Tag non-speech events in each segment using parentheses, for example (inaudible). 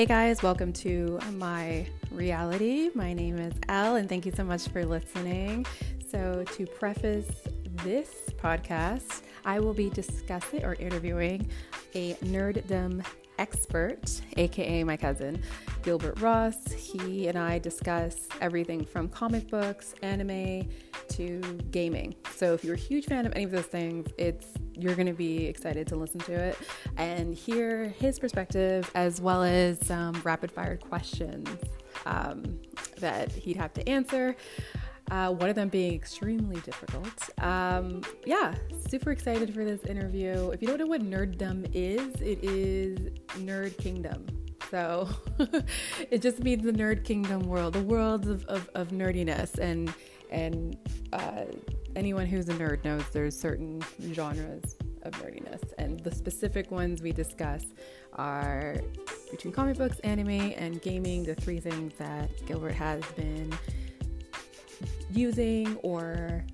Hey guys, welcome to my reality. My name is Elle, and thank you so much for listening. So, to preface this podcast, I will be discussing or interviewing a nerddom expert, aka my cousin, Gilbert Ross. He and I discuss everything from comic books, anime, to gaming. So if you're a huge fan of any of those things, it's you're going to be excited to listen to it and hear his perspective as well as some rapid fire questions um, that he'd have to answer. Uh, one of them being extremely difficult. Um, yeah, super excited for this interview. If you don't know what nerddom is, it is Nerd Kingdom. So (laughs) it just means the Nerd Kingdom world, the world of, of, of nerdiness. And, and uh, anyone who's a nerd knows there's certain genres of nerdiness. And the specific ones we discuss are between comic books, anime, and gaming, the three things that Gilbert has been using or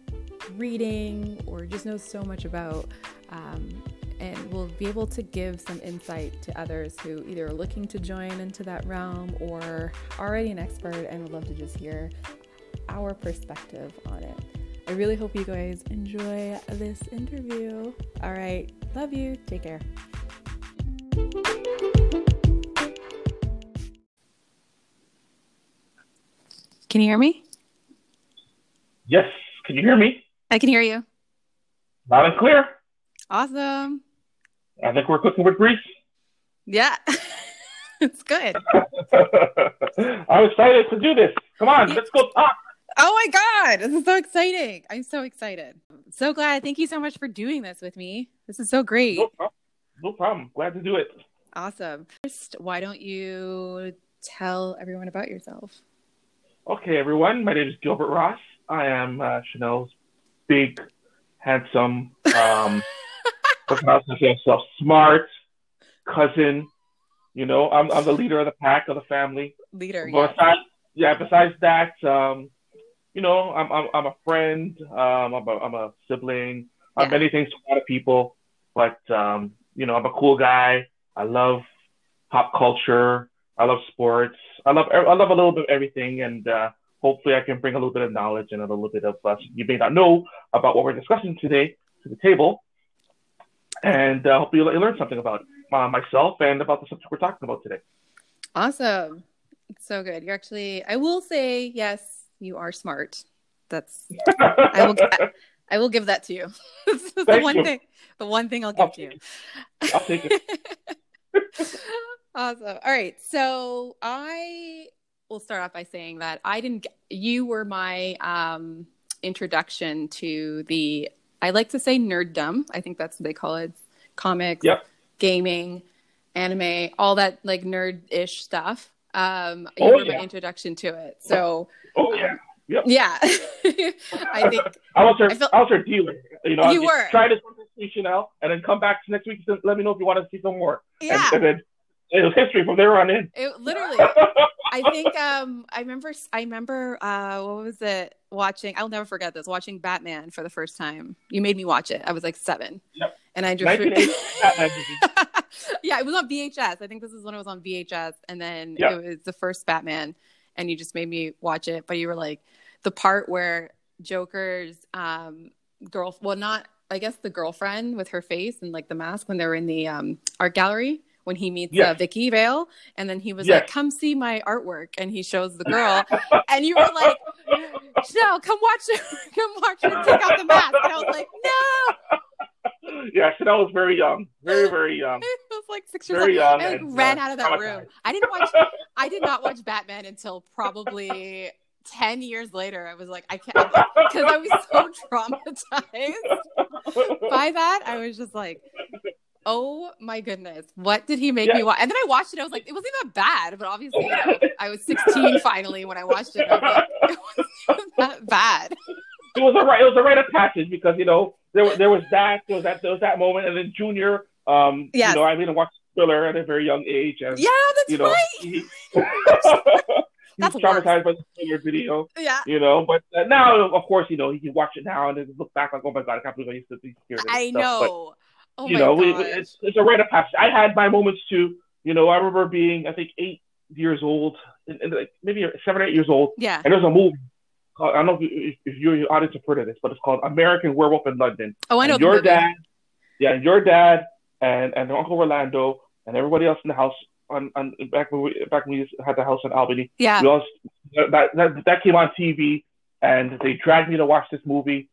reading or just knows so much about. Um, and will be able to give some insight to others who either are looking to join into that realm or already an expert and would love to just hear our perspective on it. I really hope you guys enjoy this interview. All right, love you. Take care. Can you hear me? Yes. Can you hear me? I can hear you. Loud and clear. Awesome. I think we're cooking with grease. Yeah. (laughs) it's good. (laughs) I'm excited to do this. Come on, let's go talk. Oh my God. This is so exciting. I'm so excited. So glad. Thank you so much for doing this with me. This is so great. No problem. No problem. Glad to do it. Awesome. First, why don't you tell everyone about yourself? Okay, everyone. My name is Gilbert Ross. I am uh, Chanel's big, handsome, um, (laughs) what can I say myself, smart cousin. You know, I'm, I'm the leader of the pack of the family. Leader, besides, yeah. Besides that, um, you know, I'm, I'm, I'm a friend. Um, I'm, a, I'm a sibling. I'm many things to a lot of people. But um, you know, I'm a cool guy. I love pop culture. I love sports. I love I love a little bit of everything, and uh, hopefully, I can bring a little bit of knowledge and a little bit of uh, you may not know about what we're discussing today to the table, and uh, hopefully, you learn something about uh, myself and about the subject we're talking about today. Awesome. It's so good. You're actually, I will say, yes, you are smart. That's, I will, (laughs) I will give that to you. (laughs) the Thank one you. thing, the one thing I'll give I'll to you. I'll take it. (laughs) awesome. All right. So I will start off by saying that I didn't, get- you were my um, introduction to the, I like to say nerddom. I think that's what they call it. Comics, Yep. gaming, anime, all that like nerd ish stuff. Um, you Oh, were my introduction to it. So Oh yeah. Yep. yeah, (laughs) I think I was her. I feel- I was her dealer. You know, You were. Try this one week, Chanel, and then come back next week. and Let me know if you want to see some more. And- yeah, And, then it was history from there on in. it literally. I think um I remember I remember uh what was it watching I'll never forget this watching Batman for the first time. You made me watch it. I was like 7. Yep. And I just 1980 (laughs) Batman movie. (laughs) Yeah, it was on VHS. I think this is when it was on VHS and then Yeah. it was the first Batman and you just made me watch it, but you were like the part where Joker's um girl well not I guess the girlfriend with her face and like the mask when they were in the um art gallery when he meets uh, Vicky Vale. And then he was Yes. like come see my artwork. And he shows the (laughs) girl. And you were like no come watch it (laughs) come watch it take out the mask. And I was like no yeah, Chanel was very young, very (laughs) very young. I was like six years Very old. young I like, and, ran uh, out of that room. I didn't watch (laughs) I did not watch Batman until probably (laughs) 10 years later. I was like I can't because I was so traumatized. By that I was just like oh my goodness. What did he make me watch and then I watched it. I was like it wasn't that bad but obviously you know, I was 16 finally when I watched it. I was like it wasn't that bad. It was a right. It was a rite of passage because you know there was there was that there was that there was that moment, and then Junior, um, Yes. you know, I mean, watched Thriller at a very young age, and yeah that's you know, right he, he (laughs) (laughs) was traumatized by the Thriller video. yeah you know. But uh, now, of course, you know, you can watch it now and then look back like, oh my god, I can't believe I used to be scared I stuff. know oh But, you my know, we, it's, it's a rite of passage. I had my moments too, You know, I remember being I think eight years old, and, and like maybe seven or eight years old. Yeah. And there's a movie. Called, I don't know if, if you your audience have heard of this, but it's called American Werewolf in London. Oh, I know. Your movie. dad, yeah, and your dad and and Uncle Orlando and everybody else in the house on, on back when we back when we had the house in Albany. Yeah. We all, that, that that came on TV, and they dragged me to watch this movie,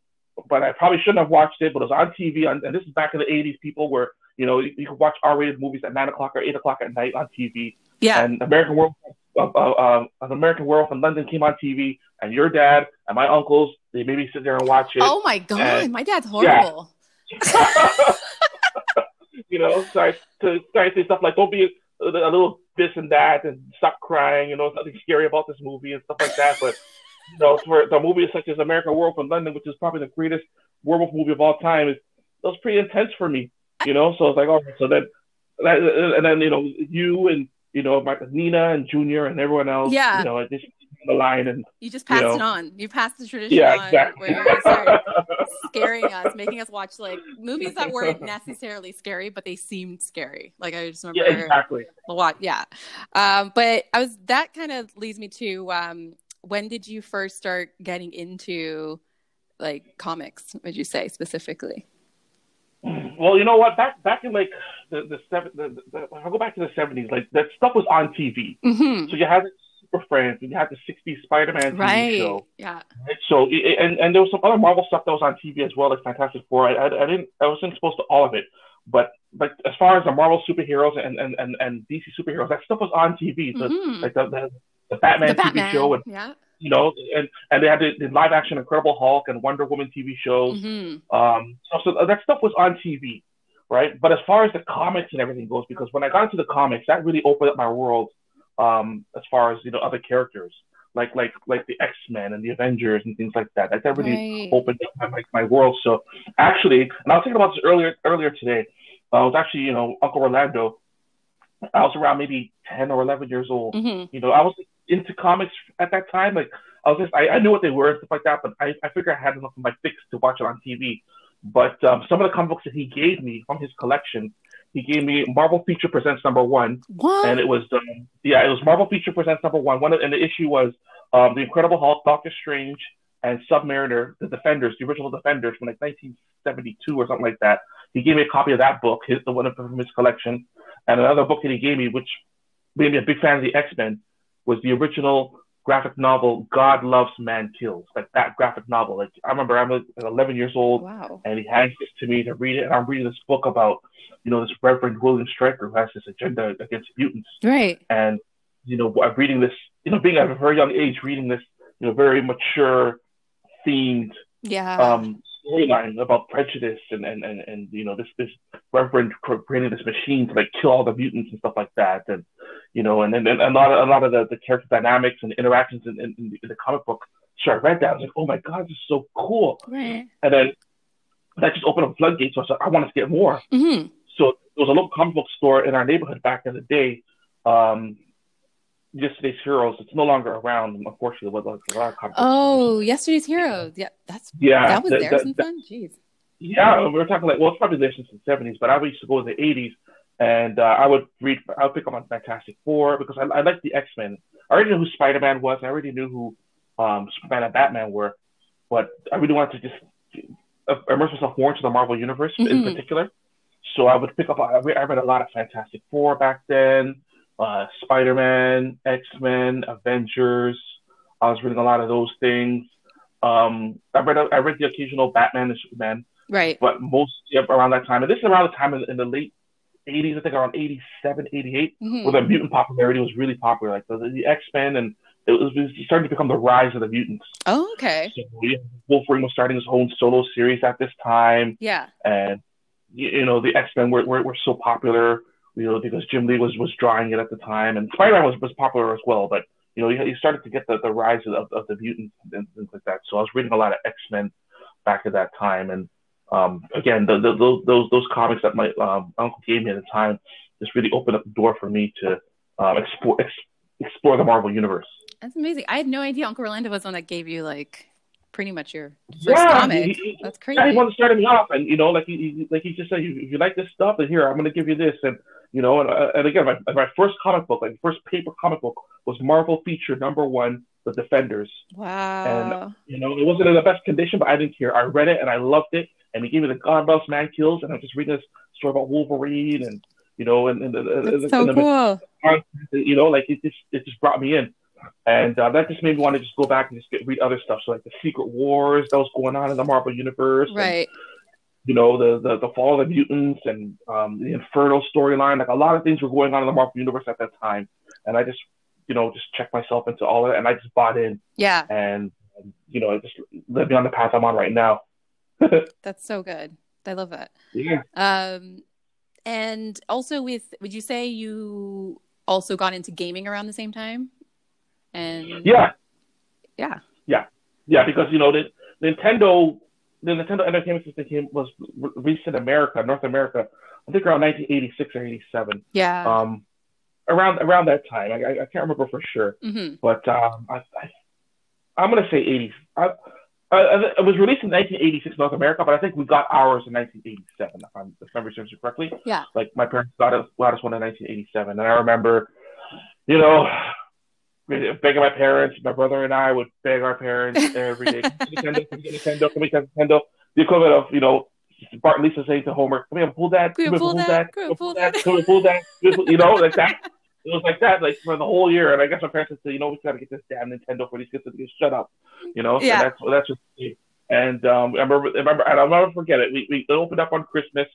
but I probably shouldn't have watched it. But it was on TV, and, and this is back in the '80s. People were, you know, you, you could watch R-rated movies at nine o'clock or eight o'clock at night on TV. Yeah. And American Werewolf, uh, uh, an American Werewolf in London came on TV, and your dad and my uncles, they made me sit there and watch it. oh my god, and- my dad's horrible. (laughs) you know, sorry to sorry to say stuff like don't be a, a little this and that and stop crying. You know, there's nothing scary about this movie and stuff like that. But you know, for the movies such as American Werewolf in London, which is probably the greatest werewolf movie of all time, is that was pretty intense for me. You know, so it's like, all right, so then that, and then you know you and you know my Nina and Junior and everyone else. Yeah. You know, it just the line and You just passed You know. it on. You passed the tradition yeah, on exactly. where (laughs) scaring us, making us watch like movies that weren't (laughs) necessarily scary, but they seemed scary. Like I just remember yeah, exactly. a lot. Yeah. Um, but I was that kind of leads me to um, when did you first start getting into like comics? Would you say specifically? Well, you know what? Back back in like the the seven, the, the, I'll go back to the seventies. Like that stuff was on TV. Mm-hmm. So you had Super Friends, and you had the '60s Spider-Man TV Right. show. Yeah. Right? So it- and and there was some other Marvel stuff that was on TV as well, like Fantastic Four. I, I, I didn't I wasn't exposed to all of it, but but as far as the Marvel superheroes and and and, and DC superheroes, that stuff was on TV. So Mhm. like the, the the Batman the TV Batman. show, and yeah. You know, and and they had the, the live action Incredible Hulk and Wonder Woman TV shows. hmm Um, so, so that stuff was on TV, right? But as far as the comics and everything goes, because when I got into the comics, that really opened up my world. Um, as far as you know, other characters like like like the X Men and the Avengers and things like that. Like that really Right. opened up my, my, my world. So actually, and I was thinking about this earlier earlier today. I was actually, you know, Uncle Orlando. I was around maybe ten or eleven years old. hmm You know, I was into comics at that time. Like I was just, I, I knew what they were and stuff like that, but I, I figured I had enough of my fix to watch it on TV. But um, some of the comic books that he gave me from his collection, he gave me Marvel Feature Presents number one, What? and it was um, yeah, it was Marvel Feature Presents number one. One of, and the issue was um, the Incredible Hulk, Doctor Strange, and Submariner, the Defenders, the original Defenders from like 1972 or something like that. He gave me a copy of that book, his the one from his collection, and another book that he gave me, which made me a big fan of the X Men, was the original graphic novel God Loves Man Kills. Like that graphic novel. Like I remember I'm like 11 years old wow. and he hands this to me to read it. And I'm reading this book about, you know, this Reverend William Stryker who has this agenda against mutants. Right. And, you know, I'm reading this, you know, being at a very young age, reading this, you know, very mature themed Yeah. um, storyline about prejudice and, and, and, and, you know, this, this Reverend cr- creating this machine to like kill all the mutants and stuff like that. And, you know, and then and a lot of, a lot of the, the character dynamics and interactions in, in, in, the, in the comic book. So I read that. I was like, oh my God, this is so cool. right. And then that just opened up floodgates. So I was like, I want to get more. hmm So there was a local comic book store in our neighborhood back in the day. Um, Yesterday's Heroes. It's no longer around, unfortunately. Like a lot of Oh, yesterday's heroes. Yeah, that's yeah, that was that- there that- fun. Jeez. yeah. We were talking like, well, it's probably there since the seventies, but I would used to go in the eighties, and uh, I would read. I would pick up on Fantastic Four because I, I liked the X Men. I already knew who Spider Man was. I already knew who um, Superman and Batman were, but I really wanted to just uh, immerse myself more into the Marvel universe in Mhm. particular. So I would pick up. I read, I read a lot of Fantastic Four back then, uh, Spider Man, X Men, Avengers. I was reading a lot of those things. Um, I read I read the occasional Batman and Superman, Right. but most yeah, around that time. And this is around the time in, in the late 80s, I think around 87, 88, Mhm. where the mutant popularity was really popular. Like the, the X Men and it was, it was starting to become the rise of the mutants. Oh, okay. So yeah, Wolverine was starting his own solo series at this time Yeah. and you, you know the X Men were, were were so popular, you know, because Jim Lee was was drawing it at the time, and Spider Man was was popular as well. But you know, you, you started to get the, the rise of, of the mutants and things like that. So I was reading a lot of X Men back at that time, and um, again, the, the, those those those comics that my um, uncle gave me at the time just really opened up the door for me to um, explore ex- explore the Marvel universe. That's amazing. I had no idea Uncle Orlando was the one that gave you like pretty much your first Yeah, comic. he- he- That's Yeah, he crazy. wanted to start me off, and you know, like he, he like he just said, if you like this stuff, then here I'm going to give you this, and you know, and, uh, and again, my, my first comic book, like first paper comic book, was Marvel feature number one, The Defenders. Wow. And you know, it wasn't in the best condition, but I didn't care. I read it and I loved it, and he gave me the God Loves Man Kills, and I'm just reading this story about Wolverine, and you know, and, and, and, and, so and cool. you know, like it just it just brought me in, and uh, that just made me want to just go back and just get, read other stuff. So like the Secret Wars that was going on in the Marvel universe, and, Right. You know, the, the the fall of the mutants and um, the Inferno storyline. Like a lot of things were going on in the Marvel universe at that time, and I just you know just checked myself into all of it, and I just bought in, Yeah. and um, you know, it just led me on the path I'm on right now. (laughs) That's so good. I love that. Yeah. Um, and also with, would you say you also got into gaming around the same time? And Yeah, yeah, yeah, yeah, because you know the Nintendo, the Nintendo Entertainment System came was released in America, North America, I think around 1986 or 87. yeah. Um, around around that time, I, I can't remember for sure, hmm but um, I, I I'm gonna say 80. I, I, it was released in 1986 North America, but I think we got ours in 1987, if I'm if memory serves me correctly. Yeah. Like my parents got us got us one in 1987, and I remember, you know, begging my parents. My brother and I would beg our parents every day, "Can Nintendo, can we get Nintendo, can we get Nintendo? The equivalent of you know. Bart and Lisa saying to Homer, "Come here, pull that, Can we pull that? Can we pull that?" We pull that? Can we pull-" You know, like that. It was like that, like for the whole year. And I guess my parents would say, you know, we got to get this damn Nintendo for these kids to just shut up. You know, Yeah. and that's that's just. me. And um, I remember, I remember, and I'll never forget it. We we opened up on Christmas,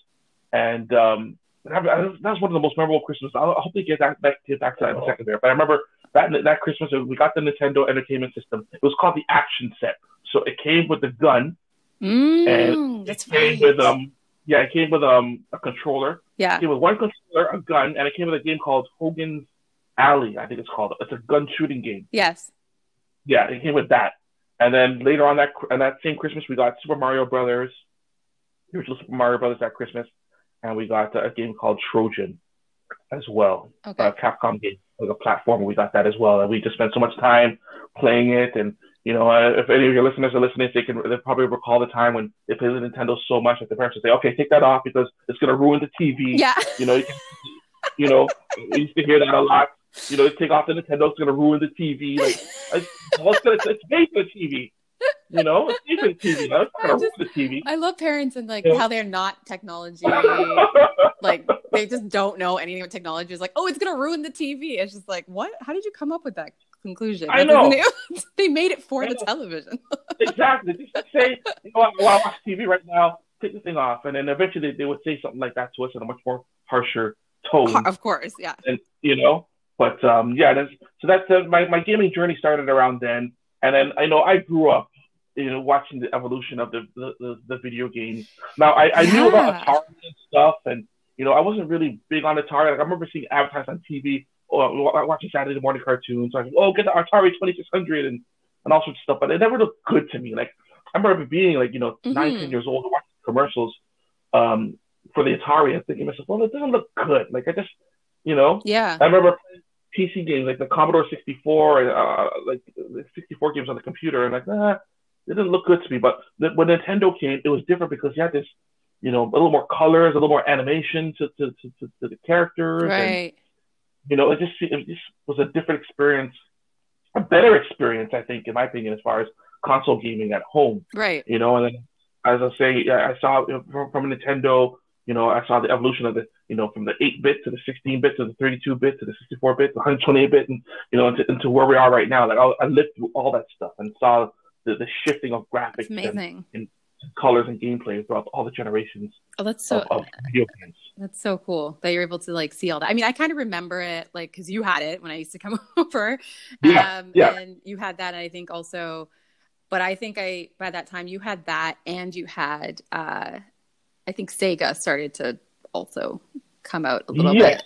and um, that was one of the most memorable Christmas. I'll, I'll hopefully get that back, get back to that in a second there. But I remember that that Christmas we got the Nintendo Entertainment System. It was called the Action Set. So it came with the gun. Mm, that's It came right. with um yeah, it came with um a controller. yeah. It came with one controller, a gun, and it came with a game called Hogan's Alley. I think it's called. It's a gun shooting game. Yes. Yeah, it came with that. And then later on that on that same Christmas, we got Super Mario Brothers, the original Super Mario Brothers that Christmas, and we got a game called Trojan as well, Okay. a Capcom game, like a platform. We got that as well, and we just spent so much time playing it. And you know, uh, if any of your listeners are listening, they can they probably recall the time when they played the Nintendo so much that the parents would say, "Okay, take that off because it's gonna ruin the TV." yeah. You know, you, can, you know, we used to hear that a lot. You know, take off the Nintendo, it's gonna ruin the TV. Like, it's, it's, it's made for the TV. You know, it's made for TV. It's not gonna ruin the TV. I love parents and like Yeah. how they're not technology. (laughs) like they just don't know anything about technology. It's like, oh, it's gonna ruin the TV. It's just like, what? How did you come up with that conclusion? I know. (laughs) they made it for I the know. television. (laughs) exactly. Just say, you know, what, while I watch TV right now, take the thing off, and then eventually they, they would say something like that to us in a much more harsher tone. of course, yeah. and you know. But um, yeah, that's, so that's uh, my my gaming journey started around then, and then I know I grew up, you know, watching the evolution of the the, the, the video games. Now I, I knew about Yeah. Atari and stuff, and you know I wasn't really big on Atari. Like I remember seeing advertised on TV or watching Saturday morning cartoons. Like, oh, get the Atari Twenty Six Hundred and and all sorts of stuff. But it never looked good to me. Like I remember being like you know Mhm. ten years old watching commercials um, for the Atari and thinking to myself, well, it doesn't look good. Like I just you know. Yeah. I remember playing PC games like the Commodore 64 and uh, like 64 games on the computer, and like, nah, it didn't look good to me. But the, when Nintendo came, it was different because you had this, you know, a little more colors, a little more animation to to, to, to, to the characters, and Right. you know, it just it just was a different experience, a better experience, I think, in my opinion, as far as console gaming at home Right. you know, and then as I say, I saw from, from Nintendo, you know, I saw the evolution of the, you know, from the 8-bit to the 16-bit to the 32-bit to the 64-bit, the 128-bit, and you know, into, into where we are right now. Like I, I lived through all that stuff and saw the, the shifting of graphics It's amazing. and colors and gameplay throughout all the generations Oh, that's so of, of. That's so cool that you're able to like see all that. I mean, I kind of remember it like because you had it when I used to come (laughs) over. Yeah, um, yeah. And you had that, and I think also, but I think I by that time you had that, and you had, uh, I think Sega started to also come out a little Yes. bit.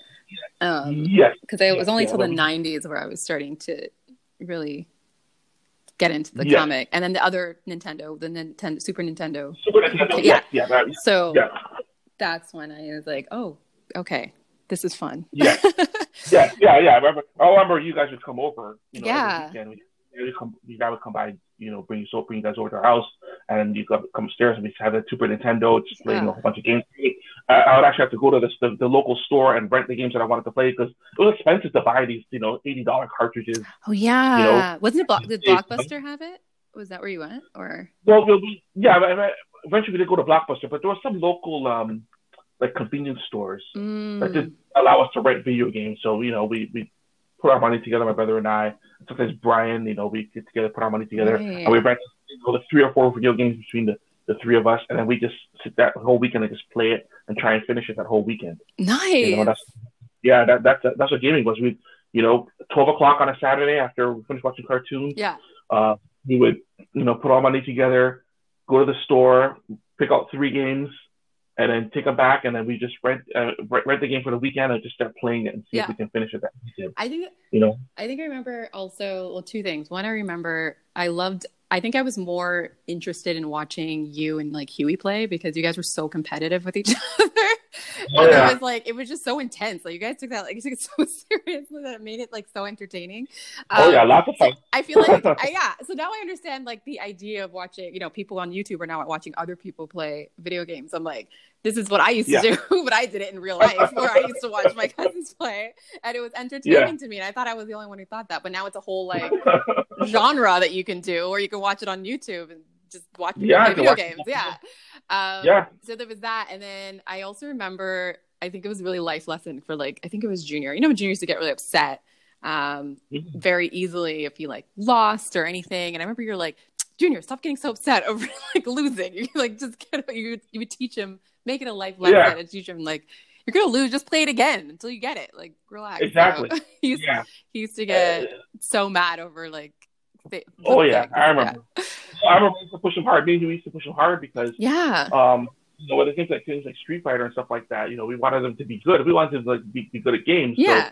Um, yes, because it was only yeah, till the '90s where I was starting to really get into the Yeah. comic, and then the other Nintendo, the Nintendo Super Nintendo. Super Nintendo. Yeah. Yeah, yeah, that- So yeah, that's when I was like, oh, okay, this is fun. yeah, (laughs) yeah, yeah, yeah. I remember, I remember you guys would come over. You know, Yeah. Weekend. You, come, you guys would come by. You know bring you so bring you guys over to our house, and you come come upstairs and we have a Super Nintendo, just playing a whole bunch of games. I, I would actually have to go to the, the the local store and rent the games that I wanted to play because it was expensive to buy these you know eighty dollar cartridges. Oh yeah. Wasn't it Block- did Blockbuster have it? Was that where you went? Or Well, we, we- yeah, I- I- eventually we did go to Blockbuster, but there were some local um like convenience stores that Mm. did allow us to rent video games. So you know we we put our money together, my brother and I. Sometimes Brian, you know, we get together, put our money together, Right. and we rent you know, the three or four video games between the, the three of us, and then we just sit that whole weekend and just play it and try and finish it that whole weekend. nice. You know, that's yeah, that, that's that's what gaming was. We, you know, twelve o'clock on a Saturday after we finished watching cartoons, yeah. uh, we would you know put our money together, go to the store, pick out three games, and then take them back, and then we just rent uh, rent the game for the weekend and just start playing it and see Yeah. if we can finish it that weekend. I think You know, I think I remember also well two things. One I remember I loved I think I was more interested in watching you and like Huey play because you guys were so competitive with each (laughs) other. Oh, (laughs) and yeah. it was like it was just so intense. Like you guys took that like (laughs) you took it so (laughs) seriously that it made it like so entertaining. oh Um, yeah, lots of fun. I feel like I, yeah. So now I understand like the idea of watching. You know, people on YouTube are now watching other people play video games. I'm like, this is what I used to do, but I did it in real life, where I used to watch my cousins play, and it was entertaining to me. And I thought I was the only one who thought that, but now it's a whole like genre that you can do, or you can watch it on YouTube and just watch people Yeah, I play can video watch games. Yeah. Um, Yeah. So there was that, and then I also remember. I think it was a really life lesson for like I think it was junior. You know, juniors junior to get really upset um, Mhm. very easily if you like lost or anything. And I remember you're like, Junior, stop getting so upset (laughs) over like losing. You like just get you you would teach him, make it a life lesson, Yeah. and teach him like you're gonna lose, just play it again until you get it. Like relax. So, Exactly. (laughs) he, used, yeah. he used to get so mad over like. Oh, yeah. I remember. I remember we used to push him hard. Me and you used to push him hard because Yeah. um, you know, with the things like things like Street Fighter and stuff like that, you know, we wanted them to be good. We wanted them to like be, be good at games. Yeah.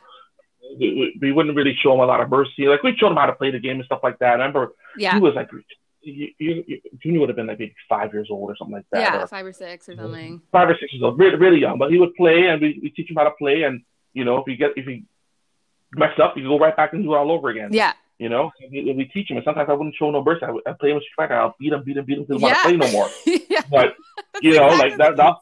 So we, we, wouldn't really show them a lot of mercy. Like we showed him how to play the game and stuff like that. I remember Yeah. he was like, you, you, Junior would have been like maybe five years old or something like that, Yeah. or Five or six or something. five or six years old, really, really young. But he would play, and we, we teach him how to play. And you know, if you get if he mess up, you go right back and do it all over again. Yeah. You know, and we, teach him. And sometimes I wouldn't show no mercy. I would I'd play him with Street Fighter. I'll beat him, beat him, beat him until he Yeah. want to play no more. (laughs) yeah. But (laughs) you know, like that, that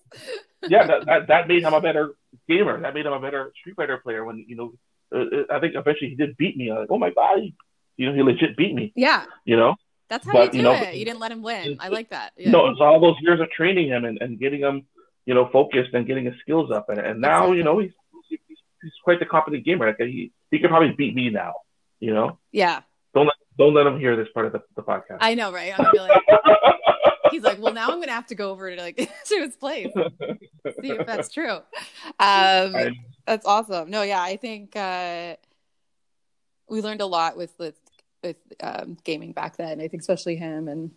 yeah, that, that (laughs) that made him a better gamer. That made him a better Street Fighter player. When you know, uh, I think eventually he did beat me. I'm like, oh my god, he, you know, he legit beat me. yeah. You know, That's how But, you do you know, it. You didn't let him win. I like that. Yeah. no, it's all those years of training him and, and getting him, you know, focused and getting his skills up. And, and now, you know, he's, he's he's quite the competent gamer. Like he he could probably beat me now. You know, Yeah. don't let him hear this part of the, the podcast. I know, right? I'm like, (laughs) he's like, well, now I'm gonna have to go over to like (laughs) to his place, see if that's true. Um, I- that's awesome. No, yeah, I think uh, we learned a lot with with, with um, gaming back then. I think especially him and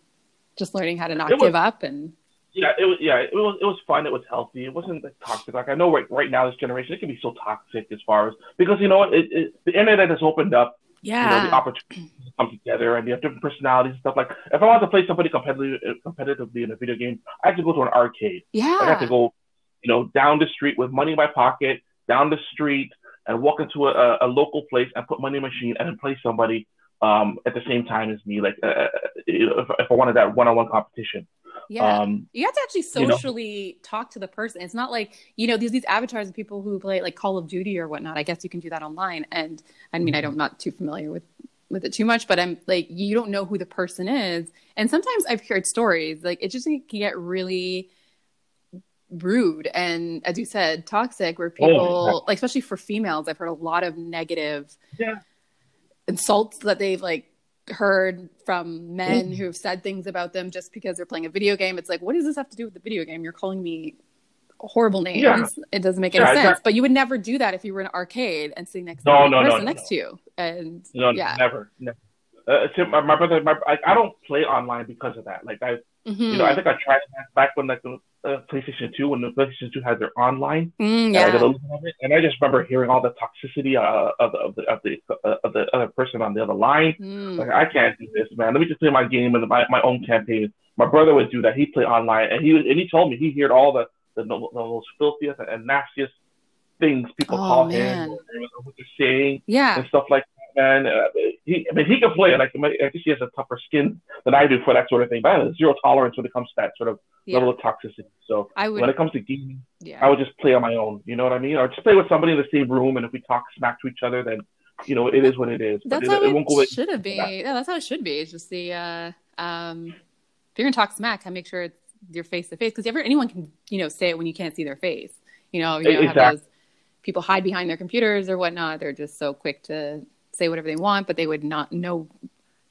just learning how to not was- give up and yeah, it was yeah, it was it was fun. It was healthy. It wasn't like toxic. Like I know right right now this generation it can be so toxic as far as because you know what it, it, the internet has opened up you know the opportunity to come together and you have different personalities and stuff. Like if I want to play somebody competitively competitively in a video game, I have to go to an arcade. Yeah. I have to go, you know, down the street with money in my pocket, down the street, and walk into a, a local place and put money in a machine and then play somebody um, at the same time as me. Like uh, if, if I wanted that one-on-one competition. Yeah. Um, you have to actually you know. socially talk to the person. It's not like you know these these avatars of people who play like Call of Duty or whatnot. I guess you can do that online. And I mean, I don't I'm not too familiar with with it too much, but I'm like you don't know who the person is. And sometimes I've heard stories like it just can get really rude and as you said toxic where people yeah. like especially for females i've heard a lot of negative Yeah. insults that they've like heard from men Mm. who've said things about them just because they're playing a video game. It's like, what does this have to do with the video game? You're calling me horrible names. Yeah. It doesn't make Yeah, any sense. exactly. But you would never do that if you were in an arcade and sitting next to the no, no, person no, next no. to you. And No, yeah, never. never. Uh, my, my brother, my, I, I don't play online because of that. Like I, Mhm. you know, I think I tried it back- when like the uh, PlayStation Two, when the PlayStation Two had their online, Mm, and I did a yeah, of it, and I just remember hearing all the toxicity uh, of the of the of the, uh, of the other person on the other line. Mm. Like I can't do this, man. Let me just play my game and my, my own campaign. My brother would do that. He'd play online, and he and he told me he heard all the the, the, most filthiest and nastiest things people Oh, call man. him or, or what they're saying yeah, and stuff like that. Man. Uh, he, I mean, he can play. Like, I guess he has a tougher skin than I do for that sort of thing. But I have zero tolerance when it comes to that sort of Yeah. level of toxicity. So I would. when it comes to gaming, yeah. I would just play on my own. You know what I mean? Or just play with somebody in the same room, and if we talk smack to each other, then you know it is what it is. That's it, how it it, won't go. should be. Yeah, that's how it should be. It's just the uh, um, if you're gonna talk smack, I make sure it's your face to face because ever anyone can you know say it when you can't see their face. You know, you know have those people hide behind their computers or whatnot. They're just so quick to say whatever they want, but they would not no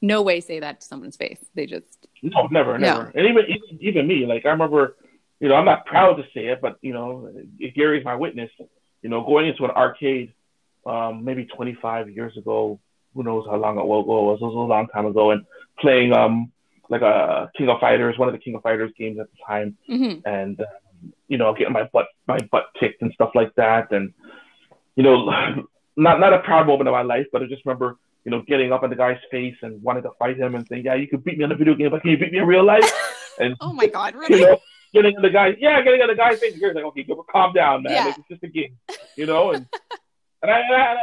no way say that to someone's face. They just No, never, No. never. And even, even even me, like I remember, you know, I'm not proud to say it, but you know, Gary's my witness. You know, going into an arcade, um, maybe 25 years ago, who knows how long it wa- was? It was a long time ago, and playing um like a King of Fighters, one of the King of Fighters games at the time, mhm. and um, you know, getting my butt my butt kicked and stuff like that, and you know, not not a proud moment of my life, but I just remember. You know, getting up in the guy's face and wanting to fight him and saying, "Yeah, you could beat me on a video game, but can you beat me in real life?" (laughs) And oh my god, you really? know, getting in the guy, yeah, getting in the guy's face. You're like, okay, calm down, man. Yeah. Like, it's just a game, you know. And and I, and, I,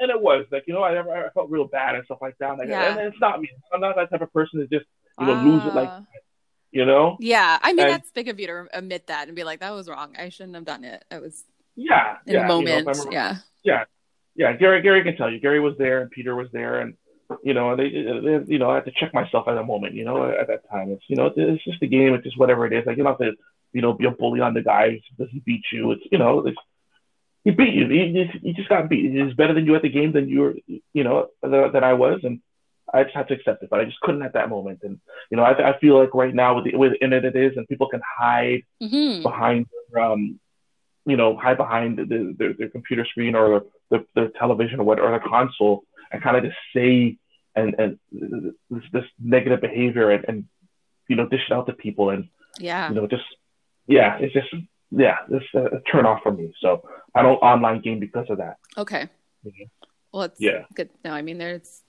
and it was like, you know, I, never- I felt real bad and stuff like that. Like, Yeah. and it's not me. I'm not that type of person to just, you know, lose it like, Ah. you know. yeah. I mean, And- that's big of you to admit that and be like, that was wrong. I shouldn't have done it. I was Yeah, in yeah. the you know, moment. Remember- yeah. yeah. Gary, Gary can tell you. Gary was there and Peter was there, and you know, they, they, you know, I had to check myself at a moment. You know, at that time, it's you know, it's just a game. It's just whatever it is. Like you don't have to, you know, be a bully on the guy. Does he beat you? It's you know, it's, he beat you. He, he, he just got beat. He's better than you at the game than you were, you know, than, than I was, and I just had to accept it. But I just couldn't at that moment. And you know, I, I feel like right now with the with the internet it is, and people can hide hmm behind their, um, you know, hide behind the, their, their computer screen or their, their television or what or their console and kind of just say and and this, this negative behavior and, and you know dish it out to people and Yeah. you know just yeah it's just yeah it's a, turn off for me so I don't online game because of that Okay. Mhm. Well, it's Yeah. good. No, I mean, there's,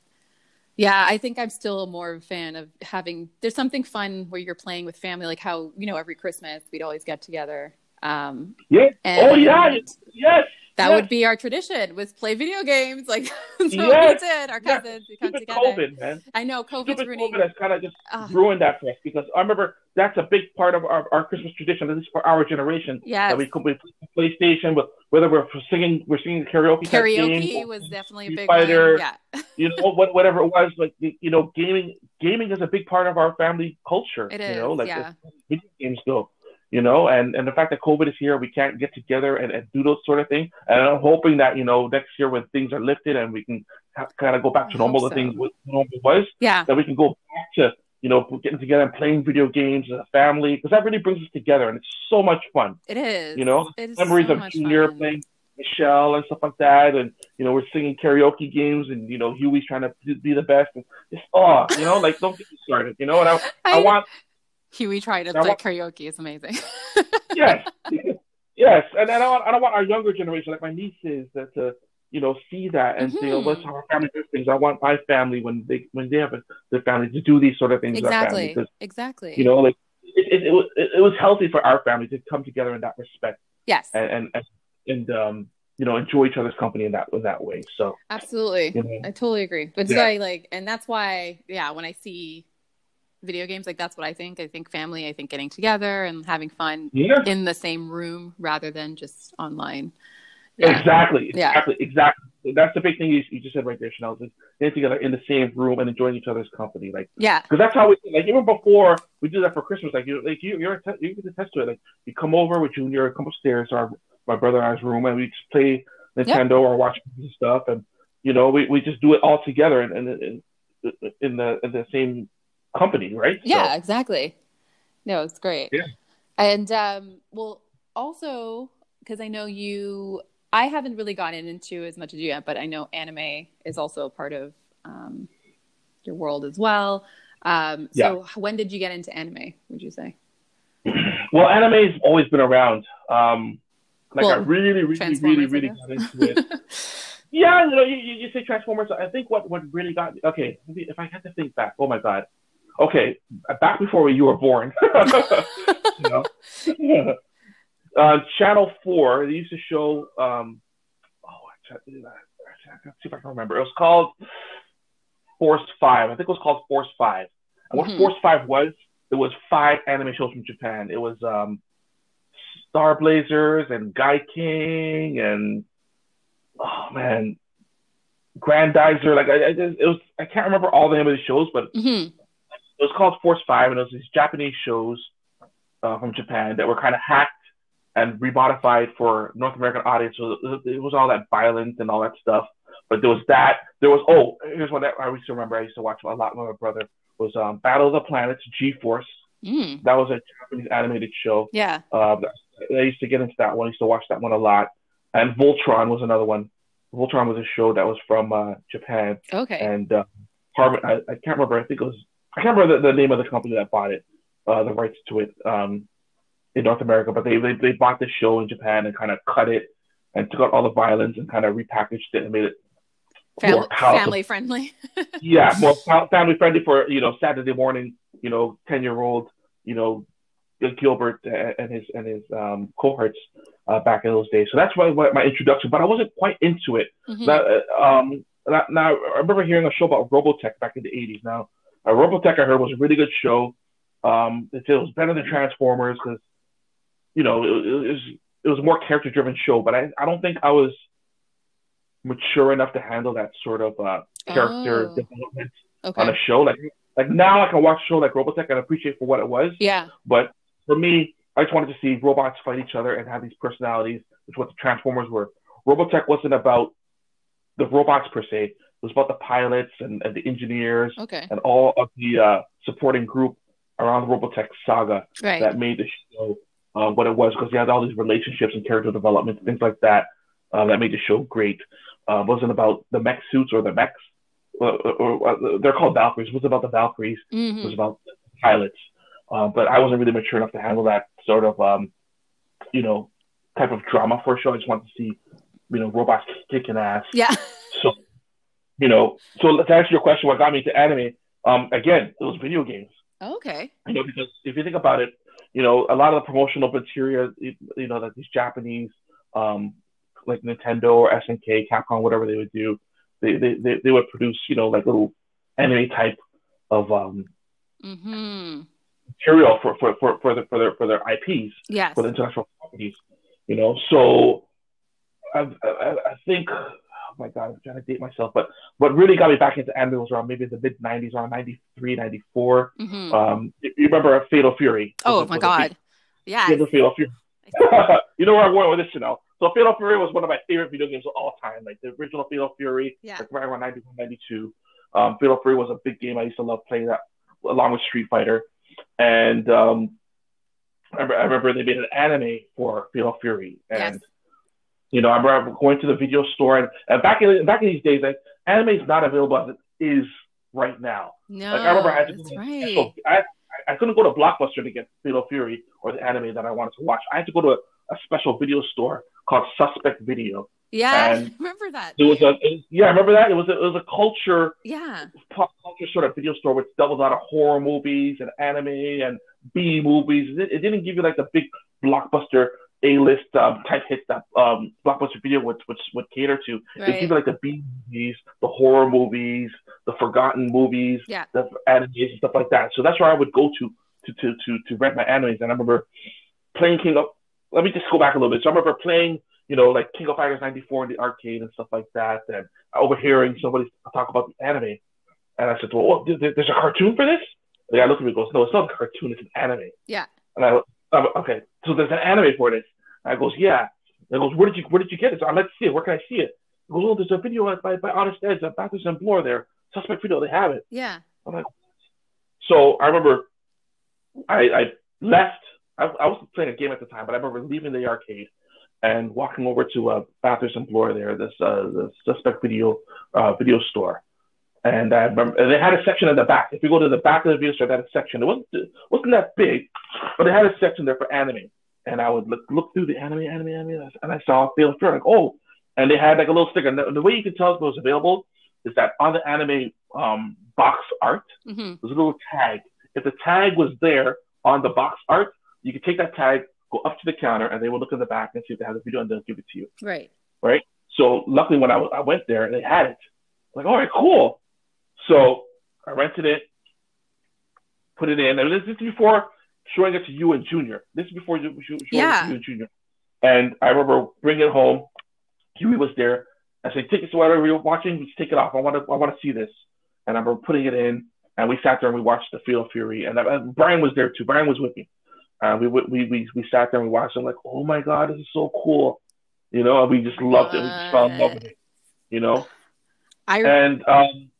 yeah, I think I'm still more of a fan of having, there's something fun where you're playing with family, like how, you know, every Christmas we'd always get together. Um, yeah and oh yeah yes That yes. would be our tradition was play video games. Like (laughs) that's what Yes. we did. Our Yes. cousins, we come Stupid together. COVID man I know COVID's stupid ruining. COVID has kind of just Ah, ruined that for us because I remember that's a big part of our, our Christmas tradition, at least for our generation. Yeah. That we could play PlayStation, but whether we're singing, we're singing karaoke. Karaoke was definitely a big Fighter. one. Yeah, you know, whatever it was, like you know, gaming. Gaming is a big part of our family culture. it you is. know, like yeah. video games go. You know, and and the fact that COVID is here, we can't get together and, and do those sort of things. And I'm hoping that you know next year when things are lifted and we can ha- kind of go back I to normal, hope the things so. what normal was, Yeah. that we can go back to you know getting together and playing video games as a family because that really brings us together and it's so much fun. It is. You know, is Memories so of Junior fun. playing Michelle and stuff like that, and you know we're singing karaoke games and you know Huey's trying to be the best and just oh you know like don't get me started you know and I (laughs) I want Huey tried to I play want- karaoke. It's amazing. (laughs) yes yes and, and I want I don't want our younger generation like my nieces that to you know see that and say oh Mhm. what's our family does things I want my family when they when they have a, their family to do these sort of things our family exactly. Exactly. you know like it, it, it, was, it was healthy for our family to come together in that respect yes. and and, and, um you know enjoy each other's company in that in that way so Absolutely. you know I totally agree. But Yeah. I like, and that's why, yeah, when I see video games, like that's what I think. I think family. I think getting together and having fun yeah in the same room rather than just online. Yeah. exactly Yeah. exactly exactly that's the big thing you, you just said right there Chanel is getting together in the same room and enjoying each other's company like Yeah. because that's how we like even before we do that for Christmas like you like you you're you can attest to it like you come over with Junior come upstairs to our my brother and I's room and we just play Nintendo or watch stuff and you know we, we just do it all together in in, in, in the in the same company right Yeah, So, exactly. No, it's great. Yeah. And um, well, also because I know you, I haven't really gotten into as much as you have, but I know anime is also a part of um, your world as well. Um, so when did you get into anime? Would you say? (clears throat) well anime's always been around um like I really really really really got into it (laughs) Yeah, you know, you, you you say Transformers. I think what, what really got okay. If I had to think back, oh my god. Okay, back before you were born. (laughs) you (laughs) uh, Channel Four. They used to show. Um, oh, I let's see if I can remember. It was called Force Five. I think it was called Force Five. And what Mhm. Force Five was, it was five anime shows from Japan. It was um, Star Blazers and Guy King and oh man, Grandizer. Like I, I just, it was, I can't remember all the name of the shows, but Mhm. It was called Force Five, and it was these Japanese shows uh, from Japan that were kind of hacked and remodified for North American audience. So it, was all that violence and all that stuff. But there was that. There was oh, here's one that I used to remember. I used to watch a lot with my brother. Was um, Battle of the Planets, G Force. Mm. That was a Japanese animated show. Yeah. Uh, I used to get into that one. I used to watch that one a lot. And Voltron was another one. Voltron was a show that was from uh, Japan Okay. and uh, Harmon. I, I can't remember. I think it was. I can't remember the, the name of the company that bought it, uh, the rights to it um, in North America. But they, they they bought the show in Japan and kind of cut it and took out all the violence and kind of repackaged it and made it palatable. family friendly. (laughs) Yeah, more fa- family friendly for you know Saturday morning. You know, ten year old. You know, Gilbert and his and his um, cohorts uh, back in those days. So that's my my introduction. But I wasn't quite into it. Mhm. Now, uh, um, now, I remember hearing a show about Robotech back in the 80s. Now, uh, Robotech I heard was a really good show. Um, it was better than Transformers because, you know, it, it was it was a more character driven show. But I, I don't think I was mature enough to handle that sort of uh, character Oh. development Okay. on a show. Like like now I can watch a show like Robotech and appreciate for what it was. yeah. But for me, I just wanted to see robots fight each other and have these personalities, which is what the Transformers were. Robotech wasn't about the robots per se. It was about the pilots and, and the engineers Okay. and all of the uh, supporting group around the Robotech saga Right. that made the show uh, what it was because you had all these relationships and character development, things like that, uh, that made the show great. Uh, it wasn't about the mech suits or the mechs. Uh, or, or, they're called Valkyries. It wasn't about the Valkyries. It Mhm. was about pilots. Uh, but I wasn't really mature enough to handle that sort of, um, you know, type of drama for a show. I just wanted to see, you know, robots kicking ass. Yeah. (laughs) You know, so to answer your question, what got me into anime, um, again, it was video games. Okay. You know, because if you think about it, you know, a lot of the promotional material, you know, that these Japanese, um, like Nintendo or SNK, Capcom, whatever they would do, they, they, they, they would produce, you know, like little anime type of um, Mm-hmm. material for, for, for, for, the, for, their, for their IPs, Yes. for the intellectual properties, you know. So I, I, I think, my God, I'm trying to date myself, but what really got me back into anime was around maybe the mid 90s, around 93, 94. hmm Um, you remember Fatal Fury? oh my God. Yeah. Fatal Fatal Fury. (laughs) you know where I'm going with this, you know. So Fatal Fury was one of my favorite video games of all time. Like the original Fatal Fury, Yeah. like right around 91, 92. Um, Fatal Fury was a big game. I used to love playing that along with Street Fighter. And um, I, remember, I remember they made an anime for Fatal Fury. And, Yes. You know, I remember going to the video store. And, and back, in, back in these days, like, anime is not available as it is right now. No. Like, I remember I had to right. special- I, I couldn't go to Blockbuster to get Fatal Fury or the anime that I wanted to watch. I had to go to a, a special video store called Suspect Video. Yeah. I (laughs) remember that. It was a it, yeah, I remember that. It was a, it was a culture Yeah. pop culture sort of video store which doubled out of horror movies and anime and B movies. It, it didn't give you like the big blockbuster A list um, type hits that um, blockbuster video would, would would cater to. Right. give you like the B movies, the horror movies, the forgotten movies, Yeah. the animes and stuff like that. So that's where I would go to to to to, to rent my animes. And I remember playing King of. Let me just go back a little bit. So I remember playing, you know, like King of Fighters '94 in the arcade and stuff like that, and overhearing somebody talk about the anime. And I said, "Well, what, there's a cartoon for this?" The guy looked at me and goes, "No, it's not a cartoon. It's an anime." Yeah. And I, I'm, okay, so there's an anime for this. I goes, "Yeah." And I goes, "Where did you Where did you get it?" So I'd like to see it. Where can I see it? He goes, "Oh, there's a video by by Honest Ed's, uh, Bathurst and Bloor there. Suspect video. They have it." Yeah. I'm like, so I remember I, I left. I, I was playing a game at the time, but I remember leaving the arcade and walking over to uh, Bathurst and Bloor there, this uh, the suspect video uh, video store. And I remember they had a section at the back. If you go to the back of the video store, they had a section. It wasn't it wasn't that big, but they had a section there for anime. And I would look, look through the anime, anime, anime, and I saw Fatal Fury. Like, oh, and they had like a little sticker. And the, the way you could tell if it was available is that on the anime um, box art, hmm there's a little tag. If the tag was there on the box art, you could take that tag, go up to the counter, and they will look in the back and see if they have the video, and they'll give it to you. Right. Right. So luckily, when I, I went there, they had it. I'm like, all right, cool. So I rented it, put it in, and this is before showing it to you and Junior. This is before you showing Yeah. it to you and Junior. And I remember bringing it home. Huey was there. I said, "Take it to whatever you're watching. Just take it off. I want to. I want to see this." And I remember putting it in, and we sat there and we watched the Fatal Fury. And, and Brian was there too. Brian was with me. Uh, we, we we we sat there and we watched it. I'm like, "Oh my god, this is so cool!" You know, and we just loved it. We just fell in love with it. You know. I And um,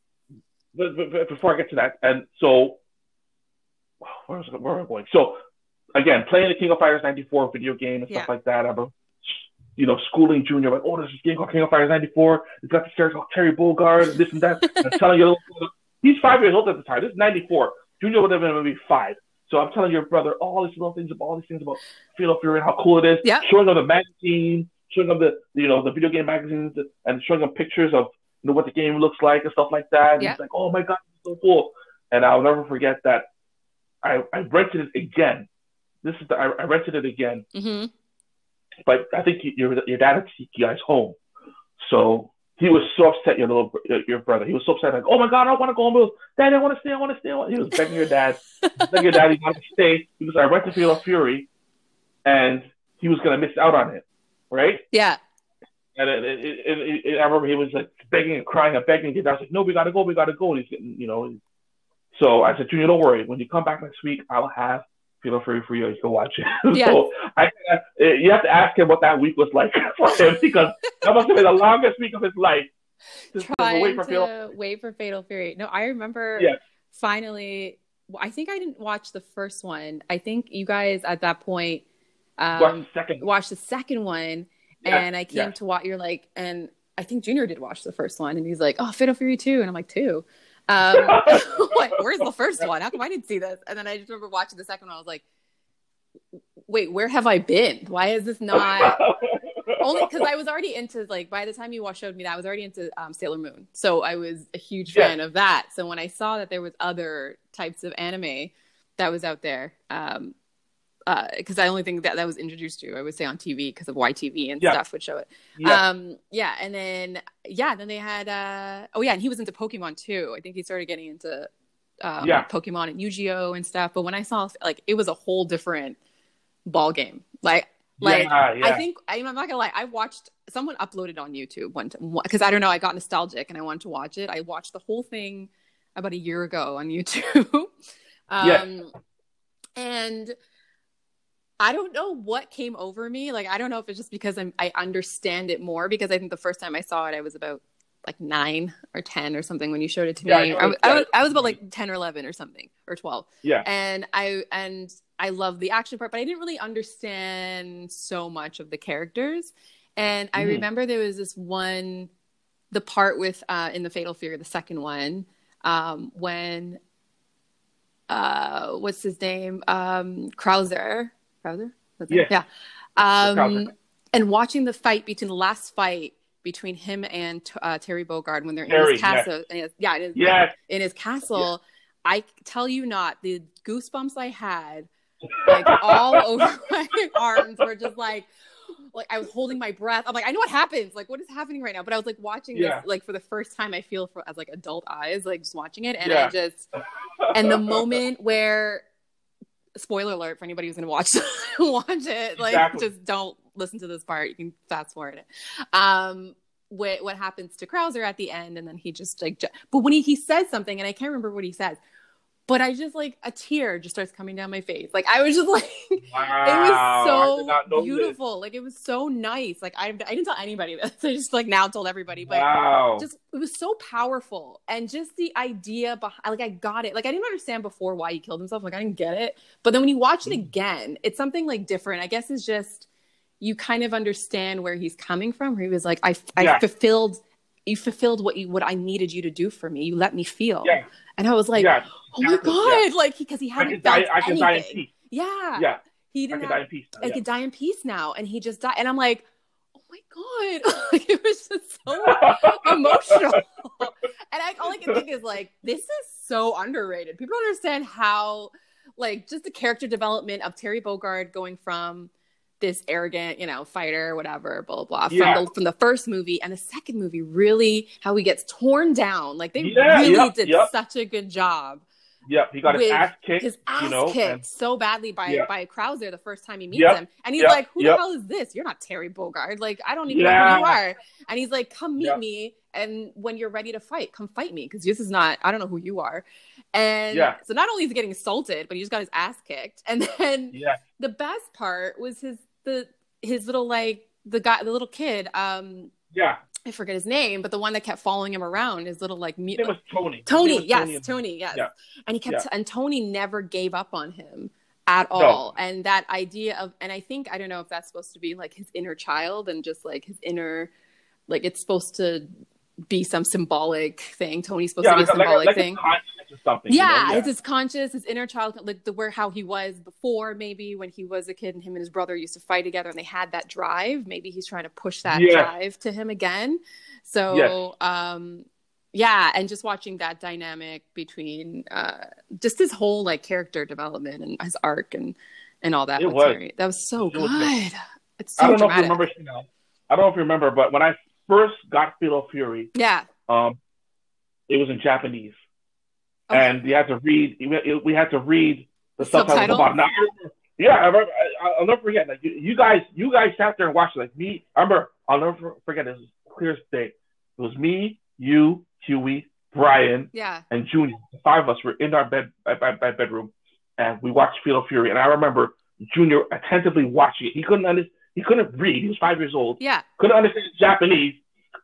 but, but, before I get to that, and so where was where am I going? So again, playing the King of Fighters '94 video game and stuff Yeah. like that. I remember, you know, schooling Junior like, oh, there's this game called King of Fighters '94. It's got the character oh, called Terry Bogard, this and that. and (laughs) telling you, he's five years old at the time. This is '94. Junior would have been maybe five. So I'm telling your brother all these little things about all these things about Fatal Fury and how cool it is. Yeah. Showing him the magazine, showing him the you know the video game magazines, and showing him pictures of know what the game looks like and stuff like that. And Yeah. He's like, oh my god, is so cool. And I'll never forget that. I, I rented it again. This is the, I, I rented it again, hmm but I think you, your your dad had you guys home, so he was so upset. Your little your brother, he was so upset. Like, oh my god, I want to go home. Dad, I want to stay. I want to stay. He was begging your dad, (laughs) begging your dad, he wanted to stay because I rented Fatal Fury, and he was gonna miss out on it, right? Yeah. And it, it, it, I remember he was like begging and crying and begging. And I was like, no, we gotta go, we gotta go. And he's getting, you know. So I said, Junior, don't worry. When you come back next week, I'll have Fatal Fury for you. You can watch it. Yeah. (laughs) so I, I, you have to ask him what that week was like (laughs) for him (laughs) because that must have been the longest week of his life. Trying wait for to Feel- wait for Fatal Fury. No, I remember Yes. finally. I think I didn't watch the first one. I think you guys at that point um, the second. watched the second one, Yeah, and I came yeah. to watch. You're like, and I think Junior did watch the first one, and he's like, "Oh, Fatal Fury 2. and I'm like, two. Um, (laughs) what, where's the first one? How come I didn't see this? And then I just remember watching the second one. I was like, wait, where have I been? Why is this not? (laughs) Only because I was already into like by the time you showed me that I was already into um, Sailor Moon, so I was a huge Yeah. fan of that. So when I saw that there was other types of anime that was out there, um, because I only think that that was introduced to I would say on TV because of YTV and Yeah. stuff would show it. yeah. Um, yeah, and then yeah, then they had uh, oh yeah, and he was into Pokemon too. I think he started getting into um, Yeah. Pokemon and Yu-Gi-Oh and stuff. But when I saw like it was a whole different ball game. Like like yeah, yeah. I think I'm not gonna lie. I watched someone uploaded on YouTube one because I don't know. I got nostalgic and I wanted to watch it. I watched the whole thing about a year ago on (laughs) YouTube. um, Yes. and I don't know what came over me. Like I don't know if it's just because I'm I understand it more because I think the first time I saw it I was about like nine or ten or something when you showed it to Yeah, me. I, I was, I was about like ten or eleven or something or twelve yeah. and I and I love the action part, but I didn't really understand so much of the characters. And I Mhm. remember there was this one, the part with uh, in the Fatal Fury, the second one, um, when uh, what's his name, um, Krauser, Krauser, That's it? Yeah, um, and watching the fight between the last fight between him and uh, Terry Bogard when they're in his castle, in his- yeah, in his, Yes. in his castle. I tell you not, the goosebumps I had like all (laughs) over my arms were just like like I was holding my breath. I'm like, I know what happens. Like, what is happening right now? But I was like watching Yeah. this like for the first time. I feel for as like adult eyes, like just watching it, and Yeah. I just and the moment where spoiler alert for anybody who's gonna watch (laughs) watch it, like Exactly. just don't listen to this part. You can fast forward it. Um, what what happens to Krauser at the end, and then he just like, ju- but when he he says something, and I can't remember what he says. But I just like a tear just starts coming down my face. Like I was just (laughs) like, Wow. it was did not know so beautiful. Like it was so nice. Like I, I didn't tell anybody this. (laughs) I just like now told everybody, but Wow. just it was so powerful and just the idea behind. Like I got it. Like I didn't understand before why he killed himself. Like I didn't get it. But then when you watch it Mm. again, it's something like different. I guess it's just you kind of understand where he's coming from. Where he was like, I, I Yeah. fulfilled. You fulfilled what you what I needed you to do for me. You let me feel, Yeah. and I was like, yeah. oh my god, yeah. like because he I hadn't can felt die. I can die in peace. Yeah, Yeah. he didn't I can die in peace. now, I yeah. could die in peace now. And he just died. And I'm like, oh my God. (laughs) like, it was just so (laughs) emotional. and I, all I can think is like, this is so underrated. People don't understand how, like, just the character development of Terry Bogard going from this arrogant, you know, fighter, whatever, blah blah, blah Yeah. from the from the first movie and the second movie. Really, how he gets torn down. Like they Yeah, really yep, did yep. such a good job. Yep, he got his ass kicked. His ass you know, kicked and- so badly by Yeah. by Krauser the first time he meets Yep, him, and he's like, "Who the hell is this? You're not Terry Bogard. Like, I don't even know who you are." And he's like, "Come meet me, and when you're ready to fight, come fight me because this is not. I don't know who you are." And Yeah. so not only is he getting assaulted, but he just got his ass kicked, and then yeah, the best part was his the his little like the guy the little kid um yeah. I forget his name, but the one that kept following him around, his little like mute. His name was Tony. Tony, was yes, and- Tony, yes. Yeah. And he kept, Yeah. and Tony never gave up on him at No. all. And that idea of, and I think, I don't know if that's supposed to be like his inner child and just like his inner, like it's supposed to be some symbolic thing. Tony's supposed Yeah, to be like, a a- like, a- symbolic like a thing. conscience something. you Yeah, it's his conscious, his inner child, like the where how he was before, maybe when he was a kid and him and his brother used to fight together and they had that drive. Maybe he's trying to push that Yes. drive to him again. So, Yes. um, yeah, and just watching that dynamic between uh, just his whole like character development and his arc and and all that It was was. very, that was so It was good. It's so I don't know if you remember. You know, I don't know if you remember, but when I first got Fatal Fury, Yeah. um, it was in Japanese, Okay. and you had to read. We had to read the subtitles. About, now, yeah, I remember, I, I'll never forget. Like you, you guys, you guys sat there and watched it. Like me, I remember. I'll never forget. This is clear as day. It was me, you, Huey, Brian, Yeah. and Junior. The five of us were in our bed, bed, bed bedroom, and we watched Fatal Fury. And I remember Junior attentively watching it. He couldn't under, he couldn't read. He was five years old. Yeah. Couldn't understand Japanese,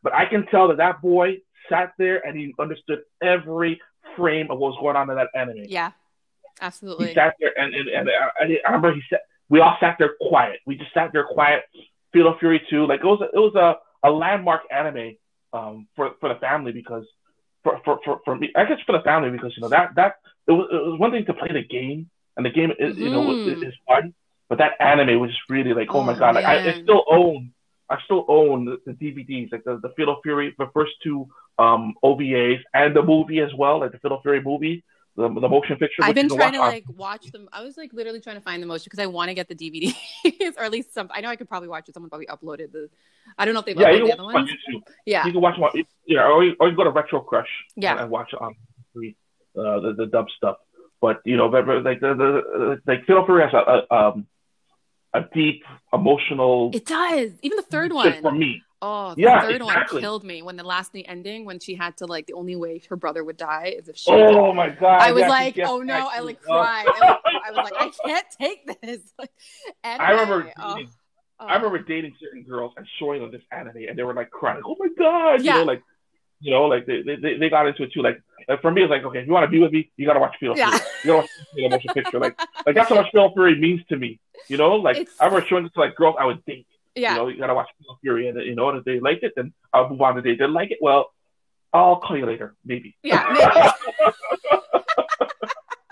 but I can tell that that boy sat there and he understood every frame of what was going on in that anime. Yeah. He Absolutely. sat there and and, and I, I remember he said we all sat there quiet. We just sat there quiet. Fatal Fury two, like it was a, it was a, a landmark anime um, for for the family because for, for, for, for me I guess for the family because you know that that it was it was one thing to play the game and the game is you know Mhm. is, is fun, but that anime was just really like oh, my Oh, god like I, I still own I still own the, the DVDs like the the Fatal Fury the first two um OVAs and the movie as well like the Fatal Fury movie the, the motion picture. I've been trying to on- like watch them. I was like literally trying to find the motion because I want to get the DVDs (laughs) or at least some. I know I could probably watch it. Someone probably uploaded the. I don't know if they've yeah, you uploaded can the watch other it on. YouTube. Yeah, You can watch one, yeah, or you, or you go to Retro Crush Yeah. and, and watch it on the uh, the, the dub stuff. But you know, like the, the like Fatal Fury has a, a um a deep emotional it does. Even the third fit for one. me. Oh, the Yeah, third exactly. one killed me when the last the ending when she had to like the only way her brother would die is if she. Oh my god! I was yes, like, oh no! I like cried. I, like, I was like, I (laughs) can't take this. (laughs) Like, I remember oh, dating, oh. I remember dating certain girls and showing them this anime, and they were like crying, oh my god, Yeah. you know, like you know, like they, they, they got into it too. Like, like for me, it's like okay, if you want to be with me, you gotta watch Fatal Yeah. Fury. You gotta watch the motion picture. Like, like that's how much Fatal Fury means to me. You know, like It's- I remember showing it to like girls I would date. yeah. You know, you gotta watch Fatal Fury, and you know, and if they liked it, then I'll move on. If they didn't like it, well, I'll call you later, maybe. Yeah, (laughs)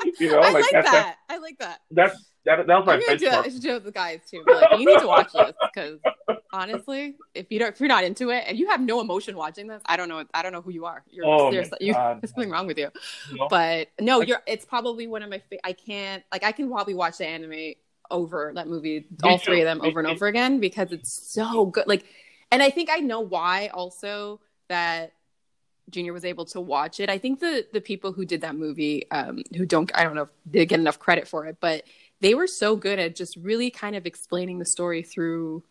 maybe. you know, I like that's, that. I like that. That's that, that was my I'm gonna do. I should do it with the guys too. Like, you need to watch (laughs) this because honestly, if you don't, if you're not into it and you have no emotion watching this, I don't know. I don't know who you are. You're Oh, there's, you, there's something wrong with you. But no, you're. It's probably one of my. Fa- I can't like. I can probably watch the anime over that movie, all too. three of them Me over and too. over again because it's so good. Like, and I think I know why also that Junior was able to watch it. I think the the people who did that movie, um, who don't, I don't know if they get enough credit for it, but they were so good at just really kind of explaining the story through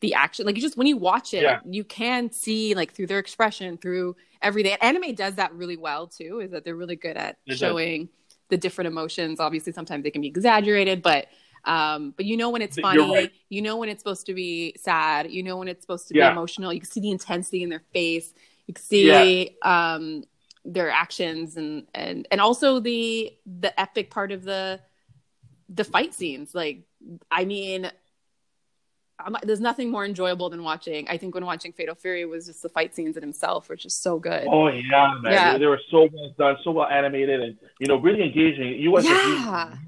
the action. Like you just when you watch it, Yeah. you can see like through their expression, through everything. Anime does that really well too. Is that they're really good at It does. showing the different emotions. Obviously, sometimes they can be exaggerated, but um, but you know when it's funny. right. You know when it's supposed to be sad. You know when it's supposed to Yeah. be emotional. You can see the intensity in their face. You can see um, their actions and and and also the the epic part of the the fight scenes. Like, I mean, I'm, there's nothing more enjoyable than watching. I think when watching Fatal Fury was just the fight scenes in himself, were just so good. Oh yeah, man. Yeah. They, they were so well done, so well animated, and you know, really engaging. You as a Yeah. viewer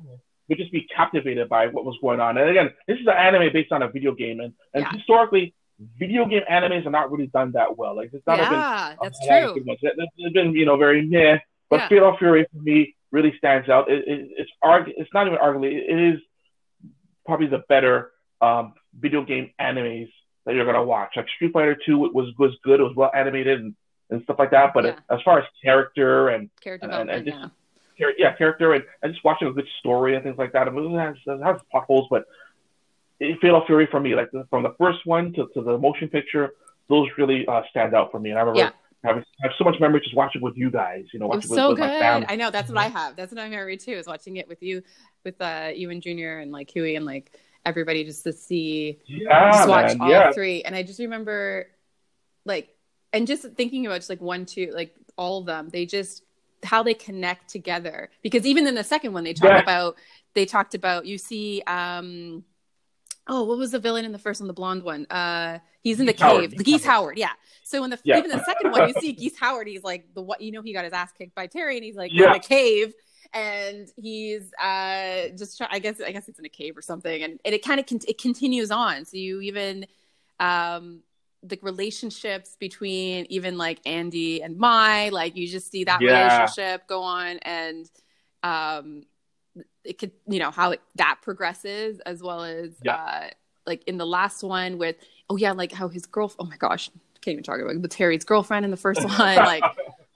would just be captivated by what was going on. And again, this is an anime based on a video game, and, and Yeah. historically, video game animes are not really done that well. Like it's not been yeah, that's a lot of true. There- There's been you know very meh, but Yeah. Fatal Fury for me really stands out. It, it, it's arg- It's not even arguably. It is probably the better um, video game animes that you're gonna watch. Like Street Fighter Two was was good. It was well animated and, and stuff like that. But Yeah. as far as character and Character and- and just- yeah. yeah, character and, and just watching a good story and things like that. I mean, it has, it has plot holes, but it, Fatal Fury for me, like from the first one to, to the motion picture, those really uh, stand out for me. And I remember Yeah. Having I have so much memory just watching with you guys. You know, watching with, so with good. my family. I know that's what I have. That's what I'm memory too. Is watching it with you, with uh, you and Junior and like Huey and like everybody just to see Yeah, just watch man. all yeah, three. And I just remember, like, and just thinking about just like one, two, like all of them. They just how they connect together. Because even in the second one, they talk Yeah. about they talked about you see. um Oh, what was the villain in the first one? The blonde one. Uh, he's in the Howard. cave. Geese Howard. Yeah. So in the Yeah. even the second one, you see Geese Howard. He's like the what you know he got his ass kicked by Terry, and he's like Yeah. in a cave, and he's uh just try, I guess I guess it's in a cave or something, and, and it kind of con- it continues on. So you even um the relationships between even like Andy and Mai, like you just see that Yeah. relationship go on, and um it could you know how it, that progresses as well as Yeah. uh like in the last one with oh yeah like how his girl oh my gosh can't even talk about it, but Terry's girlfriend in the first (laughs) one like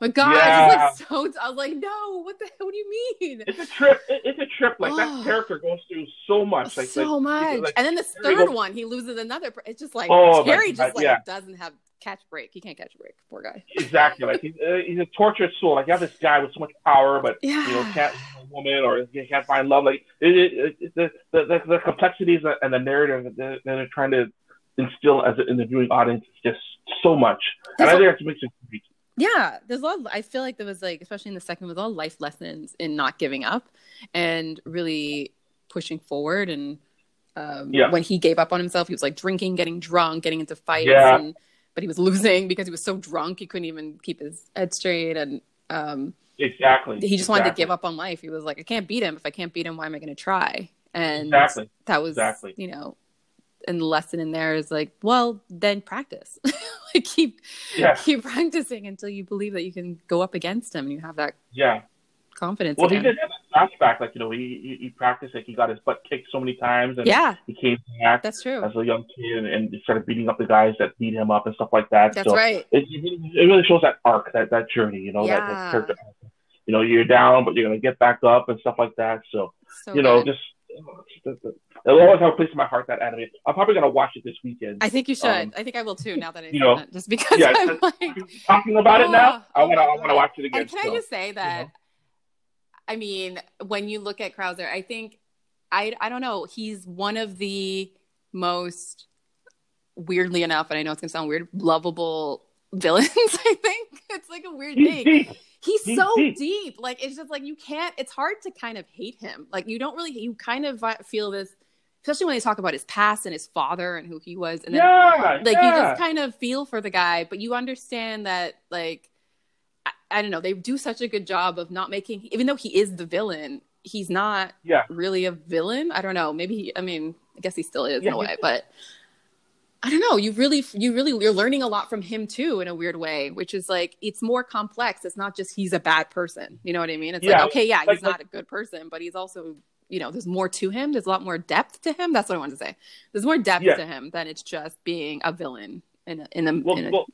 my god Yeah. like so I was like no what the hell? what do you mean it's a trip. It, it's a trip. Like Oh. that character goes through so much. Like so like, much like, and then the Terry third goes- one he loses another it's just like Oh, Terry just like yeah. doesn't have catch break he can't catch a break poor guy Exactly. Like he's, uh, he's a tortured soul. Like you have this guy with so much power, but you know can't find a woman or you can't find love. Like it, it, it, the, the the complexities and the narrative that that they're trying to instill as a, in the viewing audience just so much. And I think that's what makes it great. Yeah, there's a lot. Of, I feel like there was like, especially in the second, with all life lessons in not giving up and really pushing forward. And um, Yeah. when he gave up on himself, he was like drinking, getting drunk, getting into fights, Yeah. and but he was losing because he was so drunk he couldn't even keep his head straight, and um, Exactly. he just wanted to give up on life. He was like, I can't beat him. If I can't beat him, why am I going to try? And Exactly. that was Exactly. you know and the lesson in there is like well then practice (laughs) like keep Yeah. keep practicing until you believe that you can go up against him and you have that Yeah. confidence Well, he did have a flashback. Like you know, he, he he practiced. Like he got his butt kicked so many times, and yeah he came back that's true as a young kid and, and started beating up the guys that beat him up and stuff like that. that's so right it, it really- shows that arc, that that journey. You know, that, Yeah. that character. You know, you're down, but you're gonna get back up and stuff like that. So so you know, good. just it'll always have a place in my heart that anime. I'm probably gonna watch it this weekend. i think you should um, i think i will too now that i you know that just because yeah, i'm like Talking about it now, Oh, I oh wanna I wanna watch it again. and can so, i just say that know. i mean when you look at krauser i think i i don't know he's one of the most weirdly enough and i know it's gonna sound weird lovable villains (laughs) i think it's like a weird thing. He's, He's so deep. deep. Like it's just like you can't. It's hard to kind of hate him. Like you don't really. You kind of feel this, especially when they talk about his past and his father and who he was, and then yeah, like you just kind of feel for the guy, but you understand that like I, I don't know. They do such a good job of not making, even though he is the villain, he's not Yeah. really a villain. I don't know. Maybe he. I mean, I guess he still is Yeah, in a way, but. I don't know. You really, you really, you're learning a lot from him too, in a weird way, which is like it's more complex. It's not just he's a bad person. You know what I mean? It's Yeah, like okay, yeah, like- he's not a good person, but he's also, you know, there's more to him. There's a lot more depth to him. That's what I wanted to say. There's more depth Yeah. to him than it's just being a villain in a in a, Well, in a well,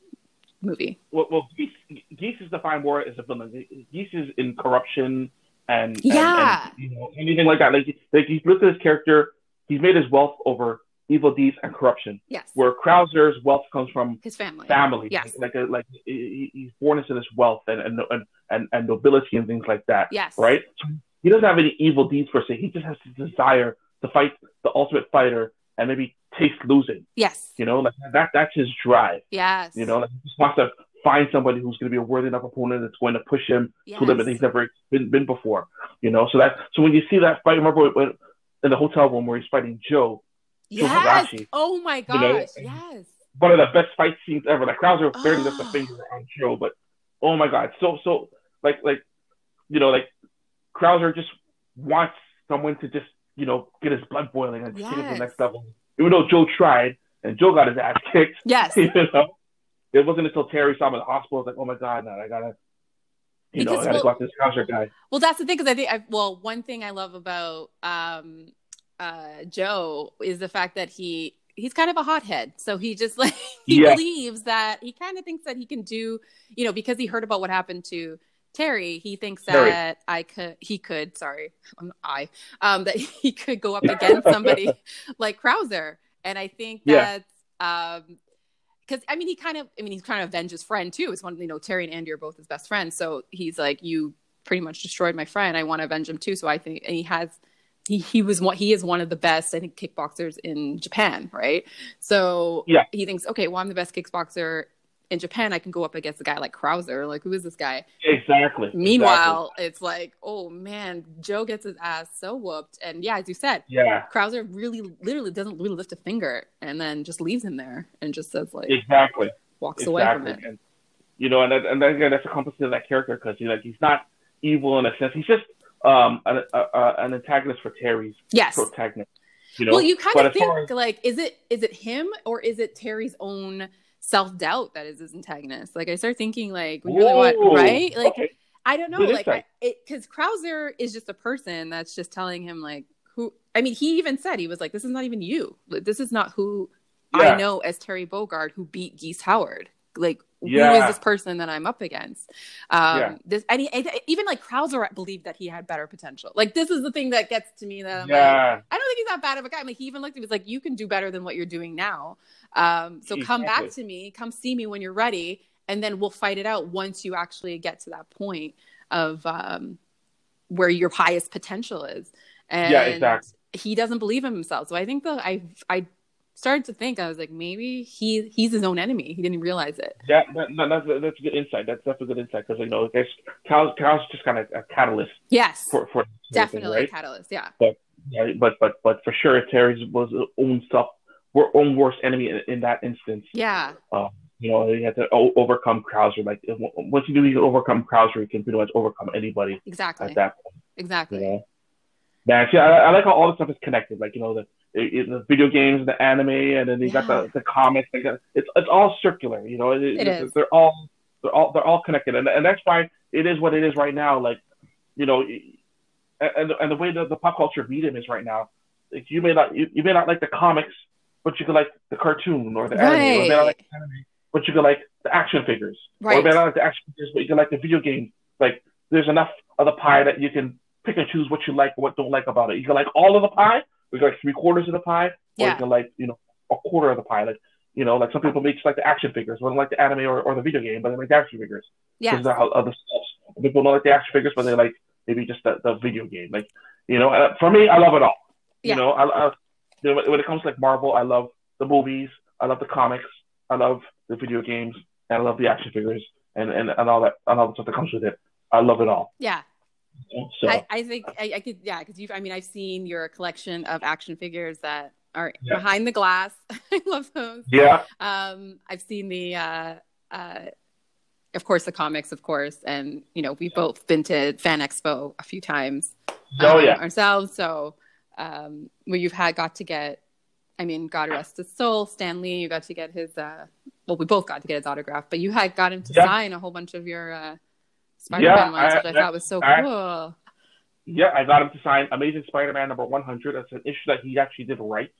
movie. well, well Geese, Geese is defined more as a villain. Geese is in corruption and, and- Yeah. and, you know anything like that. Like, like you look at his character, he's made his wealth over evil deeds and corruption. Yes, Where Krauser's wealth comes from his family. family. Yes. Like, like, a, like he's born into this wealth and and, and and and nobility and things like that. Yes, Right. So he doesn't have any evil deeds per se. He just has the desire to fight the ultimate fighter and maybe taste losing. Yes, You know, like that. That's his drive. yes. You know, like he just wants to find somebody who's going to be a worthy enough opponent that's going to push him yes. to a limit he's never been, been before. You know, so that so when you see that fight, remember when, in the hotel room where he's fighting Joe, Joe Yes. Oh my gosh. You know, yes. one of the best fight scenes ever. Like Krauser barely lifts a Oh. finger on Joe, but oh my god, so so like like you know like Krauser just wants someone to just you know get his blood boiling and take it to the next level. Even though Joe tried and Joe got his ass kicked, (laughs) Yes. you know, it wasn't until Terry saw him in the hospital. Like, oh my god, now I gotta, you know, I gotta well- go after this Krauser guy. Well, that's the thing because I think I, well, one thing I love about um, uh, Joe is the fact that he he's kind of a hothead. So he just (laughs) like he Yeah. believes that he kind of thinks that he can do, you know, because he heard about what happened to Terry, he thinks Terry. that I could he could, sorry, I'm I um that (laughs) he could go up against somebody (laughs) like Krauser. And I think Yeah. um because I mean he kind of I mean he's kind of avenged his friend too. It's one you know, Terry and Andy are both his best friends. So he's like, You pretty much destroyed my friend. I want to avenge him too. So I think and he has he, he was one he is one of the best I think kickboxers in Japan, right? So Yeah. he thinks, okay, well I'm the best kickboxer in Japan. I can go up against a guy like Krauser. Like who is this guy? Exactly. Meanwhile, it's like, oh man, Joe gets his ass so whooped, and yeah, as you said, yeah, Krauser really, literally doesn't really lift a finger, and then just leaves him there and just says like exactly. walks away from it. And you know, and that, and then again, that's a composite of that character because he's like he's not evil in a sense. He's just um an, a, a, an antagonist for Terry's Yes. protagonist. You know, Well, you kind But of think as- like, is it is it him or is it Terry's own self doubt that is his antagonist? Like I start thinking like, we really want right? Like okay. I don't know, Good like. I- it because Krauser is just a person that's just telling him like who. I mean, he even said he was like, "This is not even you. Like, This is not who Yeah. I know as Terry Bogard who beat Geese Howard. Like, who Yeah. is this person that I'm up against? Um, Yeah. This and he, even like Krauser believed that he had better potential. Like, this is the thing that gets to me that I'm like, I don't think he's that bad of a guy. Like he even looked at me like, "You can do better than what you're doing now. Um, so come back to me, come see me when you're ready, and then we'll fight it out once you actually get to that point of um, where your highest potential is." And Yeah, exactly. He doesn't believe in himself, so I think that I I started to think I was like, maybe he he's his own enemy. He didn't realize it. that, that, that, that's that's a good insight. That's that's a good insight because you know, there's Cal's just kind of a catalyst Yes, for for definitely right? a catalyst. Yeah, Yeah, but but but for sure, Terry's was his own self, own worst enemy in, in that instance. yeah, um, You know, he had to o- overcome Krauser. Like once you do, you overcome Krauser. You can pretty much overcome anybody exactly, at that point. exactly. You know, man. See, I, I like how all this stuff is connected. Like you know, the it, the video games, and the anime, and then you got the the comics. Uh, it's it's all circular. You know, it, It it's- They're all they're all they're all connected, and and that's why it is what it is right now. Like you know, and and the way that the pop culture medium is right now, like you may not you, you may not like the comics, but you could like the cartoon or the anime, or may not like the anime, but you could like the action figures, right. or you Right. may not like the action figures, but you could like the video games. Like there's enough of the pie that you can pick and choose what you like what don't like about it. You can like all of the pie, you like three quarters of the pie, or Yeah. you can like you know a quarter of the pie. Like you know, like some people make just like the action figures, or like the anime or, or the video game, but they like the action figures Yes. because of the other stuff. People don't like the action figures, but they like maybe just the, the video game. Like you know, uh, for me, I love it all. Yeah. You know, I, I you know, when it comes to like Marvel, I love the movies, I love the comics, I love the video games, and I love the action figures and, and, and all that and all the stuff that comes with it. I love it all. Yeah. So I, I think I, I could, yeah, because you've, I mean, I've seen your collection of action figures that are Yeah. behind the glass. (laughs) I love those. yeah, Um, I've seen the, uh, uh, of course, the comics, of course, and you know, we've both been to Fan Expo a few times oh um, yeah, ourselves. So, um, where you've had got to get, I mean, God rest his soul, Stan Lee, you got to get his, uh, well, we both got to get his autograph, but you had got him to Yeah. sign a whole bunch of your uh, Spider-Man Yeah, ones, I- which I thought was so I- cool. yeah. I got him to sign Amazing Spider-Man number 100. That's an issue that he actually did write.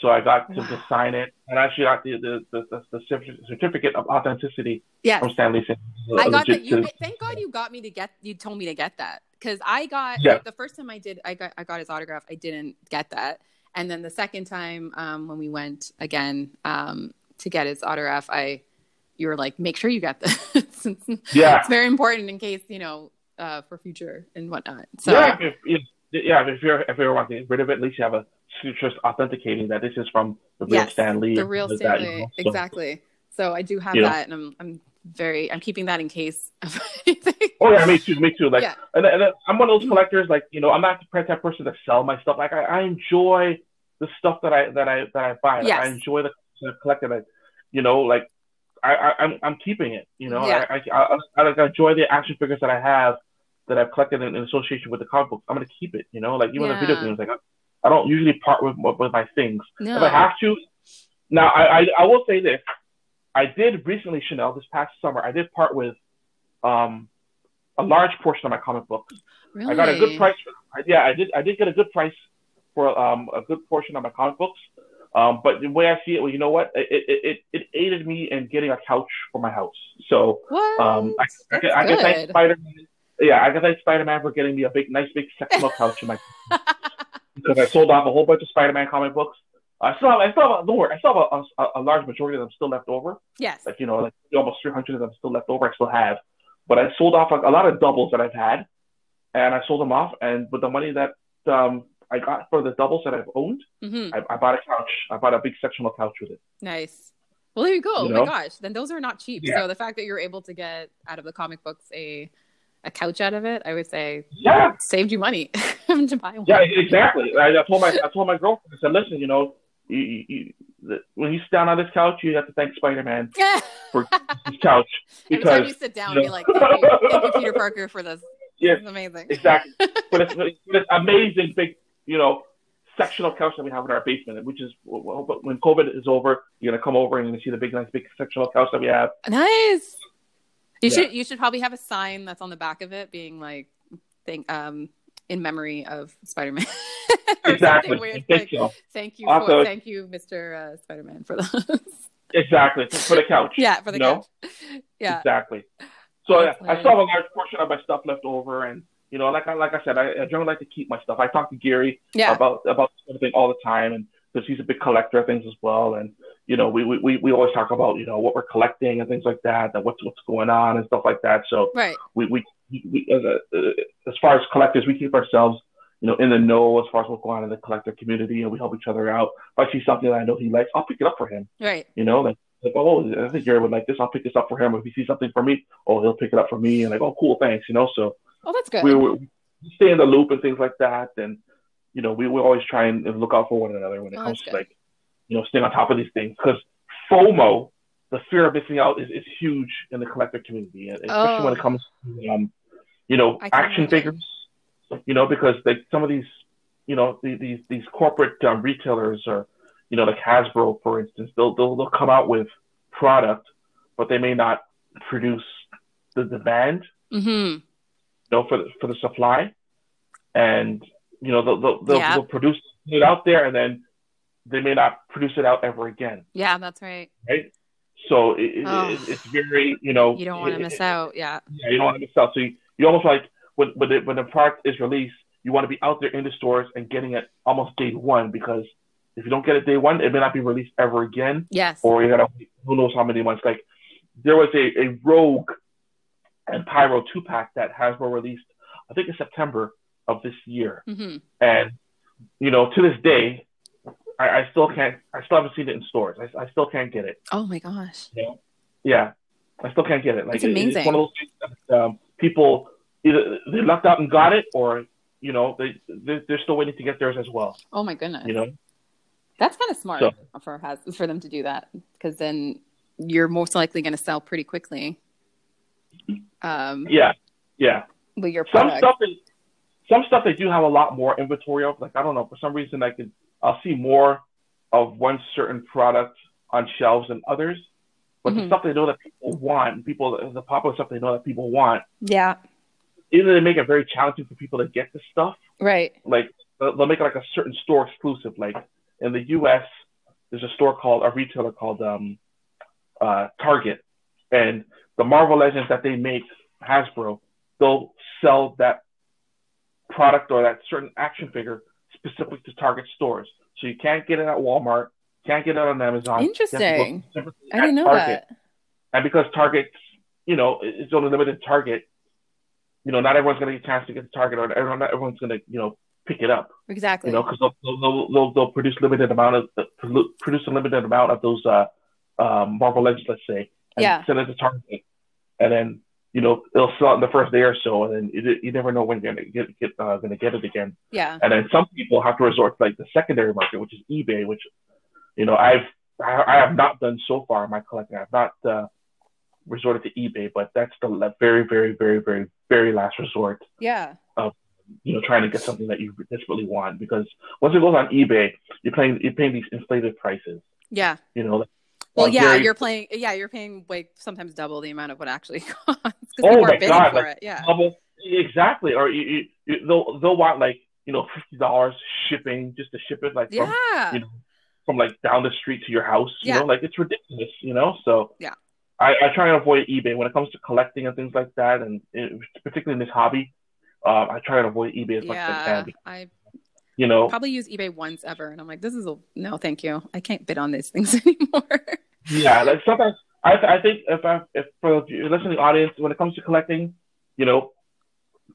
So I got him to sign it, and I actually got the the, the, the, the certificate of authenticity Yes. from Stan Lee. I got that. You thank God you got me to get. You told me to get that because I got Yeah. like, the first time I did. I got I got his autograph. I didn't get that, and then the second time um, when we went again um, to get his autograph, I you were like, make sure you get this. (laughs) Yeah. it's very important in case you know uh, for future and whatnot. So yeah, if, if, yeah, if you're if you want to get rid of it, at least you have a just authenticating that this is from the real Yes, Stan Lee. the real Stan Lee, you know? So, exactly. So I do have You know. that, and I'm I'm very I'm keeping that in case of (laughs) anything. Oh yeah, me too, me too. Like, Yeah. and, and I'm one of those collectors. Like, you know, I'm not the type person to sell my stuff. Like, I, I enjoy the stuff that I that I that I buy. Like, Yes. I enjoy the, the collecting. Like, you know, like I, I I'm I'm keeping it. You know, Yeah. I, I, I I enjoy the action figures that I have that I've collected in, in association with the comic books. I'm gonna keep it. You know, like even the video games. Like, I, I don't usually part with with my things. No. If I have to, now I, I I will say this: I did recently, Chanel, this past summer, I did part with um a large portion of my comic books. really? I got a good price. For, yeah, I did. I did get a good price for um, a good portion of my comic books. Um, but the way I see it, well, you know what? It, it, it, it aided me in getting a couch for my house. So um, I, I, can, I can thank. Spider Man. Yeah, I can thank Spider Man for getting me a big, nice, big (laughs) sectional couch in my because I sold off a whole bunch of Spider Man comic books. I still have, I still have, don't worry, I still have a, a, a large majority of them still left over. yes. Like you know, like almost 300 of them still left over. I still have, but I sold off a, a lot of doubles that I've had, and I sold them off. And with the money that um, I got for the doubles that I've owned, hmm I, I bought a couch. I bought a big sectional couch with it. Nice. Well, there you go. You oh know? my gosh. Then those are not cheap. Yeah. So the fact that you're able to get out of the comic books a a couch out of it, I would say Yeah, saved you money (laughs) to buy one. yeah, exactly. I, I told my I told my girlfriend. I said, listen, you know, you, you, you, the, when you sit down on this couch, you have to thank Spider Man (laughs) for this couch Every time because you sit down, you be know- like, thank you, thank you, Peter Parker, for this. (laughs) Yeah. This is amazing. exactly but it's, this amazing big, you know, sectional couch that we have in our basement, which is well, but when COVID is over, you're gonna come over and you're gonna see the big, nice, big sectional couch that we have. Nice. You Yeah. should you should probably have a sign that's on the back of it, being like, "Thank um in memory of Spider Man." (laughs) Exactly. Weird, like, so. thank you, Also- for, thank you, Mister uh, Spider Man, for the Exactly for the couch. yeah for the No? couch. (laughs) Yeah. Exactly. So yeah, I still have a large portion of my stuff left over, and you know, like I like I said, I, I generally like to keep my stuff. I talk to Gary Yeah. about about everything all the time, and because he's a big collector of things as well, and you know, we, we- we we always talk about you know what we're collecting and things like that, and what's what's going on and stuff like that. So Right. we we, we as, a, uh, as far as collectors, we keep ourselves you know in the know as far as what's going on in the collector community, and we help each other out. If I see something that I know he likes, I'll pick it up for him. Right. You know, like, like oh, I think Gary would like this. I'll pick this up for him. If he sees something for me, oh, he'll pick it up for me. And like, oh, cool, thanks. You know, so Oh, that's good. we, we stay in the loop and things like that. And you know, we, we always try and look out for one another when it Oh, comes to good. like, you know, staying on top of these things because FOMO, the fear of missing out, is, is huge in the collector community, and especially Oh. when it comes to um, you know, action imagine. figures. You know, because like some of these, you know, these these, these corporate um, retailers or you know, like Hasbro, for instance, they'll, they'll they'll come out with product, but they may not produce the demand, hmm you know, for the, for the supply, and you know, they'll they'll, they'll, Yeah. they'll produce it out there, and then they may not produce it out ever again, Yeah, that's right. right? So it, Oh. it, it's very, you know, You don't want to miss out. Yeah. yeah, you don't want to miss out. So you, you almost like when when the, when the product is released, you want to be out there in the stores and getting it almost day one because if you don't get it day one, it may not be released ever again, Yes. or you gotta who knows how many months. Like there was a, a Rogue and Pyro two pack that Hasbro released, I think in September of this year, hmm and you know to this day, I, I still can't, I still haven't seen it in stores. I, I still can't get it. Oh my gosh. Yeah, I still can't get it. Like That's it- amazing. it's one of those things that um, people either they lucked out and got it, or you know they they- they're still waiting to get theirs as well. Oh my goodness. You know, That's kind of smart So- for has for them to do that because then you're most likely going to sell pretty quickly. Um, yeah, yeah. with your Some stuff is some stuff they do have a lot more inventory of. Like I don't know, for some reason I could I'll see more of one certain product on shelves than others. But the Mhm. stuff they know that people want, people the popular stuff they know that people want, Yeah. either they make it very challenging for people to get the stuff, Right. like they'll they'll make it like a certain store exclusive. Like in the U.S., there's a store called a retailer called um, uh, Target, and the Marvel Legends that they make, Hasbro, they'll sell that product or that certain action figure specifically to Target stores. So you can't get it at Walmart, can't get it on Amazon. You have to go Interesting. I didn't know Target. that. And because Target, you know, it's only limited Target, you know, not everyone's going to get a chance to get the Target, or not everyone's going to, you know, pick it up, Exactly. you know, because they'll, they'll, they'll, they'll produce limited amount of produce a limited amount of those uh, um, Marvel Legends, let's say, and Yeah. send it to Target, and then you know it'll sell it in the first day or so, and then you, you never know when you're going to get, get uh, to get it again. yeah. And then some people have to resort to like the secondary market, which is eBay, which you know I've I, I have not done so far in my collecting. I've not uh, resorted to eBay, but that's the very, very, very, very, very last resort. Yeah. Of you know, trying to get something that you desperately want because once it goes on eBay, you're paying you're paying these inflated prices. Yeah. You know, like, Well, uh, yeah, Gary- you're paying. Yeah, you're paying like sometimes double the amount of what actually (laughs) costs because Oh people my are bidding God, for like, it. Yeah. double exactly, or you, you, they'll they'll want like you know, fifty dollars shipping just to ship it, like from, you know, from like down the street to your house. You Yeah. know, like it's ridiculous. You know, so Yeah. I, I try and avoid eBay when it comes to collecting and things like that, and it, particularly in this hobby. Um, I try and avoid eBay as much as I yeah. can. I You know, probably use eBay once ever, and I'm like, this is a no, thank you. I can't bid on these things (laughs) anymore. Yeah, like sometimes I, I think if I if for the listening audience, when it comes to collecting, you know,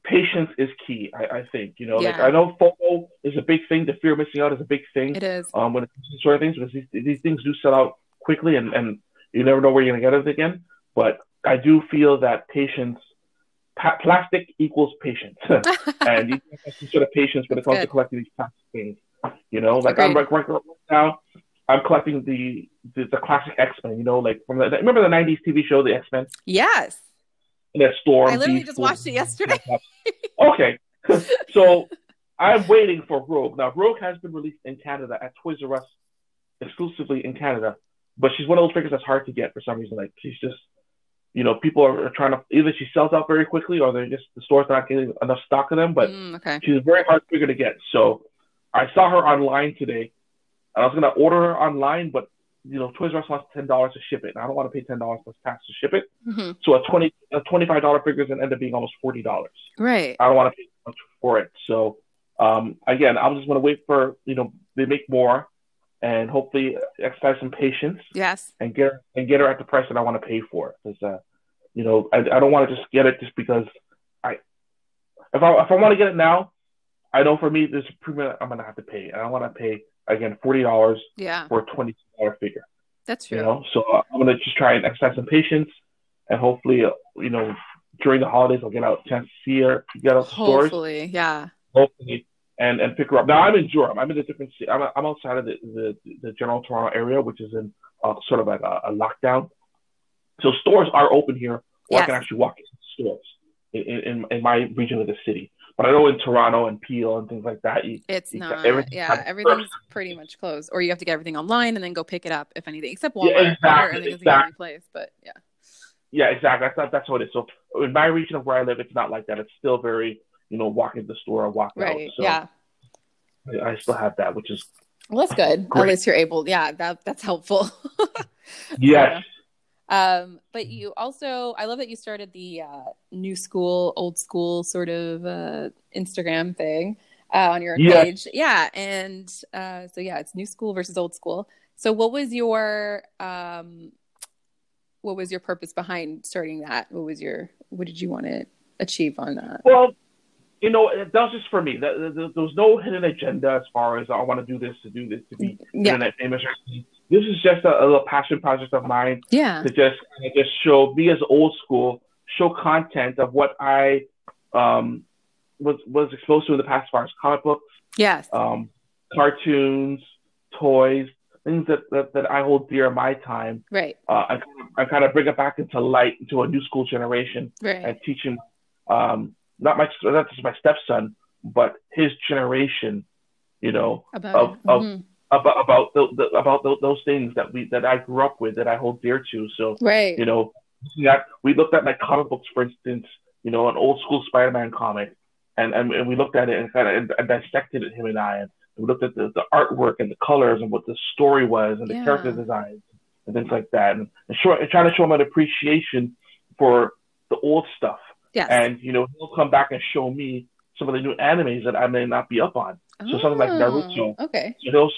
patience is key. I, I think you know, like I know FOMO is a big thing. The fear of missing out is a big thing. it is. um, when it comes to these sort of things because these, these things do sell out quickly and, and you never know where you're going to get it again. But I do feel that patience, pa- plastic equals patience. (laughs) and you have some sort of patience when it comes to collecting these plastic things. You know, like I'm Agreed. like right, right now, I'm collecting the, the, the classic X Men. You know, like from the remember the '90s TV show, the X Men, yes. and that Storm. I literally just watched it yesterday. okay, (laughs) so I'm waiting for Rogue. Now, Rogue has been released in Canada at Toys R Us exclusively in Canada, but she's one of those figures that's hard to get for some reason. Like she's just, you know, people are, are trying to either she sells out very quickly or they're just the store's not getting enough stock of them. But Mm, okay. she's a very hard figure to get. So I saw her online today. And I was gonna order her online, but you know, Toys R Us wants ten dollars to ship it, and I don't want to pay ten dollars plus tax to ship it. hmm So a twenty a twenty five dollar figure is gonna end up being almost forty dollars. Right. I don't want to pay much for it. So um, again, I'm just going to wait for you know they make more, and hopefully exercise some patience Yes. and get her, and get her at the price that I want to pay for it. Because uh, you know I, I don't want to just get it just because I if I if I want to get it now, I know for me there's a premium I'm going to have to pay, and I want to pay again forty dollars Yeah. for a twenty dollar figure. That's true. You know, so I'm going to just try and exercise some patience, and hopefully uh, you know during the holidays I'll get out a chance to see her, get out the stores Hopefully. Yeah. hopefully, and and pick her up. Now I'm in Durham. I'm in a different city. I'm, I'm outside of the, the the general Toronto area, which is in uh, sort of like a, a lockdown. So stores are open here, or I can actually walk into stores in, in in my region of the city. But I know in Toronto and Peel and things like that, you, It's You not. everything Yeah. Everything's first. pretty much closed, or you have to get everything online and then go pick it up if anything, except Walmart. Yeah, Walmart. exactly, Everything is the only exactly. place, but yeah. yeah, exactly. That's not, that's what it is. So in my region of where I live, it's not like that. It's still very you know walk into the store or walk Right. out. So yeah. I, still have that, which is Well, that's good. At Great. least you're able. Yeah. That that's helpful. (laughs) yes. Um, but you also, I love that you started the uh, new school, old school sort of uh, Instagram thing uh, on your page. Yeah. And uh, so, yeah, it's new school versus old school. So, what was your, um, what was your purpose behind starting that? What was your, what did you want to achieve on that? Well, you know, that was just for me. There was no hidden agenda as far as I want to do this to do this to be Yeah. internet famous. This is just a, a little passion project of mine Yeah. to just kind of just show be as old school, show content of what I um, was was exposed to in the past, as far as comic books, Yes. um, cartoons, toys, things that, that, that I hold dear in my time. Right. Uh, I, I kind of bring it back into light into a new school generation Right. and teaching um, not my not just my stepson, but his generation, you know, About of- it. of-. About about the, the, about the, those things that we that I grew up with that I hold dear to. So Right. you know, yeah, we looked at like comic books, for instance, you know, an old school Spider-Man comic, and and, and we looked at it and kind of and, and dissected it, him and I, and we looked at the, the artwork and the colors and what the story was and the Yeah. character designs and things like that, and, and, show, and trying to show him an appreciation for the old stuff. yes. And you know, he'll come back and show me some of the new animes that I may not be up on. so something like oh, Naruto. Oh, Okay. So he'll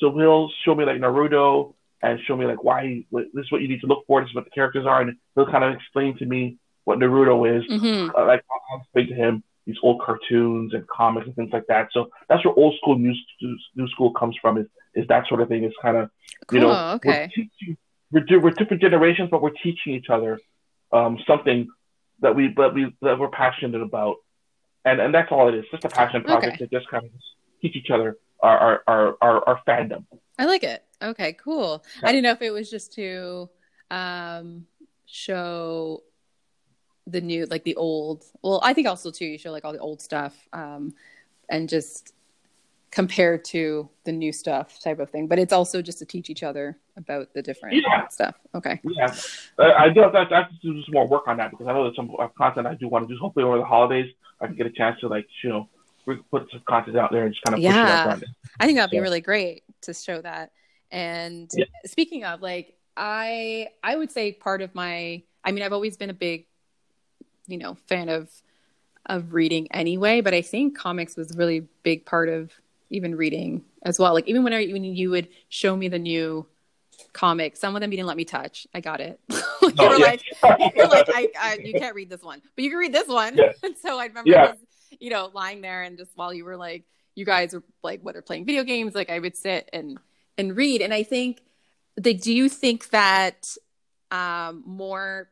so he'll show me like Naruto and show me like why like, this is what you need to look for. This is what the characters are, and he'll kind of explain to me what Naruto is. hmm Uh, like I'll explain to him these old cartoons and comics and things like that. So that's where old school new new school comes from. Is is that sort of thing? Is kind of Cool. you know okay. we're teaching we're, we're different generations, but we're teaching each other um, something that we that we that we're passionate about, and and that's all it is. Just a passion project Okay. to just kind of teach each other our our our, our, our fandom. I like it. Okay, cool. Yeah. I didn't know if it was just to um, show the new, like the old. Well, I think also too, you show like all the old stuff um, and just compare to the new stuff type of thing. But it's also just to teach each other about the different Yeah. stuff. Okay. Yeah, I, I do have to, I have to do some more work on that because I know there's some content I do want to do. Hopefully over the holidays I can get a chance to like you know put some content out there and just kind of yeah. I think that'd be really great to show that. And Yeah. speaking of like I I would say part of my I mean I've always been a big you know fan of of reading anyway, but I think comics was a really big part of even reading as well. Like even when I when you would show me the new comic, some of them you didn't let me touch. I got it. (laughs) you Oh, were yeah. like you're like I, I you (laughs) can't read this one, but you can read this one. Yeah. (laughs) So I remember Yeah. You know lying there and just while you were like you guys were like whether playing video games, like I would sit and and read. And I think they do you think that um, more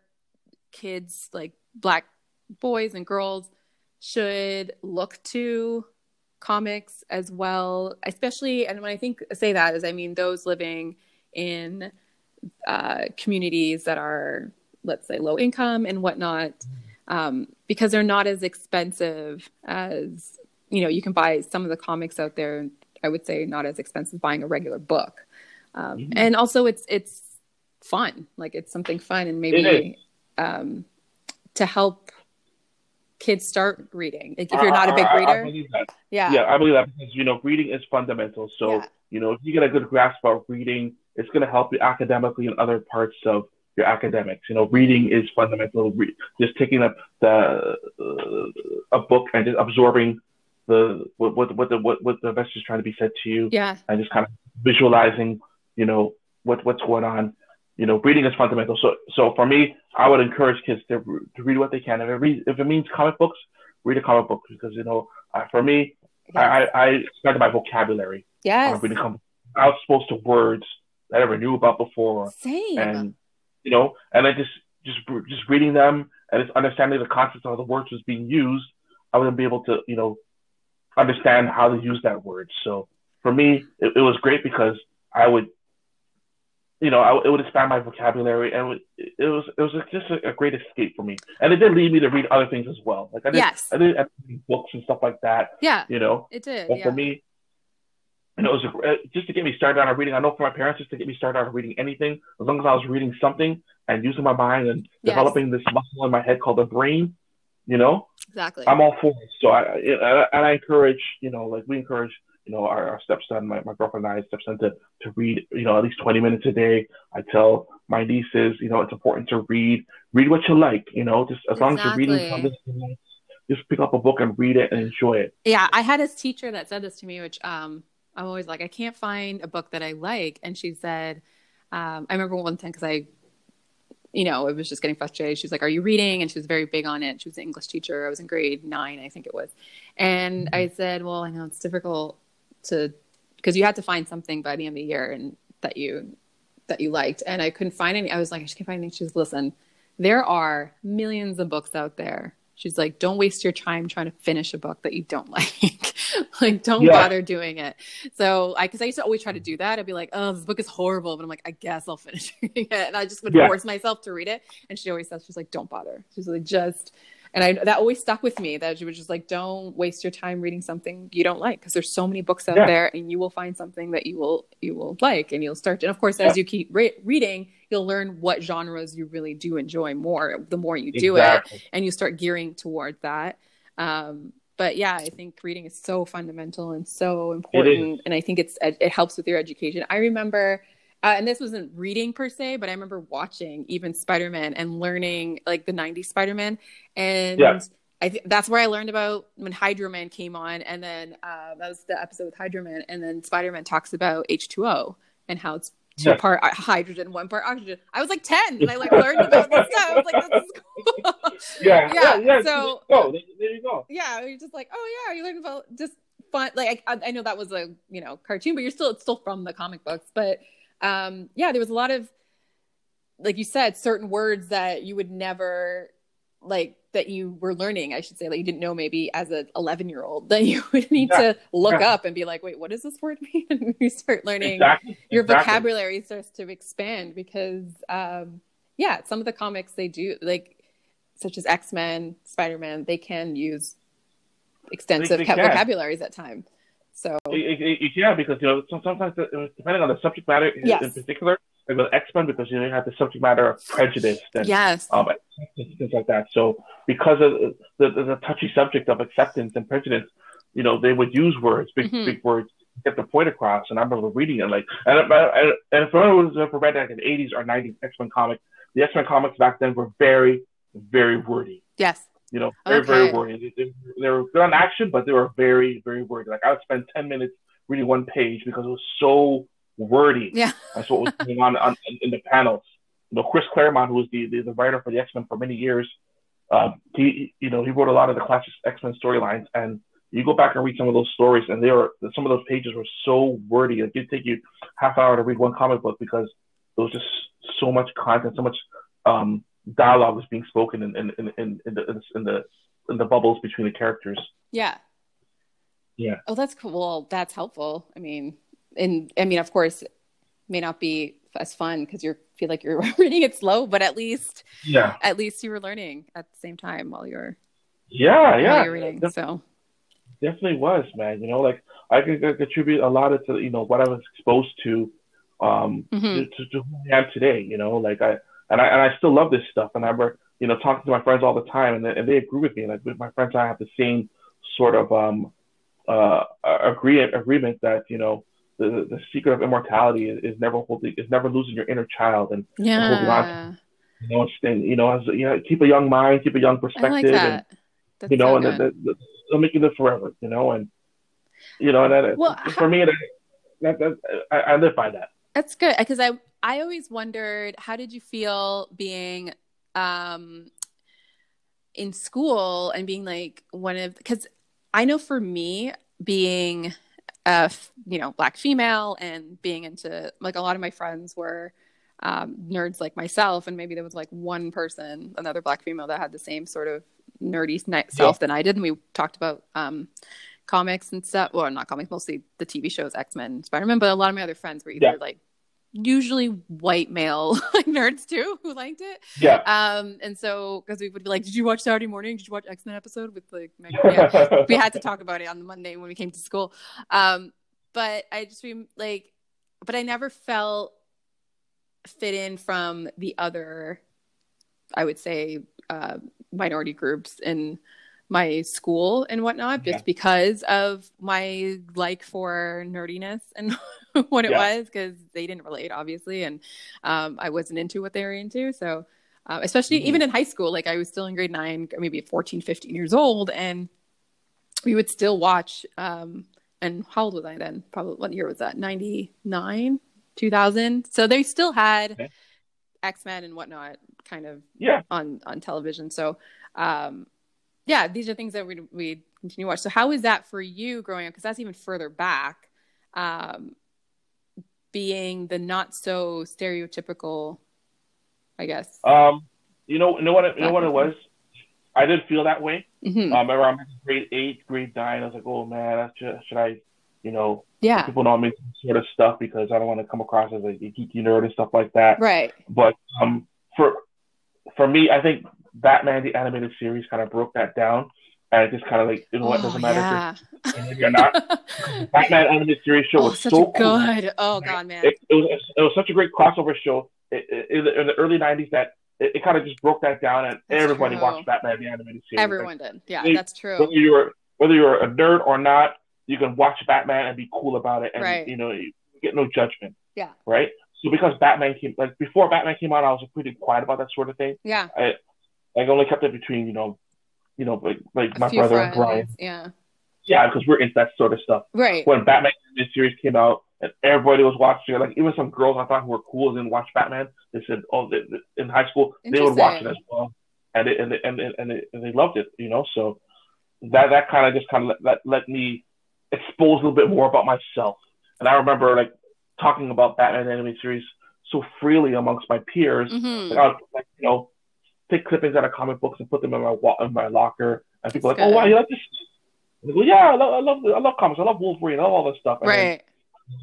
kids like black boys and girls should look to comics as well especially and when i think say that is i mean those living in uh, communities that are let's say low income and whatnot um, because they're not as expensive as you know you can buy some of the comics out there. I would say not as expensive buying a regular book. Um, Mhm. and also it's it's fun. Like it's something fun and maybe um, to help kids start reading. Like if you're not a big I- I- I reader yeah. Yeah, I believe that because you know reading is fundamental. So Yeah. you know if you get a good grasp of reading, it's going to help you academically in other parts of your academics. You know, reading is fundamental. Re- just taking up the uh, a book and just absorbing the what what what the what, what the message is trying to be said to you, yeah and just kind of visualizing, you know, what what's going on. You know, reading is fundamental. So so for me, I would encourage kids to, to read what they can. If it read, if it means comic books, read a comic book because you know, uh, for me, I, I, I expanded my vocabulary yes on reading comic. I was exposed to words that I never knew about before, same and you know, and I just just just reading them and just understanding the concepts of how the words was being used, I wouldn't be able to you know understand how to use that word. So for me, it, it was great because I would. You know, I, it would expand my vocabulary, and it, it was it was just a, a great escape for me, and it did lead me to read other things as well. Like I did, yes I did I did books and stuff like that. yeah You know, it did but yeah for me, and it was uh, just to get me started on reading. I know for my parents, just to get me started on reading anything, as long as I was reading something and using my mind and Yes. developing this muscle in my head called the brain, you know, exactly I'm all for it. So I, I and I encourage, you know, like we encourage, you know, our, our stepson, my, my girlfriend and I, stepson to to read, you know, at least 20 minutes a day. I tell my nieces, you know, it's important to read. Read what you like, you know, just as long as you're reading something, you know, just pick up a book and read it and enjoy it. Yeah, I had this teacher that said this to me, which um, I'm always like, I can't find a book that I like. And she said, um, I remember one time because I, you know, it was just getting frustrated. She was like, Are you reading? And she was very big on it. She was an English teacher. I was in grade nine, I think it was. And I said, Well, I know it's difficult to, because you had to find something by the end of the year and that you, that you liked. And I couldn't find any. I was like, I just can't find anything. She was, Listen, there are millions of books out there. She's like, don't waste your time trying to finish a book that you don't (laughs) like. like, don't Yeah. bother doing it. So, I, because I used to always try to do that. I'd be like, oh, this book is horrible. But I'm like, I guess I'll (laughs) finish reading it. And I just would Yeah. force myself to read it. And she always says, she's like, don't bother. She's like, just, and I, that always stuck with me that she was just like, don't waste your time reading something you don't like. Cause there's so many books out Yeah. there and you will find something that you will, you will like and you'll start. And of course, as you keep re- reading, you'll learn what genres you really do enjoy more the more you do it and you start gearing toward that. Um, but yeah, I think reading is so fundamental and so important, and I think it's it helps with your education. I remember, uh, and this wasn't reading per se, but I remember watching even Spider Man and learning like the '90s Spider Man, and Yeah. I think that's where I learned about when Hydro Man came on, and then uh, that was the episode with Hydro Man, and then Spider Man talks about H2O and how it's two Yeah. part uh, hydrogen, one part oxygen. I was like ten, and I like learned about this stuff. I was like, this is cool. Yeah, (laughs) Yeah, yeah, yeah. so- oh, there, there you go. yeah, you're just like, oh yeah, you learned about just fun. Like I, I know that was a you know cartoon, but you're still it's still from the comic books. But um, yeah, there was a lot of like you said, certain words that you would never like that you were learning. I should say that you didn't know maybe as a 11 year old that you would need Yeah, to look yeah. up and be like, wait, what does this word mean? (laughs) And you start learning Exactly. your exactly. vocabulary starts to expand because um yeah some of the comics they do like such as x-men spider-man they can use extensive they can. vocabularies at times so It, it, it, yeah, because you know sometimes uh, depending on the subject matter Yes. in particular, like with X Men, because you know, you have the subject matter of prejudice and yes um, things like that. So because of the, the, the touchy subject of acceptance and prejudice, you know, they would use words, big Mhm. big words, to get the point across. And I remember reading it like, and and, and for anyone who's ever read like an '80s or '90s X Men comic, the X Men comics back then were very, very wordy. Yes. You know, very very wordy. They, they, they were good on action, but they were very very wordy. Like I would spend ten minutes reading one page because it was so wordy. Yeah. (laughs) That's what was going on, on in, the panels. You know, Chris Claremont, who was the, the, the writer for the X Men for many years, um, he you know he wrote a lot of the classic X Men storylines, and you go back and read some of those stories, and they were some of those pages were so wordy. Like it'd take you half an hour to read one comic book because there was just so much content, so much um, dialogue was being spoken in in, in, in, in the in the in the bubbles between the characters. Yeah. Yeah. Oh, that's cool. Well, that's helpful. I mean, and I mean, of course, it may not be as fun because you feel like you're (laughs) reading it slow, but at least, Yeah, at least you were learning at the same time while you're yeah, while yeah. you're reading. Def- So definitely was, man. You know, like I could contribute a lot of to you know what I was exposed to, um, Mhm. to, to, who I am today. You know, like I and I and I still love this stuff, and I remember you know talking to my friends all the time, and they, and they agree with me. Like with my friends, I have the same sort of um uh agree agreement that you know the the secret of immortality is, is never holding is never losing your inner child, and holding yeah, you know staying you know as you know keep a young mind, keep a young perspective, like and. That's you know, so and good. that, that, they'll make you live forever, you know, and you know, and that, Well, for how- me, that, that, that I, I live by that. That's good because I I always wondered how did you feel being um in school and being like one of because I know for me being a f- you know black female and being into like a lot of my friends were um, nerds like myself and maybe there was like one person another black female that had the same sort of nerdy self than I did and we talked about um comics and stuff well not comics mostly the TV shows X-Men Spider-Man but a lot of my other friends were either Yeah. like usually white male (laughs) like nerds too who liked it Yeah. um and so because we would be like did you watch Saturday morning did you watch X-Men episode with like yeah we had to talk about it on the Monday when we came to school. Um, but I just like, but I never felt fit in from the other, I would say, uh, minority groups in my school and whatnot, Yeah. just because of my like for nerdiness (laughs) and what it Yeah. was, because they didn't relate, obviously, and um, I wasn't into what they were into. So, uh, especially Mhm. even in high school, like I was still in grade nine, maybe 14, 15 years old, and we would still watch. Um, and how old was I then? Probably what year was that? 99, 2000. So they still had Okay. X Men and whatnot kind of yeah. on on television. So, um, yeah, these are things that we we continue to watch. So, how is that for you growing up? Because that's even further back, um, being the not so stereotypical, I guess. Um, you know, you know what, it, you know what it was. I did feel that way. Mhm. Um, around grade eight, grade nine, I was like, oh man, I should, should I, you know, yeah, people know me sort of stuff because I don't want to come across as a geeky nerd and stuff like that. right. But um, for for me, I think Batman the animated series kind of broke that down, and it just kind of like you know what Oh, doesn't matter yeah. Oh, if you're or not. Batman animated series show (laughs) oh, was so a cool. good. Oh God, man. It, it was it was such a great crossover show it, in the early '90s that it, it kind of just broke that down, and That's everybody true. watched Batman the animated series. Everyone did. Yeah, They- that's true. Whether you're whether you're a nerd or not, you can watch Batman and be cool about it, and Right. you know you get no judgment. Yeah. Right. So because Batman came like before Batman came out, I was pretty quiet about that sort of thing. Yeah. I only kept it between you know, you know, like, like my brother and friends. Brian. Yeah. Yeah, because we're into that sort of stuff. Right. When Batman this series came out and everybody was watching it, like even some girls I thought who were cool didn't watch Batman. They said, oh, they, they- in high school they would watch it as well, and they, and and and, they, and they loved it. You know, so that that kind of just kind of let, let let me expose a little bit more about myself. And I remember like talking about Batman animated series so freely amongst my peers. hmm Like, I would, like you know, take clippings out of comic books and put them in my wa- in my locker, and people are like, That's "Oh wow, you like this?" I go, "Yeah, I love, I love, I love comics. I love Wolverine. I love all this stuff." And Right.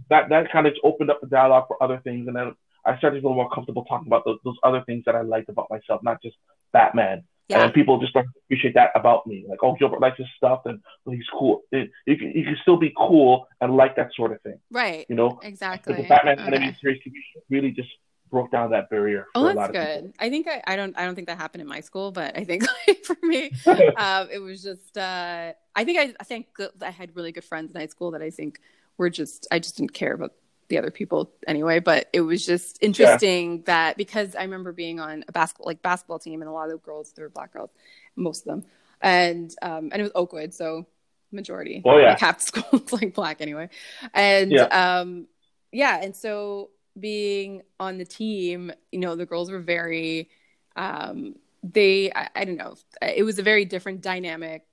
That that kind of opened up the dialogue for other things, and then I started to feel more comfortable talking about those, those other things that I liked about myself, not just Batman. Yeah. And people just started to appreciate that about me. Like, oh, Gilbert likes this stuff, and well, he's cool. It, you can you can still be cool and like that sort of thing, Right. you know. Exactly. Because the Batman Okay. animated series can really just broke down that barrier. oh, that's good. I think I, I don't I don't think that happened in my school, but I think (laughs) like, for me, (laughs) um, it was just uh, I think I, I think I had really good friends in high school that I think were just I just didn't care about the other people anyway. But it was just interesting yeah. that because I remember being on a basketball like basketball team and a lot of the girls they were black girls, most of them, and um, and it was Oakwood, so majority. Oh yeah, like half the (laughs) school was like black anyway, and yeah. um, yeah, and so being on the team, you know, the girls were very, um, they, I, I don't know, it was a very different dynamic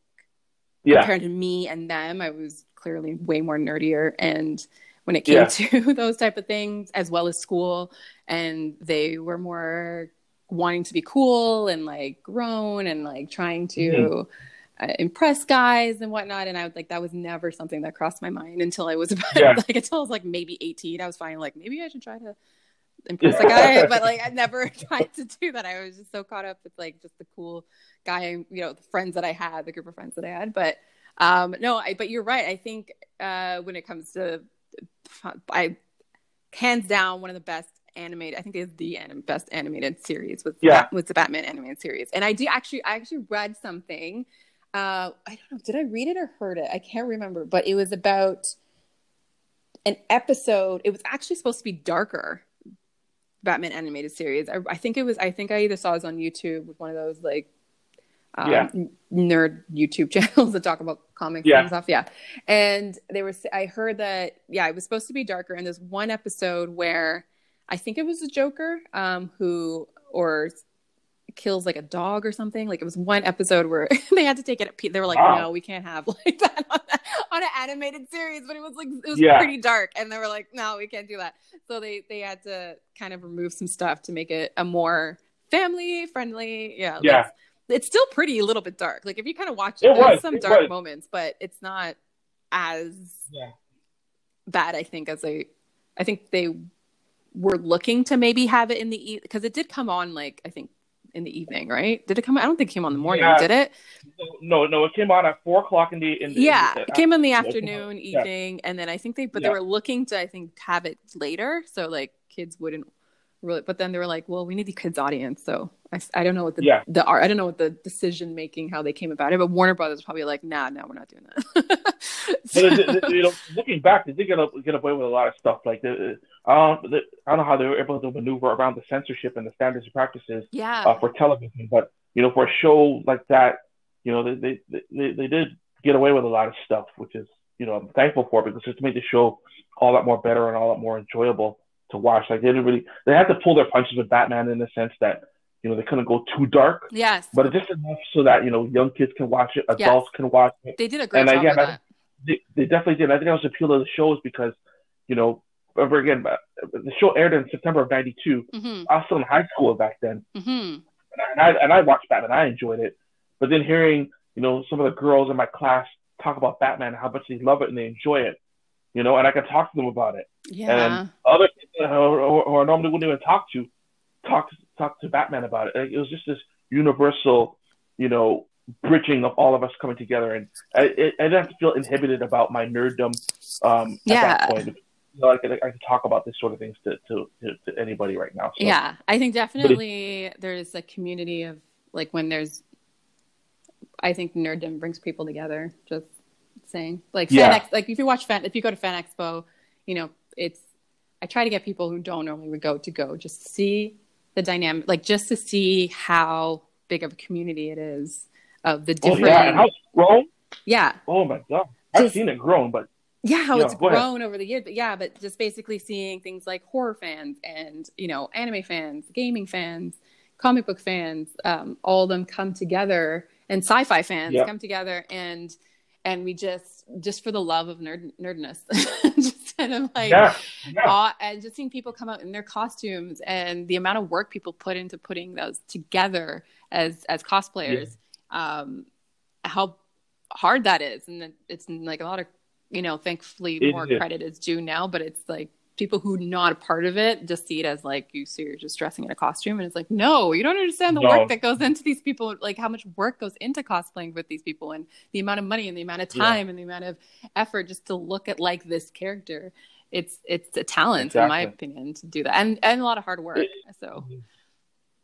yeah. compared to me and them. I was clearly way more nerdier. And when it came yeah. to (laughs) those type of things, as well as school, and they were more wanting to be cool and like grown and like trying to, mm-hmm impress guys and whatnot. And I was like, that was never something that crossed my mind until I was (laughs) about, yeah. like, until I was like maybe 18. I was finally like, maybe I should try to impress a guy. (laughs) but like, I never (laughs) tried to do that. I was just so caught up with like just the cool guy, you know, the friends that I had, the group of friends that I had. But um, no, I, but you're right. I think uh, when it comes to, I, hands down, one of the best animated. I think is the anim- best animated series with yeah. with the Batman animated series. And I do actually I actually read something uh, I don't know, did I read it or heard it? I can't remember, but it was about an episode. It was actually supposed to be darker. Batman animated series. I, I think it was. I think I either saw it on YouTube with one of those like um, yeah. nerd YouTube (laughs) channels that talk about comics yeah. and stuff. Yeah, and they were. I heard that. Yeah, it was supposed to be darker. And there's one episode where I think it was the Joker, um, who or kills like a dog or something. Like it was one episode where (laughs) they had to take it. They were like, wow. no, we can't have (laughs) like that on, that on, an animated series. But it was like it was yeah. pretty dark, and they were like, no, we can't do that. So they they had to kind of remove some stuff to make it a more family friendly. Yeah, yeah. It's still pretty a little bit dark. Like if you kind of watch it, it there's some dark was. moments, but it's not as yeah. bad. I think as I, I think they were looking to maybe have it in the because it did come on like I think in the evening, right? Did it come? I don't think it came on the morning. Yeah. Did it? No, no, it came on at four o'clock in the. In the yeah, in the, it came in the afternoon, evening, yeah. and then I think they, but yeah. they were looking to, I think, have it later, so like kids wouldn't really. But then they were like, well, we need the kids' audience, so I, I don't know what the yeah. the art. I don't know what the decision making how they came about it, but Warner Brothers was probably like, nah, no, we're not doing that. (laughs) so, but, you know, looking back, they did get, get away with a lot of stuff. Like, the, I don't, I don't know how they were able to maneuver around the censorship and the standards and practices yeah. uh, for television, but you know, for a show like that, you know, they, they they they did get away with a lot of stuff, which is you know I'm thankful for because it's made the show all that more better and all that more enjoyable to watch. Like they didn't really they had to pull their punches with Batman in the sense that you know, they couldn't go too dark. Yes. But it's just enough so that, you know, young kids can watch it, adults yes. can watch it. They did a great and job again, I, they, they, definitely did. I think that was the appeal of the show is because, you know, over again, the show aired in September of '92. Mm-hmm. I was still in high school back then, mm-hmm. and, I, and I watched Batman. I enjoyed it, but then hearing you know some of the girls in my class talk about Batman, how much they love it and they enjoy it, you know, and I could talk to them about it. Yeah. And other people who, I normally wouldn't even talk to talk talk to Batman about it. It was just this universal, you know, bridging of all of us coming together, and I, I didn't have to feel inhibited about my nerddom um, yeah. at that point. You know, I could, I could talk about this sort of things to, to, to, to anybody right now. So. Yeah, I think definitely there's a community of like when there's, I think nerddom brings people together. Just saying, like fan yeah. Ex- like if you watch fan, if you go to Fan Expo, you know, it's I try to get people who don't normally would go to go just to see the dynamic, like just to see how big of a community it is of the different. Oh, yeah, and how it's grown. Yeah. Oh my god, I've just, seen it grown, but yeah, how it's grown ahead. over the years. But yeah, but just basically seeing things like horror fans and you know anime fans, gaming fans, comic book fans, um, all of them come together, and sci-fi fans come together, and and we just just for the love of nerd nerdness, (laughs) just kind of like yeah. Awe, and just seeing people come out in their costumes and the amount of work people put into putting those together as as cosplayers, um, how hard that is, and it's like a lot of you know, thankfully it more credit is due now, but it's like people who not a part of it just see it as like you see you're just dressing in a costume and it's like no you don't understand the no. work that goes into these people like how much work goes into cosplaying with these people and the amount of money and the amount of time yeah. and the amount of effort just to look at like this character it's it's a talent in my opinion to do that, and and a lot of hard work. It- So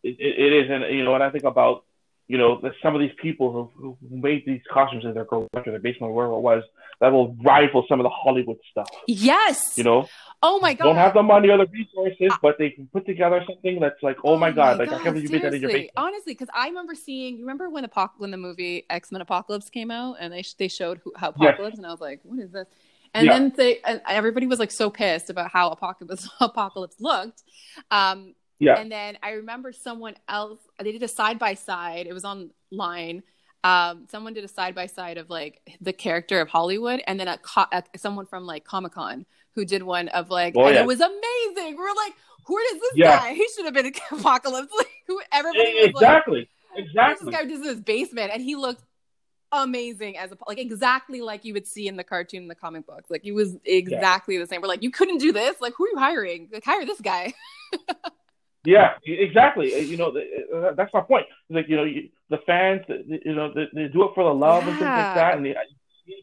It, it, is, and you know, when I think about you know the, some of these people who, who made these costumes in their garage or their basement or wherever it was, that will rival some of the Hollywood stuff. yes, You know, oh my god, don't have the money or the resources, but they can put together something that's like, oh, my god, like I can't believe you made that in your basement. Honestly, because I remember seeing. You remember when the Apoc- when the movie X Men Apocalypse came out, and they they showed who, how Yes. Apocalypse, and I was like, what is this? And Yeah. then they and everybody was like so pissed about how Apocalypse (laughs) Apocalypse looked. Um, Yeah, And then I remember someone else, they did a side by side. It was online. Um, someone did a side by side of like the character of Hollywood and then a, co- a someone from like Comic Con who did one of like, Oh, and yeah. it was amazing. We are like, who is this Yeah. guy? (laughs) He should have been in Apocalypse. Like, who everybody was exactly, "Who's exactly. this guy just in his basement, and he looked amazing as a like exactly like you would see in the cartoon and the comic book. Like he was exactly the same. We're like, you couldn't do this. Like, who are you hiring? Like, hire this guy. (laughs) Yeah, exactly. Uh, You know, the- uh, that's my point. Like you know, you, the fans, you know, they, they do it for the love and things like that, and they,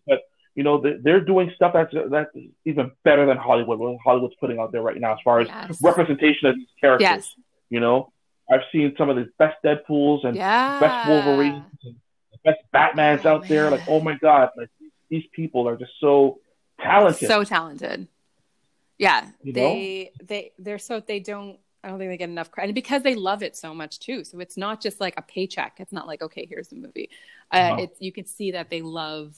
but you know, they, they're doing stuff that's that's even better than Hollywood. What Hollywood's putting out there right now, as far as Yes. representation of these characters. Yes. You know, I've seen some of the best Deadpool's and Yeah. best Wolverines, and the best Batmans Oh, out there. Like, oh my god, like these people are just so talented. So talented. Yeah. You they they they're so they don't I don't think they get enough credit and because they love it so much too. So it's not just like a paycheck. It's not like okay, here's the movie. Uh, you can see that they love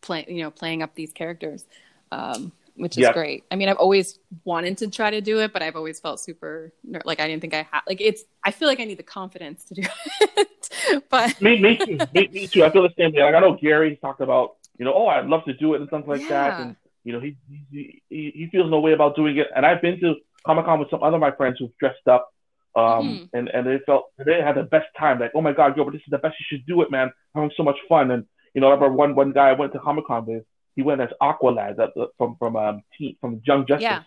playing you know playing up these characters. Um which is Yeah. great. I mean, I've always wanted to try to do it, but I've always felt super ner- like I didn't think I had like it's. I feel like I need the confidence to do (laughs) it, but me, me too. Me, me too. I feel the same way. Like I know Gary talked about, you know, oh, I'd love to do it and stuff like that, and you know, he, he he he feels no way about doing it. And I've been to Comic Con with some other of my friends who've dressed up, um, Mhm. and and they felt they had the best time. Like, oh my God, yo, but this is the best. You should do it, man. Having so much fun. And you know, I remember one one guy I went to Comic Con with. He went as Aqualad that, that- from from um team, from Young Justice. Yeah.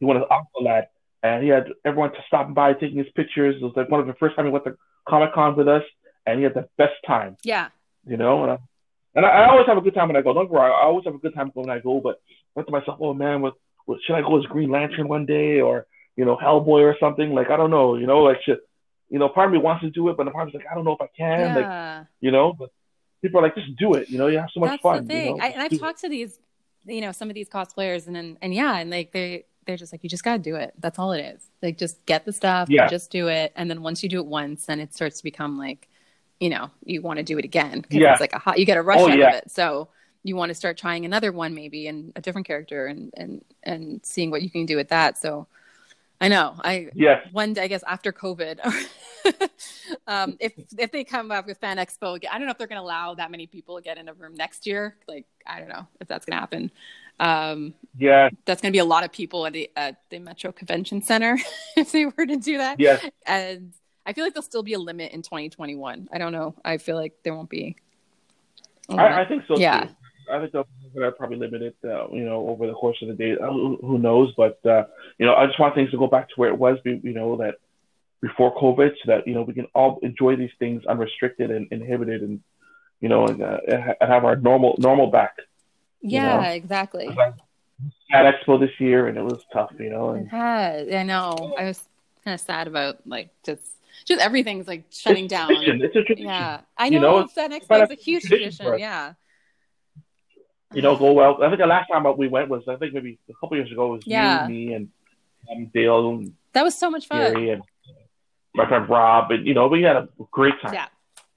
He went as Aqualad, and he had everyone to stop by taking his pictures. It was like one of the first time he went to Comic Con with us, and he had the best time yeah, you know. And I, and I, I always have a good time when I go. Don't wrong, I always have a good time when I go. But I thought to myself, oh man, what should I go as Green Lantern one day, or you know, Hellboy or something? Like I don't know, you know, like should, you know, part of me wants to do it, but the part of me's like I don't know if I can, like yeah. you know. But people are like, just do it, you know. You have so much That's fun. the thing. You know? I, and I've it. talked to these, you know, some of these cosplayers, and then and yeah, and like they they're just like, you just gotta do it. That's all it is. Like just get the stuff, Yeah. just do it, and then once you do it once, then it starts to become like, you know, you want to do it again because Yeah. it's like a hot. You get a rush Oh, out yeah. of it, so you want to start trying another one maybe and a different character and and and seeing what you can do with that. So I know I Yes. one day, I guess after COVID, (laughs) um, if if they come up with Fan Expo, again, I don't know if they're going to allow that many people to get in a room next year. Like, I don't know if that's going to happen. Um, Yes. that's going to be a lot of people at the at the Metro Convention Center (laughs) if they were to do that. Yes. And I feel like there'll still be a limit in 2021. I don't know. I feel like there won't be. I, limit. think so Yeah. too. I think they'll they'll probably limit it, uh, you know, over the course of the day. Uh, Who, knows? But uh, you know, I just want things to go back to where it was, you know, that before COVID, so that you know we can all enjoy these things unrestricted and inhibited, and you know, and, uh, and have our normal normal back. yeah, know? exactly. At Expo this year, and it was tough, you know. It And has. I know. I was kind of sad about like just just everything's like shutting down. It's a tradition. Yeah, I You know. know, kind is a huge tradition tradition. Yeah. You know, go well. I think the last time we went was I think maybe a couple years ago. It was Yeah. you, me, and um, Dale, and That was so much fun. Gary, and my friend Rob, and you know, we had a great time. Yeah.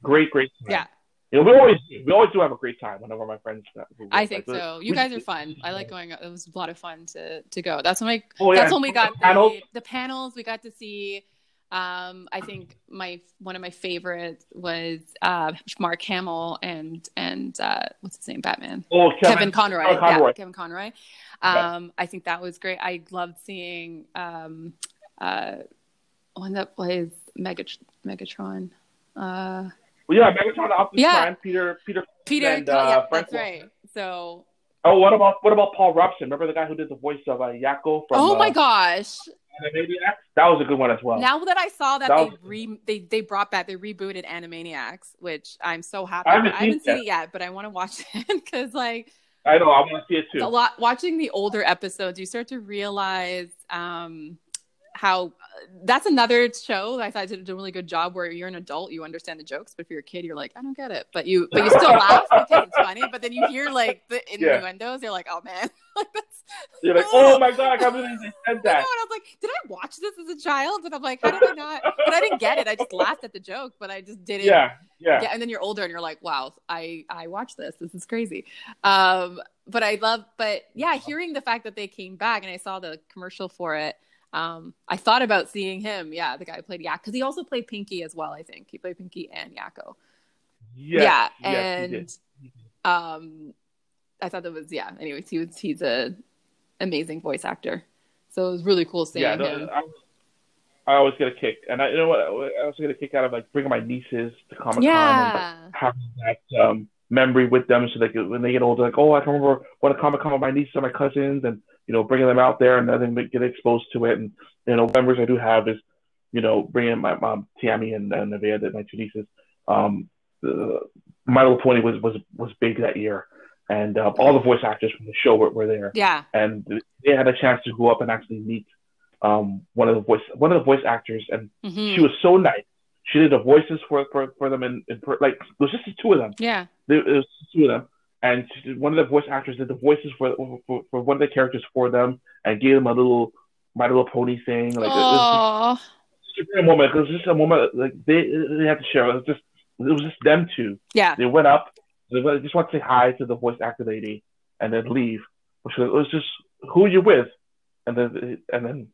Great, great time. Yeah. You know, we always we always do have a great time whenever my friends. uh, I think like, so. You guys are fun. I like going. It was a lot of fun to to go. That's when we. Oh yeah, That's when we got the, the panels. We got to see. Um, I think my one of my favorites was uh, Mark Hamill and and uh, what's his name, Batman. Oh, Kevin, Kevin, Conroy. Kevin Conroy. Yeah, Kevin Conroy. Um, I think that was great. I loved seeing um, uh, one that plays Megat- Megatron. Uh, Well, yeah, Megatron, Optimus Yeah. Prime, Peter, Peter. Peter. And, yeah, uh, that's right. So, Oh, what about what about Paul Robson? Remember the guy who did the voice of uh, Yakko from? oh my uh, gosh! Animaniacs? That was a good one as well. Now that I saw that, That they was- re they they brought back they rebooted Animaniacs, which I'm so happy. I haven't I haven't seen seen it yet, but I want to watch (laughs) it because like I know. I want to see it too. a lot watching the older episodes you start to realize um how that's another show that I thought did a really good job where you're an adult, you understand the jokes, but if you're a kid, you're like, I don't get it. But you but you still (laughs) laugh because it's funny. But then you hear like the Yeah. innuendos, you're like, oh man. (laughs) like that's You're like, oh my god, I can't believe they said (laughs) I know, and. I was like, did I watch this as a child? And I'm like, how did I not? But I didn't get it. I just laughed at the joke, but I just didn't. Yeah, yeah, yeah and then you're older and you're like wow i i watched this this is crazy um but i love but yeah hearing the fact that they came back and i saw the commercial for it um i thought about seeing him. Yeah the guy who played yak because he also played pinky as well i think. He played pinky and yakko. Yes, yeah yes, he and did. um i thought that was yeah anyways he was he's a amazing voice actor. So it was really cool seeing yeah. no, him. I, I always get a kick, and I, you know what? I also get a kick out of like bringing my nieces to Comic Con and yeah. having that um, memory with them, so they could, when they get older, like, oh, I can remember what to Comic Con with my nieces and my cousins, and you know, bringing them out there and letting them get exposed to it. And you know, memories I do have is, you know, bringing my mom, Tammy, and, and Nevaeh, that my two nieces. Um, the, My Little Pony was was was big that year, and um, all the voice actors from the show were, were there, yeah and they had a chance to go up and actually meet um, one of the voice one of the voice actors, and Mhm. she was so nice. She did the voices for for, for them, in, in like it was just the two of them. yeah There, it was two of them, and she one of the voice actors did the voices for, for for one of the characters for them, and gave them a little My Little Pony thing. Like it, was oh just a moment. It was just a moment like they they had to share. It was just it was just them two. yeah They went up. They just want to say hi to the voice actor lady, and then leave. Which was, it was just who you with, and then and then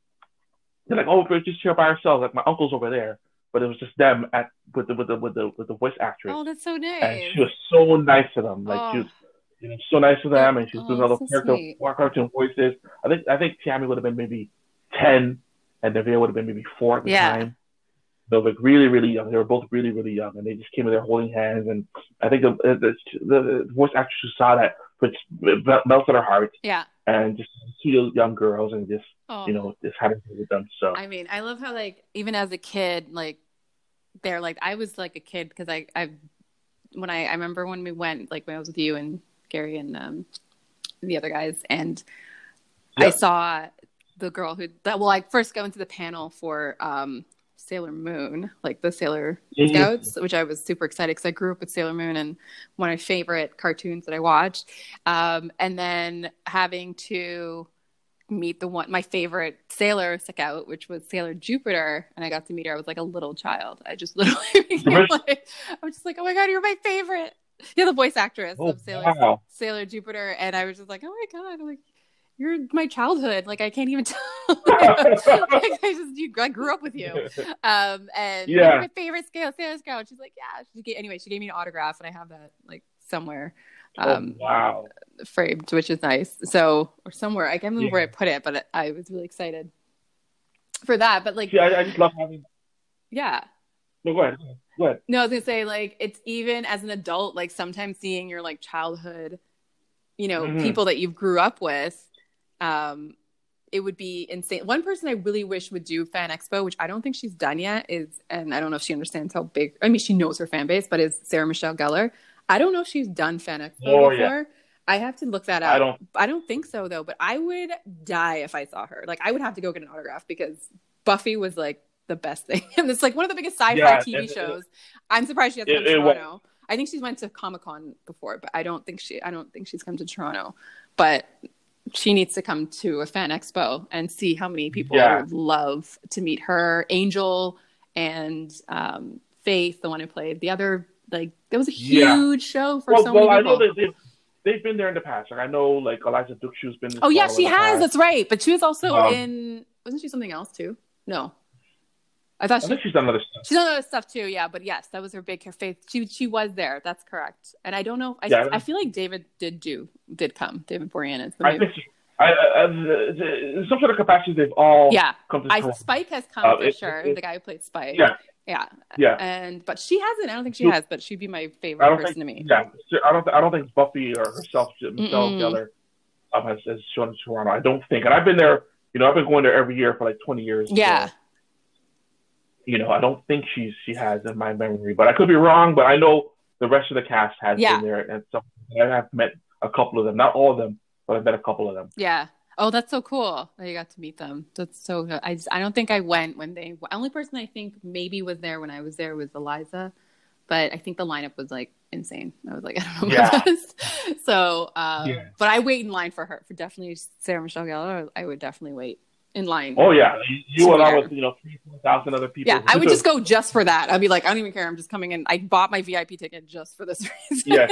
they're like, oh, we're just here by ourselves. Like my uncle's over there, but it was just them at with the with the with the with the voice actress, oh that's so nice and she was so nice to them. Like she Oh. was, you know, so nice to them, and she was Oh, doing all the so character cartoon voices. I think I think Tammy would have been maybe ten, and Nevaeh would have been maybe four at the Yeah. time. They were like really, really young. They were both really, really young, and they just came in there holding hands. And I think the the, the, the voice actress who saw that, which melted her heart, yeah and just two young girls, and just oh you know just having with them. So I mean, I love how like even as a kid, like they're like I was like a kid because I I when I I remember when we went like when I was with you and Gary and um the other guys and I saw the girl who that well I first go into the panel for um Sailor Moon, like the Sailor Mhm. Scouts, which I was super excited because I grew up with Sailor Moon and one of my favorite cartoons that I watched. Um, and then having to meet the one my favorite Sailor Scout, which was Sailor Jupiter, and I got to meet her. I was like a little child. I just (laughs) literally became like I was just like, oh my god, you're my favorite. You're the voice actress Oh, of Sailor wow. Sailor Jupiter, and I was just like, oh my god, I'm like you're my childhood. Like I can't even (laughs) tell. like, I just you, I grew up with you. Um, and Yeah. my favorite scale Sailor Scout. She's like, yeah. She gave, anyway, she gave me an autograph, and I have that like somewhere um, oh, wow. framed, which is nice. So or somewhere I can't remember Yeah. where I put it, but I was really excited for that. But like, See, I, I just love having. yeah. No, go ahead. Go ahead. No, I was gonna say like it's even as an adult, like sometimes seeing your like childhood, you know, Mhm. people that you've grew up with, um, it would be insane. One person I really wish would do Fan Expo, which I don't think she's done yet, is and I don't know if she understands how big. I mean, she knows her fan base, but is Sarah Michelle Gellar. I don't know if she's done Fan Expo Oh, before. yeah. I have to look that up. I don't. I don't think so though, but I would die if I saw her. Like I would have to go get an autograph because Buffy was like the best thing. (laughs) and it's like one of the biggest sci-fi Yeah, TV it- shows. I'm surprised she hasn't come to it was- I think she's went to Comic Con before, but I don't think she I don't think she's come to Toronto. But she needs to come to a fan expo and see how many people Yeah. would love to meet her. Angel and um, Faith, the one who played the other, like that was a Yeah. huge show for Well, so well, many I know that they've, they've been there in the past. Like I know, like Eliza she's been. Oh yeah, she has. That's right. But she was also Um, in. Wasn't she something else too? No, I thought I she. think she's done other stuff. She's done other stuff too. Yeah, but yes, that was her big her faith. She she was there. That's correct. And I don't know. I Yeah. I feel like David did do did come. David Boreanaz. I think she, I, I, I, in some sort of capacity they've all yeah, come to I Spike has come Uh, for it- sure. it- the guy who played Spike. Yeah. Yeah. Yeah. And but she hasn't. I don't think she You- has. But she'd be my favorite person think. to meet. Yeah, I don't. I don't think Buffy or herself, Michelle Mm-mm. Gellar, um, has, has shown in Toronto. I don't think. And I've been there. You know, I've been going there every year for like twenty years. Yeah. so, you know, I don't think she's she has in my memory, but I could be wrong. But I know the rest of the cast has Yeah. been there, and some I have met a couple of them, not all of them, but I've met a couple of them. Yeah. Oh, that's so cool that you got to meet them. That's so good. I just, I don't think I went when they. Only person I think maybe was there when I was there was Eliza, but I think the lineup was like insane. I was like, (laughs) I don't know what yeah. So, um, yeah. but I wait in line for her for definitely Sarah Michelle Gellar. I would definitely wait in line. Oh yeah, you along with you know three thousand other people. Yeah, I would just go (laughs) just for that. I'd be like, I don't even care. I'm just coming in. I bought my VIP ticket just for this (laughs) reason. Yeah,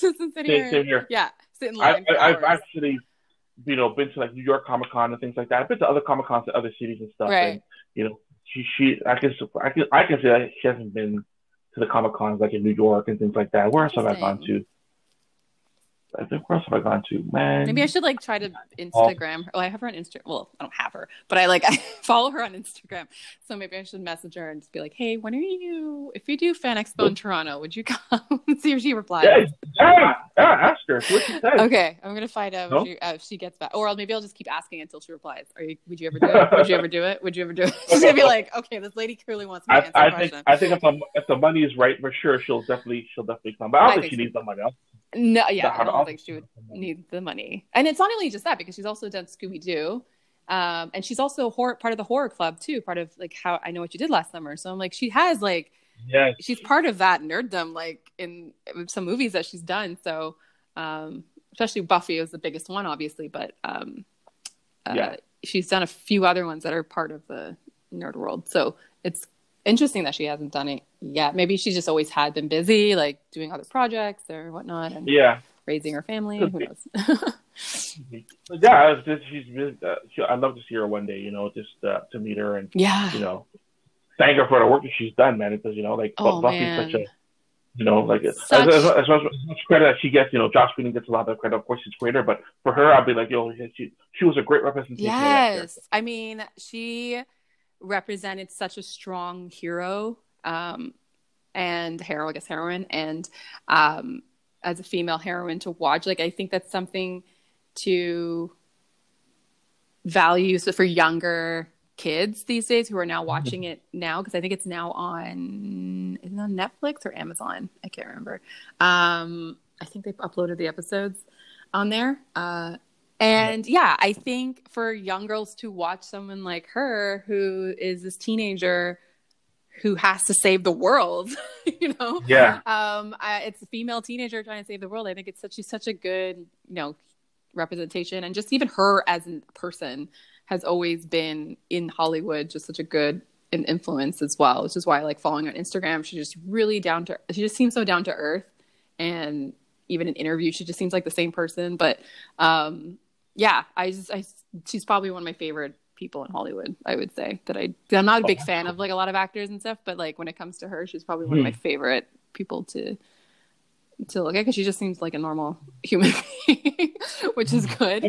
just sitting here. Same here. Yeah, sit in line. I, have actually, you know, been to like New York Comic Con and things like that. I've been to other Comic Cons in other cities and stuff. Right. And, you know, she she I can I can I can say that she hasn't been to the Comic Cons like in New York and things like that. Where else have I gone to? I think where else have I gone to? Man, maybe I should like try to Instagram her. Oh, I have her on Instagram. Well, I don't have her, but I like (laughs) I follow her on Instagram. So maybe I should message her and just be like, "Hey, when are you? If you do Fan Expo in Toronto, would you (laughs) come?" (laughs) See if she replies. Yeah, yeah, yeah ask her. What she says. Okay, I'm gonna find out no? if, she, uh, if, she, gets back, or maybe I'll just keep asking until she replies. Are you? Would you ever do it? Would you ever do it? Would you ever do it? She's gonna be like, "Okay, this lady clearly wants me to answer I, I think I think if the if the money is right for sure, she'll definitely she'll definitely come. But I don't I think, think she so. needs the money. No, yeah, I don't think she would need the money. And it's not only just that because she's also done Scooby Doo, um, and she's also horror, part of the horror club too. Part of like how I know what you did last summer. So I'm like, she has like, yeah, she's part of that nerddom like in some movies that she's done. So, um, especially Buffy was the biggest one, obviously, but um, uh, yeah. she's done a few other ones that are part of the nerd world. So it's interesting that she hasn't done it yet. Maybe she's just always had been busy, like doing other projects or whatnot, and yeah, raising her family. Who knows? (laughs) yeah, she's. Uh, she, I'd love to see her one day. You know, just uh, to meet her and yeah, you know, thank her for the work that she's done, man. Because you know, like oh, Buffy's man. such a you know, like Such... as, as, as, much, as, much, credit that she gets, you know, Joss Whedon gets a lot of credit. Of course, she's greater, but for her, I'd be like, yo, she she was a great representation. Yes, I mean, she represented such a strong hero um, and hero, I guess heroine, and um, as a female heroine to watch. Like I think that's something to value so for younger kids these days who are now watching it now because I think it's now on is it on Netflix or Amazon? I can't remember. Um, I think they've uploaded the episodes on there. Uh, and yeah, I think for young girls to watch someone like her who is this teenager who has to save the world, (laughs) you know? Yeah. Um, I, it's a female teenager trying to save the world. I think it's such she's such a good, you know, representation and just even her as a person has always been in Hollywood just such a good an influence as well, which is why I like following on Instagram. She's just really down to she just seems so down to earth and even in interviews she just seems like the same person but um yeah, I just I she's probably one of my favorite people in Hollywood. I would say that I I'm not a big fan of like a lot of actors and stuff, but like when it comes to her, she's probably one of my hmm. favorite people to to look at because she just seems like a normal human (laughs) being, which is good.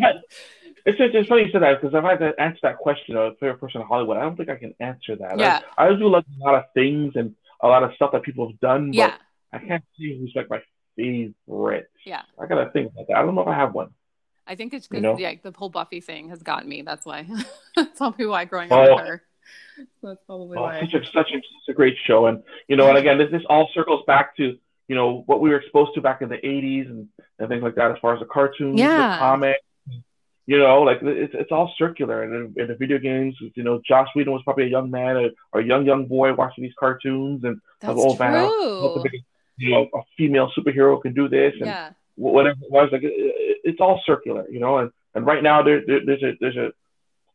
It's just, it's funny you said that because if I had to answer that question of favorite person in Hollywood, I don't think I can answer that. Yeah. I, I do like a lot of things and a lot of stuff that people have done, but yeah. I can't see who's like my favorite. Yeah. I gotta think about that. I don't know if I have one. I think it's because you know? yeah, the whole Buffy thing has gotten me. That's why. (laughs) that's probably why growing up oh. with her. That's probably oh, why. Such a, such a such a great show, and you know, and again, this, this all circles back to you know what we were exposed to back in the '80s and, and things like that, as far as the cartoons, yeah. the comics. You know, like it's it's all circular, and in, in the video games, you know, Joss Whedon was probably a young man or, or a young young boy watching these cartoons, and that's oh man, you know, a female superhero can do this, and yeah. Whatever it was, like it, it's all circular, you know, and and right now there, there there's a there's a,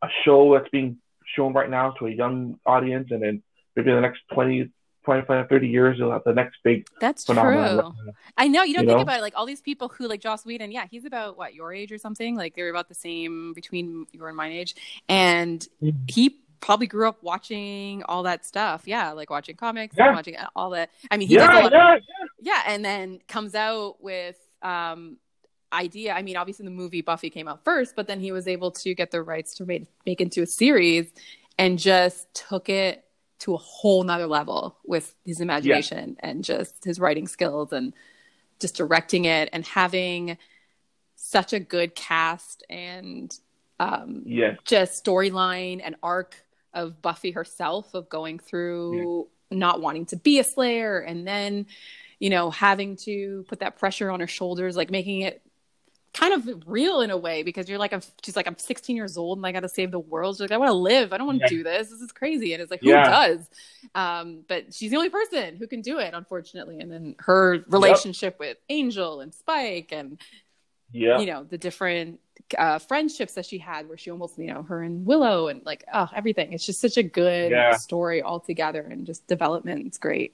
a show that's being shown right now to a young audience, and then maybe in the next 20, 25, 30 years, you'll have the next big. That's true. I know you don't you think know? about it. Like all these people who like Joss Whedon, yeah, he's about what your age or something. Like they're about the same between your and my age, and mm-hmm. he probably grew up watching all that stuff. Yeah, like watching comics, yeah. watching all that. I mean, he yeah, does a lot, yeah, yeah. yeah, and then comes out with um idea. I mean, obviously the movie Buffy came out first, but then he was able to get the rights to make, make into a series and just took it to a whole nother level with his imagination yeah. and just his writing skills and just directing it and having such a good cast and um yes. just storyline and arc of Buffy herself of going through yeah. not wanting to be a slayer and then you know having to put that pressure on her shoulders like making it kind of real in a way because you're like, I'm, she's like, I'm 16 years old and I got to save the world. She's like, I want to live. I don't want to Yeah. do this. This is crazy. And it's like, who Yeah. does? Um, but she's the only person who can do it, unfortunately. And then her relationship with Angel and Spike and, Yeah. you know, the different uh, friendships that she had where she almost, you know, her and Willow and like, oh, everything. It's just such a good Yeah. story altogether and just development. It's great.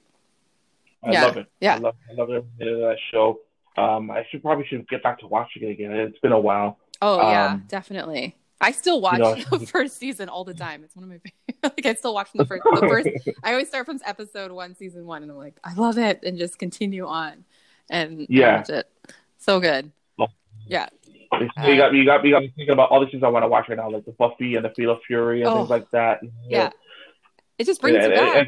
I Yeah. love it. Yeah. I love, I love every minute of that show. Um, I should probably should get back to watching it again. It's been a while. Oh yeah, Um, definitely. I still watch know, the first season all the time. It's one of my favorite. (laughs) like I still watch from the first. The first. (laughs) I always start from episode one, season one, and I'm like, I love it, and just continue on, and Yeah. watch it. So good. Oh. Yeah. you got you got you got me thinking about all the things I want to watch right now, like the Buffy and the Fatal Fury and Oh. things like that. Yeah. It just brings And- you back. and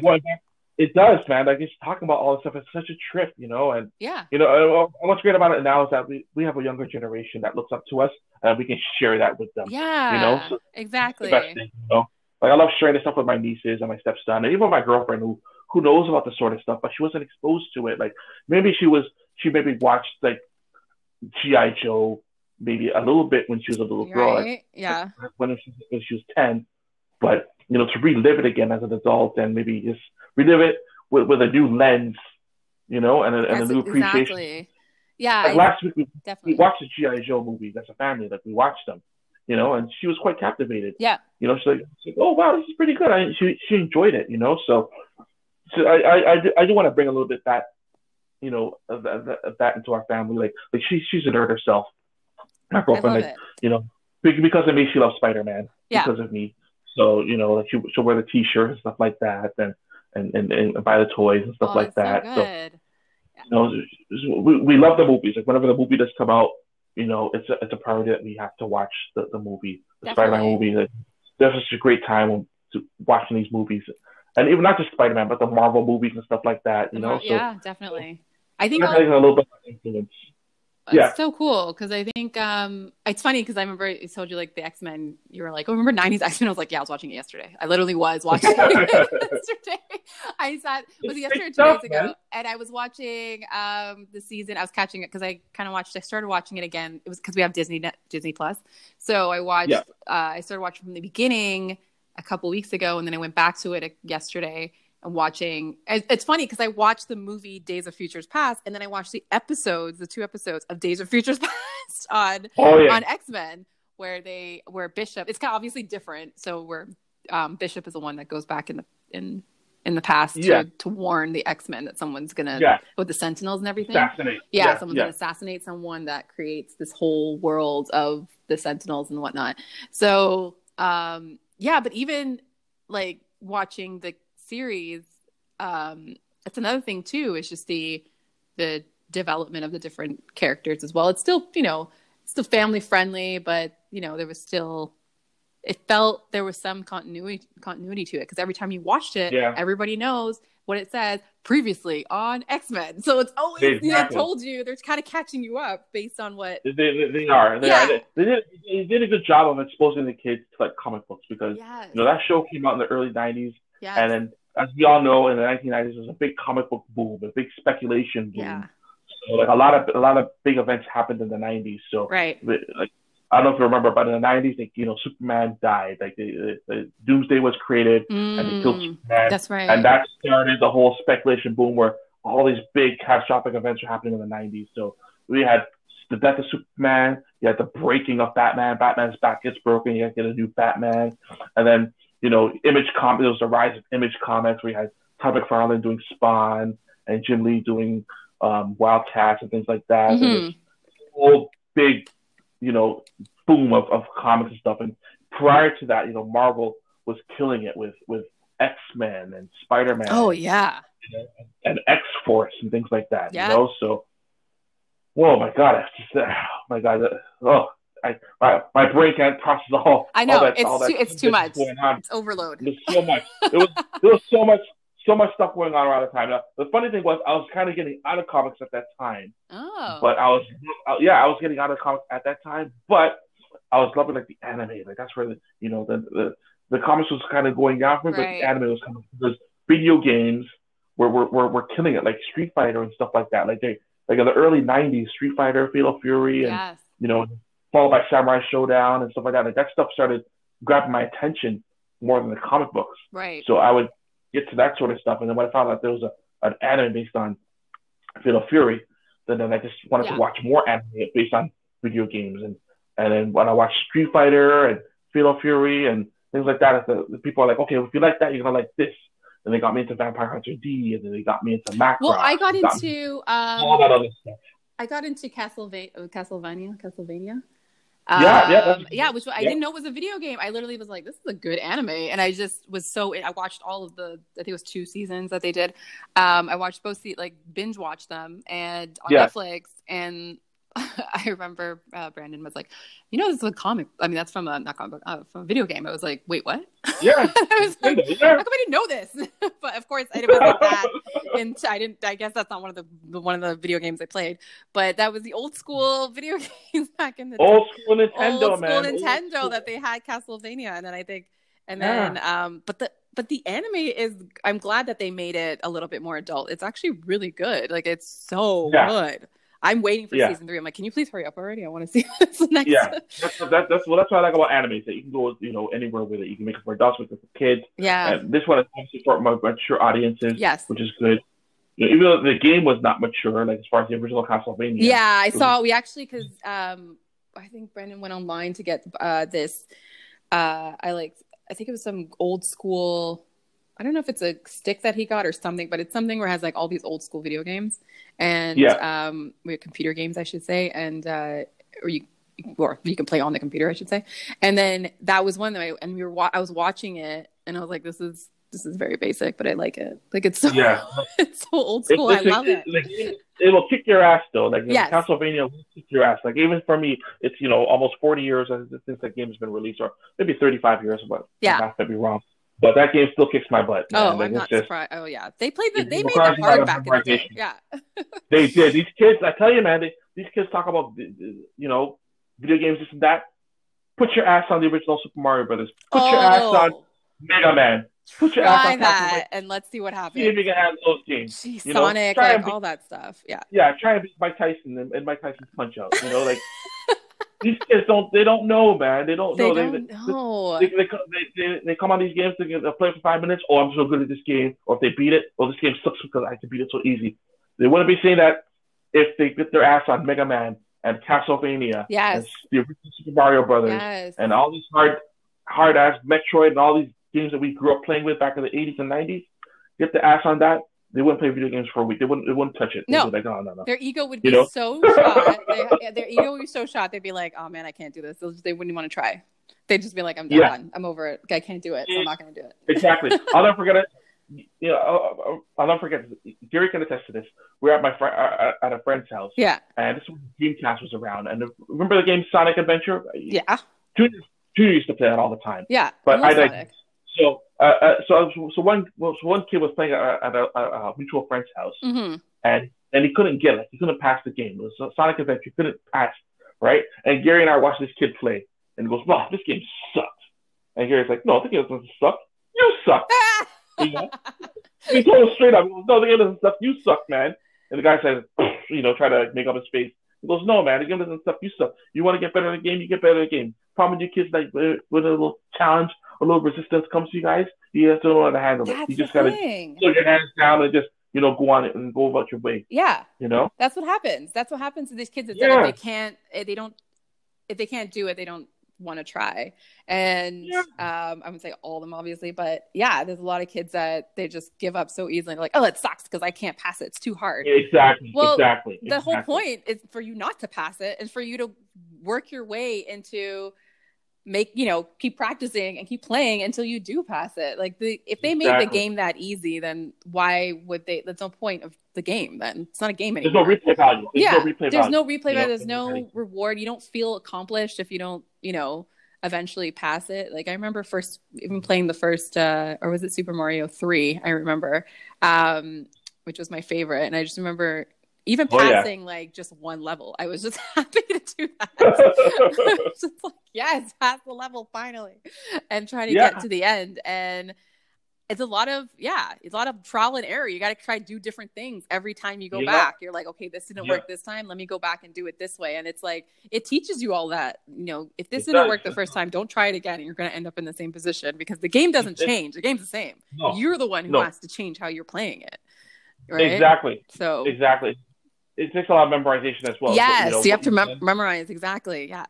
it does, man. Like just talking about all this stuff, it's such a trip, you know. And yeah. you know, what's great about it now is that we, we have a younger generation that looks up to us, and we can share that with them. Yeah. You know, so exactly. best thing, you know. Like I love sharing this stuff with my nieces and my stepson, and even my girlfriend who who knows about this sort of stuff, but she wasn't exposed to it. Like maybe she was, she maybe watched like GI Joe maybe a little bit when she was a little girl, like Yeah. when she, when she was ten. But you know, to relive it again as an adult and maybe just relive it with, with a new lens, you know, and a, and a new appreciation. exactly. Yeah. Like I- last week we, we watched the GI Joe movies as a family. Like we watched them, you know, and she was quite captivated. Yeah. You know, she's like, she's like, oh wow, this is pretty good. I, she she enjoyed it, you know. So, so I I I do, I do want to bring a little bit that, you know, of, of, of that into our family. Like like she she's a nerd herself. My I girlfriend, like it. you know, because of me, she loves Spider Man. Yeah. Because of me, so you know, like she she'll wear the T-shirt and stuff like that, and and and, and buy the toys and stuff oh, like that. So So good. you know, we, we love the movies. Like whenever the movie does come out, you know, it's a, it's a priority that we have to watch the, the movie, the Spider-Man movie. Like, there's such a great time to watching these movies, and even not just Spider-Man, but the Marvel movies and stuff like that. You know, more- so yeah, definitely. I think I'll- a little bit of influence. It's Yeah. so cool because I think um, it's funny because I remember I told you like the X Men. You were like, "Oh, remember '90s X Men?" I was like, "Yeah, I was watching it yesterday. I literally was (laughs) watching it (laughs) yesterday. I sat was it yesterday or two days ago, man. and I was watching um, the season. I was catching it because I kind of watched. I started watching it again. It was because we have Disney Net, Disney Plus, so I watched. Yeah. Uh, I started watching from the beginning a couple weeks ago, and then I went back to it yesterday and watching. It's funny because I watched the movie Days of Futures Past, and then I watched the episodes, the two episodes of Days of Futures (laughs) Past on Oh yeah, on X Men, where they where Bishop. It's kind of obviously different. So where um, Bishop is the one that goes back in the in in the past Yeah. to, to warn the X Men that someone's gonna yeah, with the Sentinels and everything. fascinating. Yeah, someone's yeah. gonna assassinate someone that creates this whole world of the Sentinels and whatnot. So um yeah, but even like watching the series, um, that's another thing too, is just the the development of the different characters as well. It's still, you know, it's still family friendly, but you know, there was still it felt there was some continuity continuity to it because every time you watched it, Yeah. everybody knows what it says previously on X Men. So it's always you know Exactly. told you they're kind of catching you up based on what. They, they, they are. They, Yeah. are. They, they did, they did a good job of exposing the kids to like comic books because Yes. you know that show came out in the early '90s, yes. and then as we all know, in the 1990s, there was a big comic book boom, a big speculation boom. yeah. So, like a lot of a lot of big events happened in the 90s. So Right. like I don't know if you remember, but in the 90s, like, you know, Superman died. Like the, the Doomsday was created, and they killed Mm, Superman, that's right. and that started the whole speculation boom where all these big catastrophic events were happening in the 90s. So we had the death of Superman, you had the breaking of Batman, Batman's back gets broken, you to get a new Batman, and then you know, Image Comics, there was the rise of Image Comics. where you had Todd McFarlane doing Spawn and Jim Lee doing um, Wildcats and things like that. And Mhm. this whole big, you know, boom of, of comics and stuff. And prior to that, you know, Marvel was killing it with with X Men and Spider Man Oh yeah. and X Force and things like that. Yeah. You know, so whoa, my God, just, oh my God, uh, oh, I my, my brain can't process all. I know, all that, it's all that too- it's too much. going on. It's overload. There's so much. There was (laughs) there was so much so much stuff going on around the time. Now, the funny thing was I was kind of getting out of comics at that time, Oh. but I was yeah I was getting out of comics at that time, but I was loving like the anime. Like that's where the you know the the, the comics was kind of going down for me, but Right. the anime was coming because video games were were, were were killing it, like Street Fighter and stuff like that. Like they like in the early '90s, Street Fighter, Fatal Fury, and yes. you know, followed by Samurai Shodown and stuff like that. Like that stuff started grabbing my attention more than the comic books. Right. So I would get to that sort of stuff, and then when I found out there was a, an anime based on Fatal Fury, then, then I just wanted Yeah. to watch more anime based on video games, and and then when I watched Street Fighter and Fatal Fury and things like that, the, the people are like, okay, if you like that, you're gonna like this. And they got me into Vampire Hunter D, and then they got me into Macross. well, I got into all um, that other stuff. I got into Castlevania, Castlevania, Yeah, yeah, Um, yeah, which I yeah. didn't know was a video game. I literally was like, "This is a good anime," and I just was so. I watched all of the. I think it was two seasons that they did. Um, I watched both, se- like binge watched them, and on Yeah. Netflix. And (laughs) I remember uh, Brandon was like, "You know, this is a comic. I mean, that's from a not comic book, uh, from a video game." I was like, "Wait, what?" Yeah, (laughs) I was like, yeah. "How come I didn't know this?" (laughs) but of course, I wasn't that and I didn't. I guess that's not one of the one of the video games I played, but that was the old school video games back in the Old school Nintendo, man. old school man. Old Nintendo school. that they had Castlevania, and then I think, and Yeah. then um, but the but the anime is. I'm glad that they made it a little bit more adult. It's actually really good. Like it's so Yeah. good. I'm waiting for Yeah. season three. I'm like, can you please hurry up already? I want to see (laughs) this next. Yeah. (laughs) That's, that, that's well, that's what I like about anime. Is that you can go, you know, anywhere with it. You can make it for adults, make it for kids. yeah. And this one is obviously for more mature audiences, Yes. which is good. You know, even though the game was not mature, like as far as the original Castlevania. Yeah, I It was- saw. We actually because um, I think Brandon went online to get uh, this. Uh, I like. I think it was some old school. I don't know if it's a stick that he got or something, but it's something where it has like all these old school video games and Yeah. um, we have computer games, I should say, and uh, or you or you can play on the computer, I should say. And then that was one that I and we were wa- I was watching it and I was like, this is this is very basic, but I like it. Like it's so Yeah. (laughs) it's so old school. I it's- love it. like, it. It'll kick your ass though. Like Yes. Castlevania will kick your ass. Like even for me, it's you know almost forty years since that game has been released, or maybe thirty-five years. But Yeah. I might be wrong. But that game still kicks my butt. man. Oh, Like, I'm not just- surprised. Oh, yeah, they played the they made it hard back in the day. Yeah, They did. These kids, I tell you, man, they, these kids talk about, you know, video games, this and that. Put your ass on the original Super Mario Brothers. Put your ass oh. on Oh, Mega Man. Put your ass on that and let's see what happens. See if you can have those games. Jeez, you know, Sonic, like and be- all that stuff. Yeah, Yeah, try and beat Mike Tyson and, and Mike Tyson's Punch Out. You know, like (laughs) these kids don't, they don't know, man. They don't they know. don't they, know. They, they, they, they, come on these games to play for five minutes. Oh, I'm so good at this game. Or if they beat it, well, this game sucks because I can beat it so easy. They wouldn't be saying that if they get their ass on Mega Man and Castlevania Yes. and the original Super Mario Brothers yes, and all these hard, hard ass Metroid and all these games that we grew up playing with back in the 80s and 90s. Get the ass on that. They wouldn't play video games for a week. They wouldn't. They wouldn't touch it. They'd No. like, no, no, no. their ego would You be know? so (laughs) shot. They, their ego would be so shot. They'd be like, "Oh man, I can't do this." They'll just, they wouldn't want to try. They'd just be like, "I'm done. Yeah. I'm over it. I can't do it. So I'm not going to do it." Exactly. (laughs) I'll never forget it. You know, I'll, never forget. Gary can attest to this. We're at my friend uh, at a friend's house, Yeah, and this Dreamcast was around. And remember the game Sonic Adventure? yeah, Junior, Junior used to play that all the time. yeah. But I like- Sonic. So, uh, uh, so, so one, so one kid was playing at, at a, a, mutual friend's house, Mhm. and and he couldn't get it. He couldn't pass the game. It was Sonic Adventure. He couldn't pass, right? And Gary and I watched this kid play, and he goes, "Wow, this game sucks." And Gary's like, "No, the game doesn't suck. You suck." (laughs) You know? he told him straight up, goes, "No, the game doesn't suck. You suck, man." And the guy says, (clears throat) "You know, try to make up his face." He goes, "No, man, the game doesn't suck. You suck. You want to get better at the game, you get better at the game. Problem with you kids, like when a little challenge, a little resistance comes to you guys, you have to know how to handle it. That's You the just gotta thing. put your hands down and just, you know, go on it and go about your way. Yeah, You know? that's what happens. That's what happens to these kids. Is that Yeah. if they can't, if they don't, if they can't do it, they don't want to try. And Yeah. um, I would say all of them, obviously, but yeah, there's a lot of kids that they just give up so easily. Like, oh, it sucks because I can't pass it. It's too hard. Exactly. Well, exactly. the whole point is for you not to pass it and for you to work your way into make you know keep practicing and keep playing until you do pass it. Like the if they made the game that easy then why would they that's no point of the game then. It's not a game anymore There's no replay value. There's yeah no replay there's value. no replay value. there's no reward. You don't feel accomplished if you don't you know eventually pass it. Like i remember first even playing the first uh or was it super mario 3 i remember. Um which was my favorite. And i just remember even Oh, yeah. passing like just one level i was just (laughs) happy to do that (laughs) I was just like yes pass the level finally and try to Yeah. get to the end and it's a lot of yeah, it's a lot of trial and error. You got to try do different things every time you go Yeah. back. You're like, okay, this didn't work this time. Let me go back and do it this way. And it's like it teaches you all that. You know, if this It didn't does. work the first time, don't try it again, and you're going to end up in the same position because the game doesn't It- change. The game's the same. No, You're the one who No. has to change how you're playing it. Right. exactly, So exactly. It takes a lot of memorization as well. so, yes, know, you, have to mem- memorize exactly. Yeah.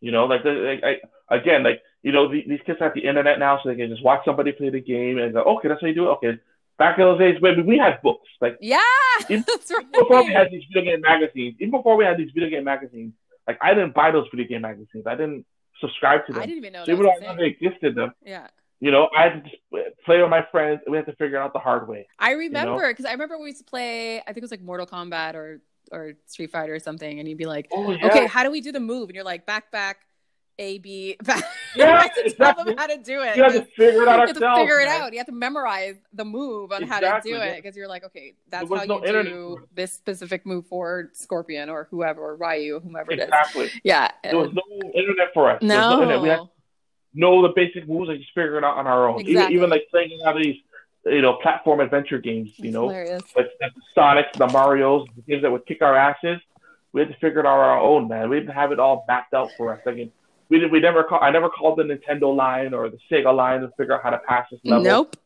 You know, like, like I, again, like you know, the, these kids have the internet now, so they can just watch somebody play the game and go, okay, that's how you do it. Okay. Back in those days, baby, we had books. Like Yeah. (laughs) Even That's right. before we had these video game magazines, even before we had these video game magazines, like I didn't buy those video game magazines. I didn't subscribe to them. I didn't even know So even though I was a know thing. they existed, them, Yeah. You know, I had to play with my friends. and We had to figure it out the hard way. I remember because I remember we used to play. I think it was like Mortal Kombat or or Street Fighter or something, and you'd be like, Oh yeah. "Okay, how do we do the move?" And you're like, "Back, back, A, B." (laughs) Back. Yeah, you have to tell them how to do it. You had to figure it (laughs) out you have to figure it man. out. You have to memorize the move on how to Exactly, do it because you're like, okay, that's how no you internet do this specific move for Scorpion or whoever or Ryu, whomever it is. Exactly. Yeah. There was no internet for us. Was no. internet. Know the basic moves and just figure it out on our own. Even, Exactly. even like playing out of these, you know, platform adventure games. You It's know, hilarious. like the Sonics, the Mario's, the games that would kick our asses. We had to figure it out on our own, man. We didn't have it all mapped out for us. Like, we did, we never call, I never called the Nintendo line or the Sega line to figure out how to pass this level. Nope.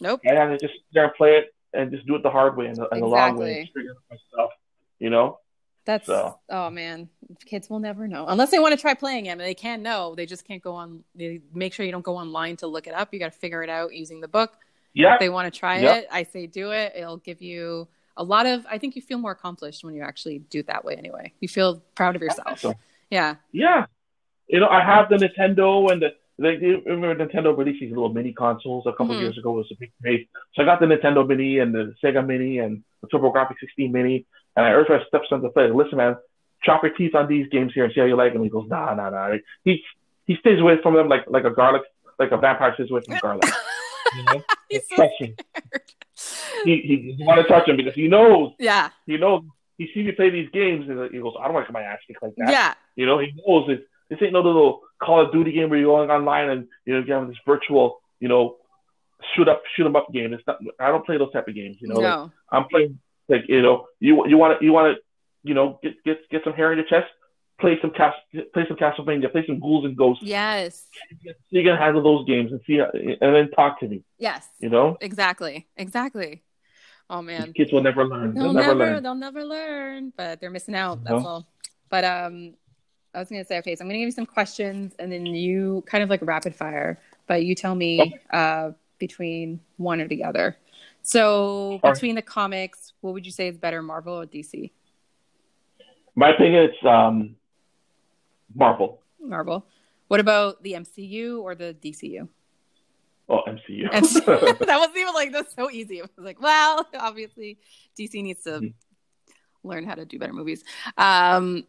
Nope. I had to just sit there and play it and just do it the hard way and the, and the long way. Exactly. Figure it out myself. You know? That's So. oh man, kids will never know unless they want to try playing it. And they can know. They just can't go on. They make sure you don't go online to look it up. You got to figure it out using the book. Yeah. If they want to try Yep. it, I say do it. It'll give you a lot of. I think you feel more accomplished when you actually do it that way. Anyway, you feel proud of yourself. So, Yeah. yeah. You know, I have the Nintendo and the like. Remember Nintendo released these little mini consoles a couple Mhm. years ago. It was a big craze. So I got the Nintendo Mini and the Sega Mini and the TurboGrafx 16 Mini. And I urged my stepson to play. Listen, man, chop your teeth on these games here and see how you like them. He goes, nah, nah, nah. He he stays away from them like like a garlic, like a vampire stays away from garlic. (laughs) You know? (laughs) He's so Trust me. He he doesn't want to touch them because he knows yeah. he knows he sees me play these games and he goes, I don't want to get my ass kicked like that. Yeah. You know, he knows it. This ain't no little Call of Duty game where you're going online and you know you have this virtual, you know, shoot up, shoot 'em up game. It's not. I don't play those type of games. You know, like, no. I'm playing like you know, you you want to you want to you know get get get some hair in your chest. Play some cast, play some Castlevania, play some Ghouls and Ghosts. Yes. So you can handle those games and see, and then talk to me. Yes. You know, Exactly. Exactly. Oh these man. kids will never learn. They'll They'll never, never learn. they'll never learn, but they're missing out. That's No. all. But um, I was gonna say, okay, so I'm gonna give you some questions, and then you kind of like rapid fire, but you tell me uh between one or the other. So between the comics, what would you say is better, Marvel or DC? My opinion, it's um, Marvel. Marvel. What about the MCU or the DCU? Oh, MCU. (laughs) (laughs) that wasn't even like that's so easy. It was like, well, (laughs) obviously DC needs to Mhm. learn how to do better movies. Um,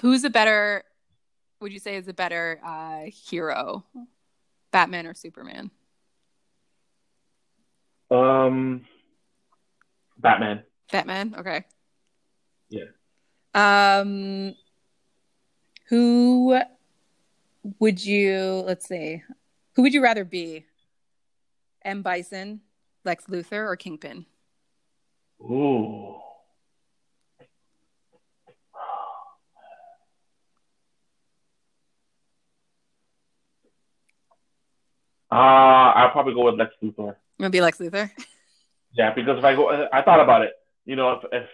who's a better? Would you say is a better uh, hero, Batman or Superman? Um, Batman. Batman. Okay. Yeah. Um, who would you? Let's see. Who would you rather be? M. Bison, Lex Luthor, or Kingpin? Ooh. Uh, I'll probably go with Lex Luthor. Gonna be Lex Luthor. (laughs) Yeah, because if I go, I thought about it. You know, if if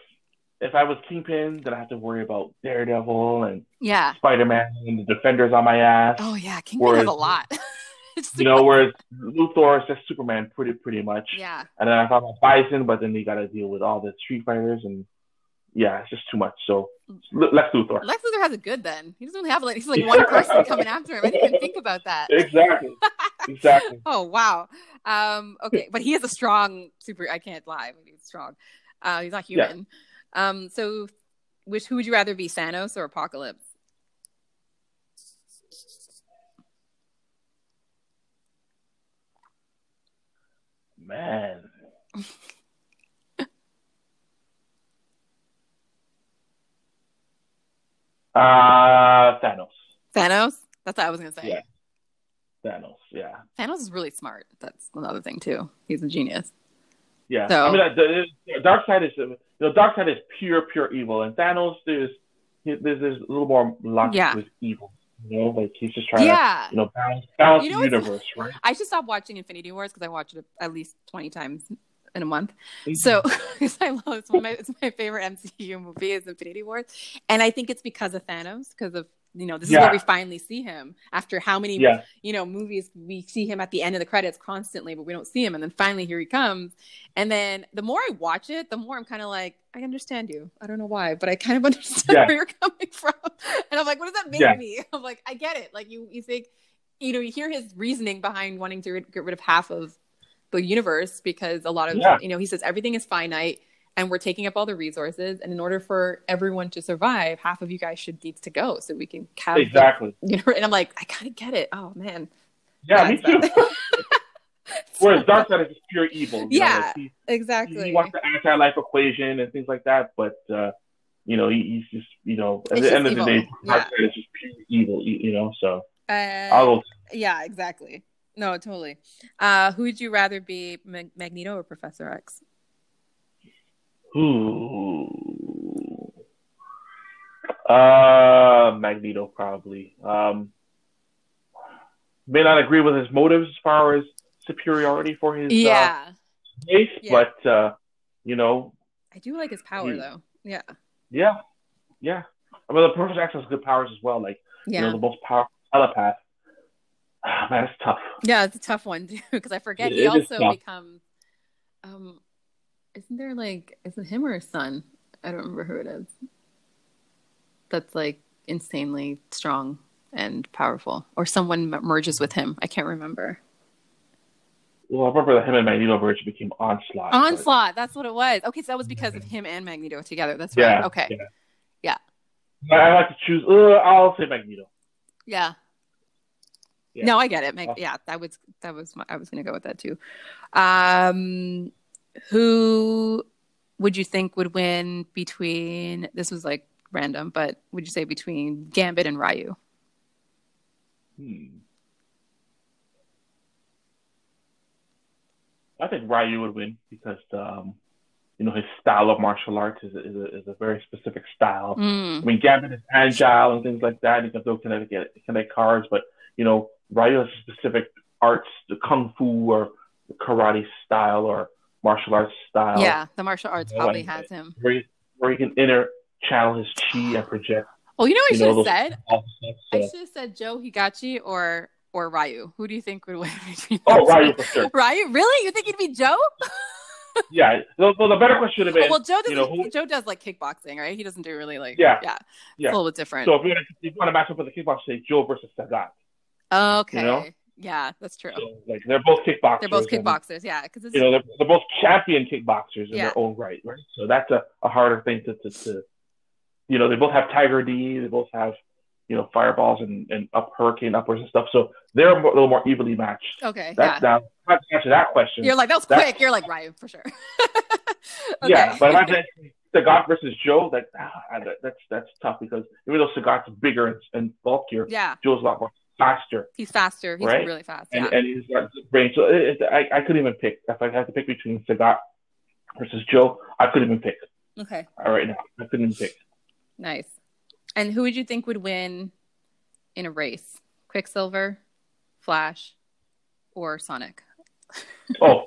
if I was Kingpin, then I have to worry about Daredevil and Yeah. Spider Man and the Defenders on my ass. Oh yeah, Kingpin Whereas- has a lot. (laughs) You know, whereas Luthor is just Superman, pretty pretty much. yeah, And then I thought about Bison, but then you got to deal with all the Street Fighters, and yeah, it's just too much. So Le- Lex Luthor. Lex Luthor has it good. Then he doesn't really have like he's like (laughs) one person coming after him. I didn't even think about that. Exactly. Exactly. (laughs) Oh wow. Um, okay, but he is a strong super. I can't lie. He's strong. Uh, he's not Yeah. human. Um, so which who would you rather be, Thanos or Apocalypse? Man. (laughs) Uh, Thanos. Thanos. That's what I was gonna say. Yeah. Thanos. Yeah. Thanos is really smart. That's another thing too. He's a genius. Yeah. So- I mean, the, the Darkseid is you know, Darkseid is pure, pure evil, and Thanos there's there's, a little more logic Yeah. with evil. You know, like he's just trying Yeah. to you know balance, balance You know the universe, (laughs) right? I should stop watching Infinity Wars because I watch it at least twenty times in a month. So because (laughs) I love it's, one of my, it's my favorite MCU movie is Infinity Wars, and I think it's because of Thanos because of you know this is where we finally see him after how many yeah, you know movies we see him at the end of the credits constantly, but we don't see him, and then finally here he comes, and then the more I watch it, the more I'm kind of like I understand you. I don't know why, but I kind of (laughs) understand Yeah. where you're coming from, (laughs) and I'm like, what does that make Yeah. me? (laughs) I'm like, I get it. Like you, you think you know you hear his reasoning behind wanting to get rid of half of the universe because a lot of Yeah. you know he says everything is finite and we're taking up all the resources and in order for everyone to survive half of you guys should needs to go so we can have the- exactly. (laughs) you know and i'm like i kind of get it oh man Yeah, me too. (laughs) Whereas dark side is just pure evil. you know, Yeah, like, he, exactly he wants the anti-life equation and things like that, but uh, you know, he, he's just you know, at It's the end just of the day, evil. dark Yeah. side is just pure evil. You you know, so uh, I'll yeah exactly no totally uh who would you rather be Mag- magneto or professor x Ooh. Uh, Magneto probably. Um, may not agree with his motives as far as superiority for his uh, yeah race, Yeah. but uh, you know, i do like his power Yeah. though yeah yeah, yeah. I mean, the Professor X has good powers as well. Like yeah you know, the most powerful telepath. Ah, man, it's tough. Yeah, it's a tough one (laughs) too because I forget It- he it also becomes. Um, isn't there like is it him or his son? I don't remember who it is. That's like insanely strong and powerful, or someone merges with him. I can't remember. Well, I remember that him and Magneto merged became Onslaught. but- Onslaught. That's what it was. Okay, so that was because of him and Magneto together. That's right. Yeah. Okay. Yeah. Yeah. I I like to choose. Uh, I'll say Magneto. Yeah. Yeah. No, I get it. Mag- yeah, that was that was my, I was going to go with that too. Um, who would you think would win between? This was like random, but would you say between Gambit and Ryu? Hmm. I think Ryu would win because um, you know his style of martial arts is a, is a, is a very specific style. Mm, I mean, Gambit is agile and things like that. He can throw kinetic kinetic cards, but you know Ryu has specific arts, the kung fu or karate style or martial arts style. yeah, the martial arts probably has him. where he, where he can inner channel his chi and project Oh, you know what I should know, have said? stuff. I So. should have said Joe Higashi or or Ryu. Who do you think would win between? Oh, Ryu for sure. Ryu, really? You think it'd be Joe? (laughs) Yeah. So, the better question would have been, well, Joe does. you know, who, Joe does like kickboxing, right? He doesn't do really like. Yeah. yeah, Yeah. A little bit different. so if you want to, if you want to match up with the kickboxer, say Joe versus Sagat. okay. you know? Yeah, that's true. So like they're both kickboxers. They're both and, kickboxers, yeah, because you know, they're, they're both champion kickboxers in Yeah. their own right, right? So that's a, a harder thing to, to, to, you know, they both have Tiger D, they both have, you know, fireballs and, and up hurricane uppers and stuff. So they're a little more evenly matched. okay. That's yeah, now to answer that question. you're like that was that- quick. You're like Ryu for sure. (laughs) okay. Yeah, but if I said Sagat versus Joe, that, ah, that that's that's tough because even though Sagat's bigger and, and bulkier, yeah, Joe's a lot more faster. he's faster. He's Right? really fast. and, Yeah. and he's got good brain. So it, it, I, I couldn't even pick. If I had to pick between Sagat versus Joe, I couldn't even pick okay. All right now. I couldn't even pick. Nice. And who would you think would win in a race? Quicksilver, Flash, or Sonic? Oh,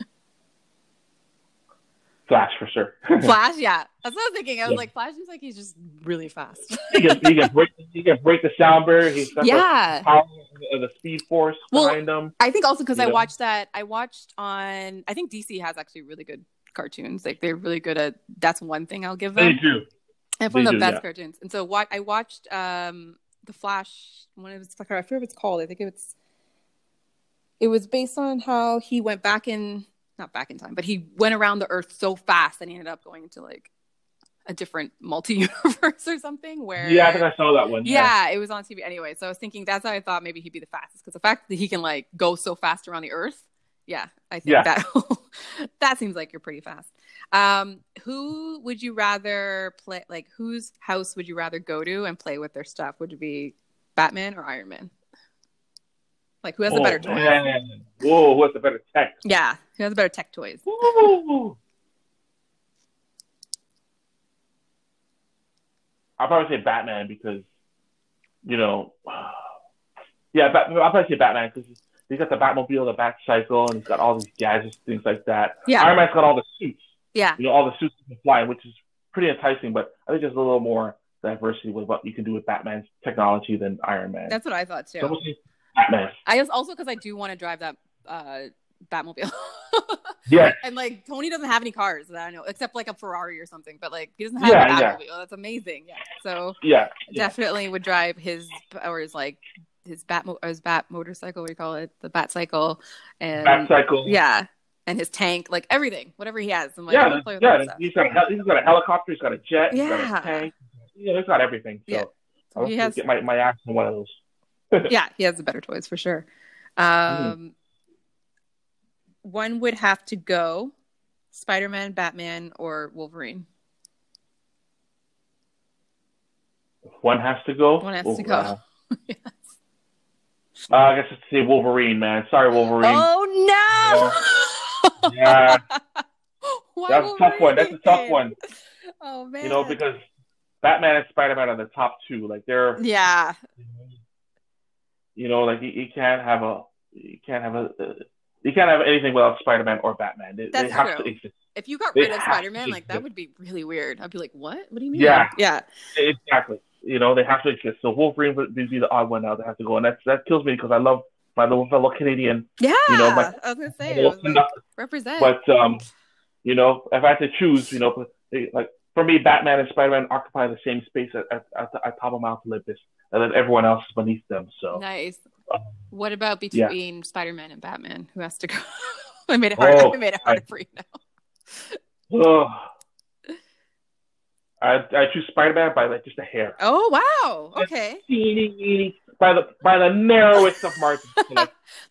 Flash for sure. (laughs) Flash, yeah. That's what I was thinking. I was Yeah. like, Flash seems like he's just really fast. (laughs) he can he can break he can break the sound barrier. He's got yeah. the power the speed force Well, behind him. I think also because I know? watched that. I watched on. I think DC has actually really good cartoons. Like they're really good at. That's one thing I'll give them. They do. And one of they the do, best yeah. cartoons. And so what I watched um the Flash. One of I forget what it's called. I think it's. It was based on how he went back in, not back in time, but he went around the Earth so fast and he ended up going into like a different (laughs) multi-universe or something. Where Yeah, I think I saw that one. yeah, it was on TV anyway. So I was thinking that's how I thought maybe he'd be the fastest because the fact that he can like go so fast around the earth, yeah, I think Yeah. that (laughs) that seems like you're pretty fast. Um, who would you rather play? Like, whose house would you rather go to and play with their stuff? Would it be Batman or Iron Man? Like who has the oh, better man. Whoa, who has the better tech? Yeah, who has better tech toys? I'll probably say Batman because, you know, yeah, I'll probably say Batman because he's got the Batmobile, the Bat Cycle, and he's got all these gadgets, things like that. Yeah. Iron Man's got all the suits, Yeah, you know, all the suits he can fly, which is pretty enticing. But I think there's a little more diversity with what you can do with Batman's technology than Iron Man. that's what I thought too. so we'll Batman. I also because I do want to drive that uh, Batmobile. (laughs) Yeah, and like Tony doesn't have any cars that I know, except like a Ferrari or something. But like he doesn't have Yeah, a yeah. Batmobile. That's amazing. Yeah. So yeah, yeah. definitely would drive his or his like his bat mo- his bat motorcycle. What do you call it? The bat cycle. And Bat Cycle. yeah, and his tank, like everything, whatever he has. I'm like, yeah, yeah. He's got a he's got a helicopter. He's got a jet. He's got Yeah. a tank. Yeah, he's got everything. So Yeah. I'll He has- get my, my ass in one of those. (laughs) yeah, he has the better toys for sure. Mm-hmm. One would have to go Spider Man, Batman, or Wolverine. One has to go. One has Oh, to go. (laughs) yes. Uh, I guess it's say Wolverine, man. Sorry, Wolverine. Oh no! (laughs) Yeah, Why that's a tough one. That's a tough one. Oh man. You know, because Batman and Spider Man are the top two. Like they're, yeah, you know, like you, you can't have a, you can't have a, you can't have anything without Spider Man or Batman. They, they have true. to exist. if you got They rid of Spider Man, like that would be really weird. I'd be like, what? What do you mean? Yeah. yeah, Exactly. You know, they have to exist. So Wolverine would be the odd one out that has to go, and that's that kills me because I love my little fellow Canadian. yeah. You know, my- I was gonna say, my it little was like, represent. But um, you know, if I had to choose, you know, like for me, Batman and Spider Man occupy the same space at, at, at, the- at top of Mount Olympus, and then everyone else is beneath them. So nice. um, What about yeah. between Spider Man and Batman? Who has to go? (laughs) I made it hard. Oh, I made it harder for you now. (laughs) oh, I I choose Spider Man by like just a hair, Oh wow. Okay. teeny by the by the narrowest of margins. (laughs) You know,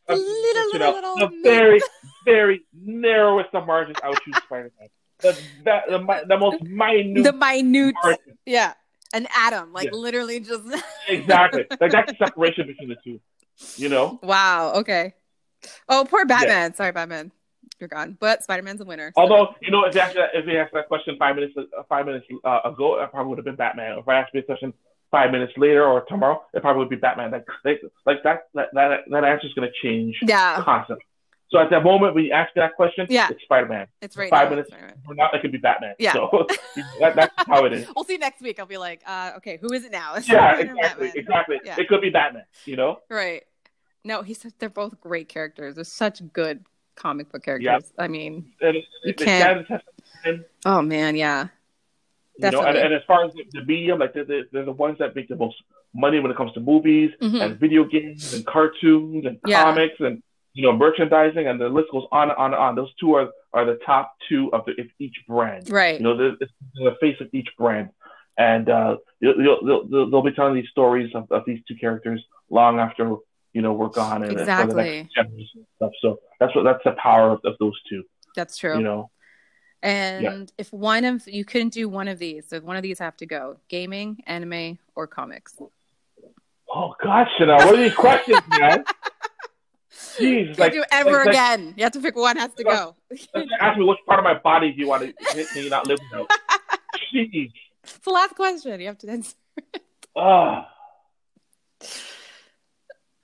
The little, you know, little, the little- very very narrowest of margins. I would choose Spider Man. The, that, the the most minute The minute. margin. Yeah. An atom, like Yeah. literally just. (laughs) Exactly. Like that's the separation between the two. You know. wow. Okay. Oh, poor Batman. Sorry, Batman. You're gone. But Spider Man's a winner. so- Although, you know, if you asked that, if you asked that question five minutes uh, five minutes uh, ago, it probably would have been Batman. If I asked me a question five minutes later or tomorrow, it probably would be Batman. Like, like, like that, that, that, that answer is going to change yeah, constantly. So at that moment when you ask that question, Yeah. it's Spider Man. it's right. Five now, minutes. Spider-Man. Or not, it could be Batman. Yeah. So (laughs) that, that's how it is. We'll see next week. I'll be like, uh, okay, who is it now? (laughs) Yeah, exactly, exactly. Yeah. It could be Batman. You know. Right. No, he said they're both great characters. They're such good comic book characters. Yeah. I mean, And, You can't- stand the test oh man, yeah. You know, and, and as far as the, the medium, like they're, they're, the ones that make the most money when it comes to movies Mhm. and video games and cartoons and Yeah. comics and you know merchandising, and the list goes on and on and on. Those two are, are the top two of the, of each brand. Right. You know, they're the face of each brand, and uh, you'll, you'll, they'll, they'll be telling these stories of, of these two characters long after you know we're gone and the Exactly. and stuff. So that's what that's the power of, of those two. That's true. You know. and if one of you couldn't do one of these, so one of these have to go: gaming, anime, or comics. Oh gosh, Chanel, what are these questions, man? (laughs) Can't like, do ever like- like- again. You have to pick one. Has to go. ask me which part of my body do you want to hit you not live without? (laughs) Jeez. it's the last question. You have to answer. Oh.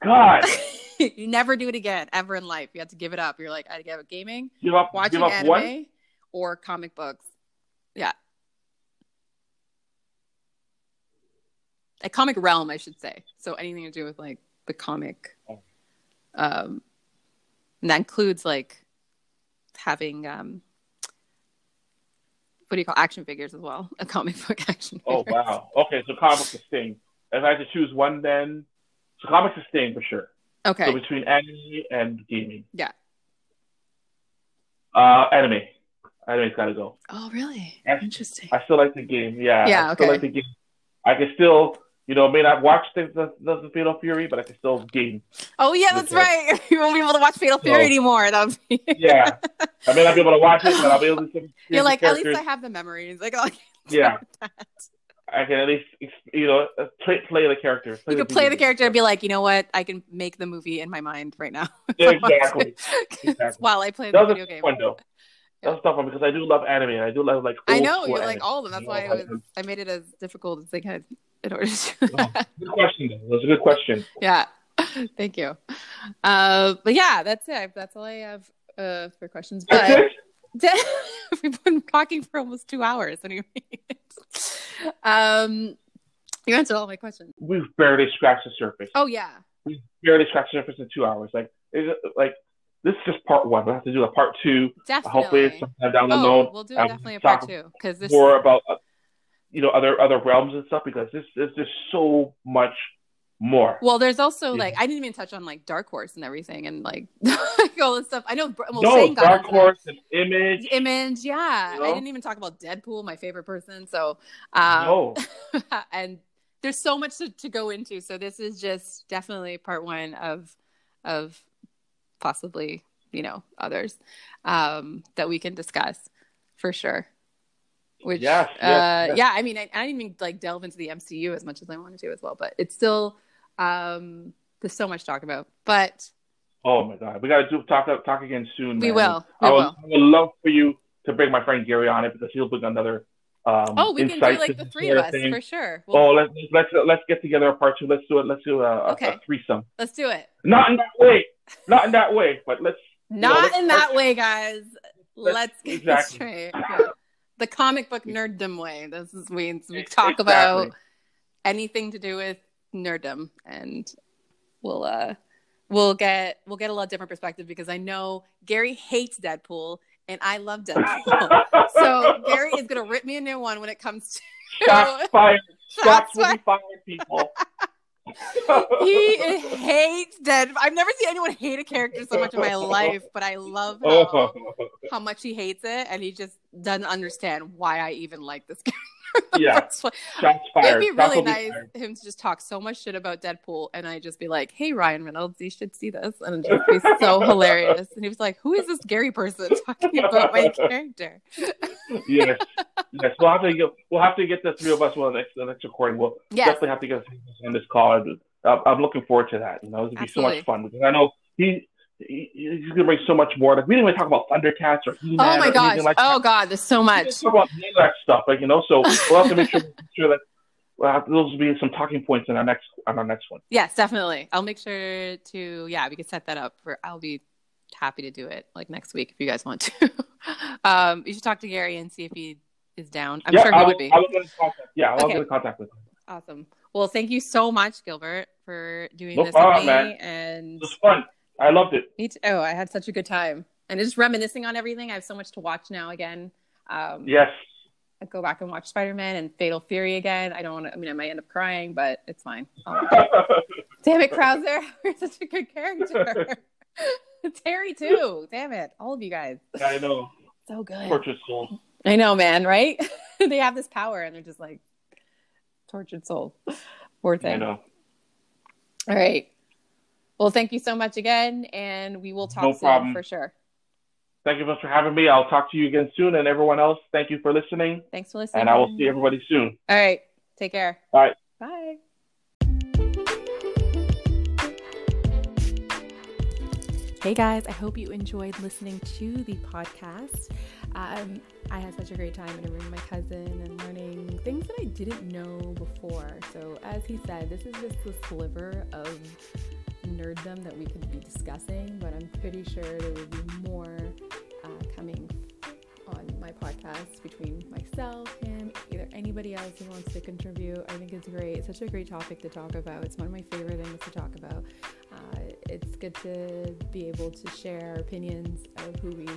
God. (laughs) you never do it again ever in life. You have to give it up. You're like, I give up gaming, Give up watching give up anime, one? or comic books. Yeah. A comic realm, I should say. So anything to do with like the comic. Oh. Um, and that includes like having um, what do you call action figures as well? A comic book (laughs) action. Oh figures. wow. Okay, so comics is Sting. If I had to choose one then so comics is Sting for sure. Okay. So between anime and gaming. Yeah. Uh anime. Anime's gotta go. oh, really? Yes. Interesting. I still like the game. Yeah. Yeah, I still okay. like the game. I can still, you know, I may not watch the the, the, Fatal Fury, but I can still game. Oh yeah, that's right. (laughs) You won't be able to watch Fatal Fury So- anymore. That would be. (laughs) Yeah. I may not be able to watch it, but I'll be able to (laughs) You're like, at least. I have the memories. Like, oh, Yeah. I can at least you know uh, play, play the character. Play you can play the character and be like, you know what, I can make the movie in my mind right now. exactly. exactly. While I play the video game. Fun, though. That was tough one because I do love anime. I do love like. I know you like all of them. That's why I, was, I made it as difficult as they could in order to. oh, good question. Though. That was a good question. Yeah, (laughs) thank you. Uh, but yeah, that's it. That's all I have uh, for questions. But (laughs) we've been talking for almost two hours anyway. um, you answered all my questions. We've barely scratched the surface. Oh yeah. We've barely scratched the surface in two hours. Like, like this is just part one. We'll have to do a part two. Definitely. Hopefully, sometime down the oh, road. We'll do definitely a part two because this is more about uh, you know other other realms and stuff because this there's just so much more. Well, there's also yeah. like I didn't even touch on like Dark Horse and everything and like (laughs) all this stuff. I know. Well, no, Dark Horse and Image. Image, yeah. You know? I didn't even talk about Deadpool, my favorite person. So, um, no. (laughs) and there's so much to, to go into. So this is just definitely part one of of possibly you know others um, that we can discuss for sure. Which yes, yes, uh, yes. yeah, I mean, I, I, didn't even like delve into the MCU as much as I wanted to as well, but it's still um, there's so much to talk about. But oh my god, we got to do talk talk again soon. We man. will. We I, would, will. I would love for you to bring my friend Gary on it because he'll bring another. Um, oh, we can do like the three of us thing. for sure. We'll... Oh, let's let's let's get together a part two. Let's do it. Let's do a, okay. a, a threesome. Let's do it. Not in that way. Not in that way. But let's. Not know, in that way, guys. Let's, let's get exactly. straight. Yeah. The comic book nerddom way. This is means we talk exactly. about anything to do with nerddom, and we'll uh we'll get we'll get a lot different perspective because I know Gary hates Deadpool and I love Deadpool. (laughs) so Gary is gonna rip me a new one when it comes to shots fired. (laughs) Shots, Shots will be fired, people. (laughs) (laughs) he (laughs) hates dead. I've never seen anyone hate a character so much in my life, but I love how, (laughs) how much he hates it, and he just doesn't understand why I even like this character. (laughs) Yeah, Shots fired. It'd be really nice him to just talk so much shit about Deadpool, and I just be like, "Hey, Ryan Reynolds, you should see this," and it'd be so (laughs) hilarious. And he was like, "Who is this Gary person (laughs) talking about my character?" yes, yes. We'll have to get we'll have to get the three of us on the next the next recording. We'll Yes. definitely have to get on this call. I'm, I'm looking forward to that. You know, it would be so much fun because I know he. He he's gonna bring so much more. Like we didn't even talk about Thundercats or He-Man Oh my gosh! like oh that. god, there's so We much. didn't talk about that stuff, like you know. So (laughs) we'll have to make sure, make sure that we'll have, those will be some talking points in our next on our next one. Yes, definitely. I'll make sure to yeah, we can set that up for I'll be happy to do it like next week if you guys want to. (laughs) um you should talk to Gary and see if he is down. I'm yeah, sure he I would be. I will get in contact. Yeah, I'll Okay. get in contact with him. Awesome. Well, thank you so much, Gilbert, for doing No this problem, with me. man. And It was fun. I loved it. me too. Oh, I had such a good time. And just reminiscing on everything. I have so much to watch now again. Um, Yes. I go back and watch Spider Man and Fatal Fury again. I don't want to. I mean, I might end up crying, but it's fine. (laughs) Damn it, Krauser! (laughs) You're such a good character. (laughs) Terry too. Damn it, all of you guys. I know. So good. Tortured soul. I know, man. Right? they have this power, and they're just like tortured soul. Poor thing. I know. All right. Well, thank you so much again, and we will talk No soon problem. for sure. Thank you much for having me. I'll talk to you again soon. And everyone else, thank you for listening. Thanks for listening. And I will see everybody soon. All right. Take care. All right. Bye. Hey guys, I hope you enjoyed listening to the podcast. Um, I had such a great time interviewing my cousin and learning things that I didn't know before. So, as he said, this is just a sliver of nerddom that we could be discussing, but I'm pretty sure there will be more uh, coming on my podcast between myself, him, either anybody else who wants to contribute. I think it's great. It's such a great topic to talk about. It's one of my favorite things to talk about. Uh, it's good to be able to share opinions of who we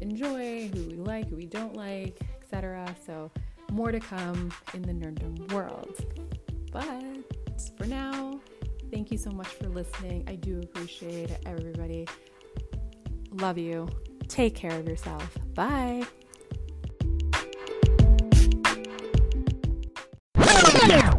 enjoy, who we like, who we don't like, etc. So, more to come in the nerddom world. But for now, thank you so much for listening. I do appreciate it, everybody. Love you. Take care of yourself. Bye. (laughs)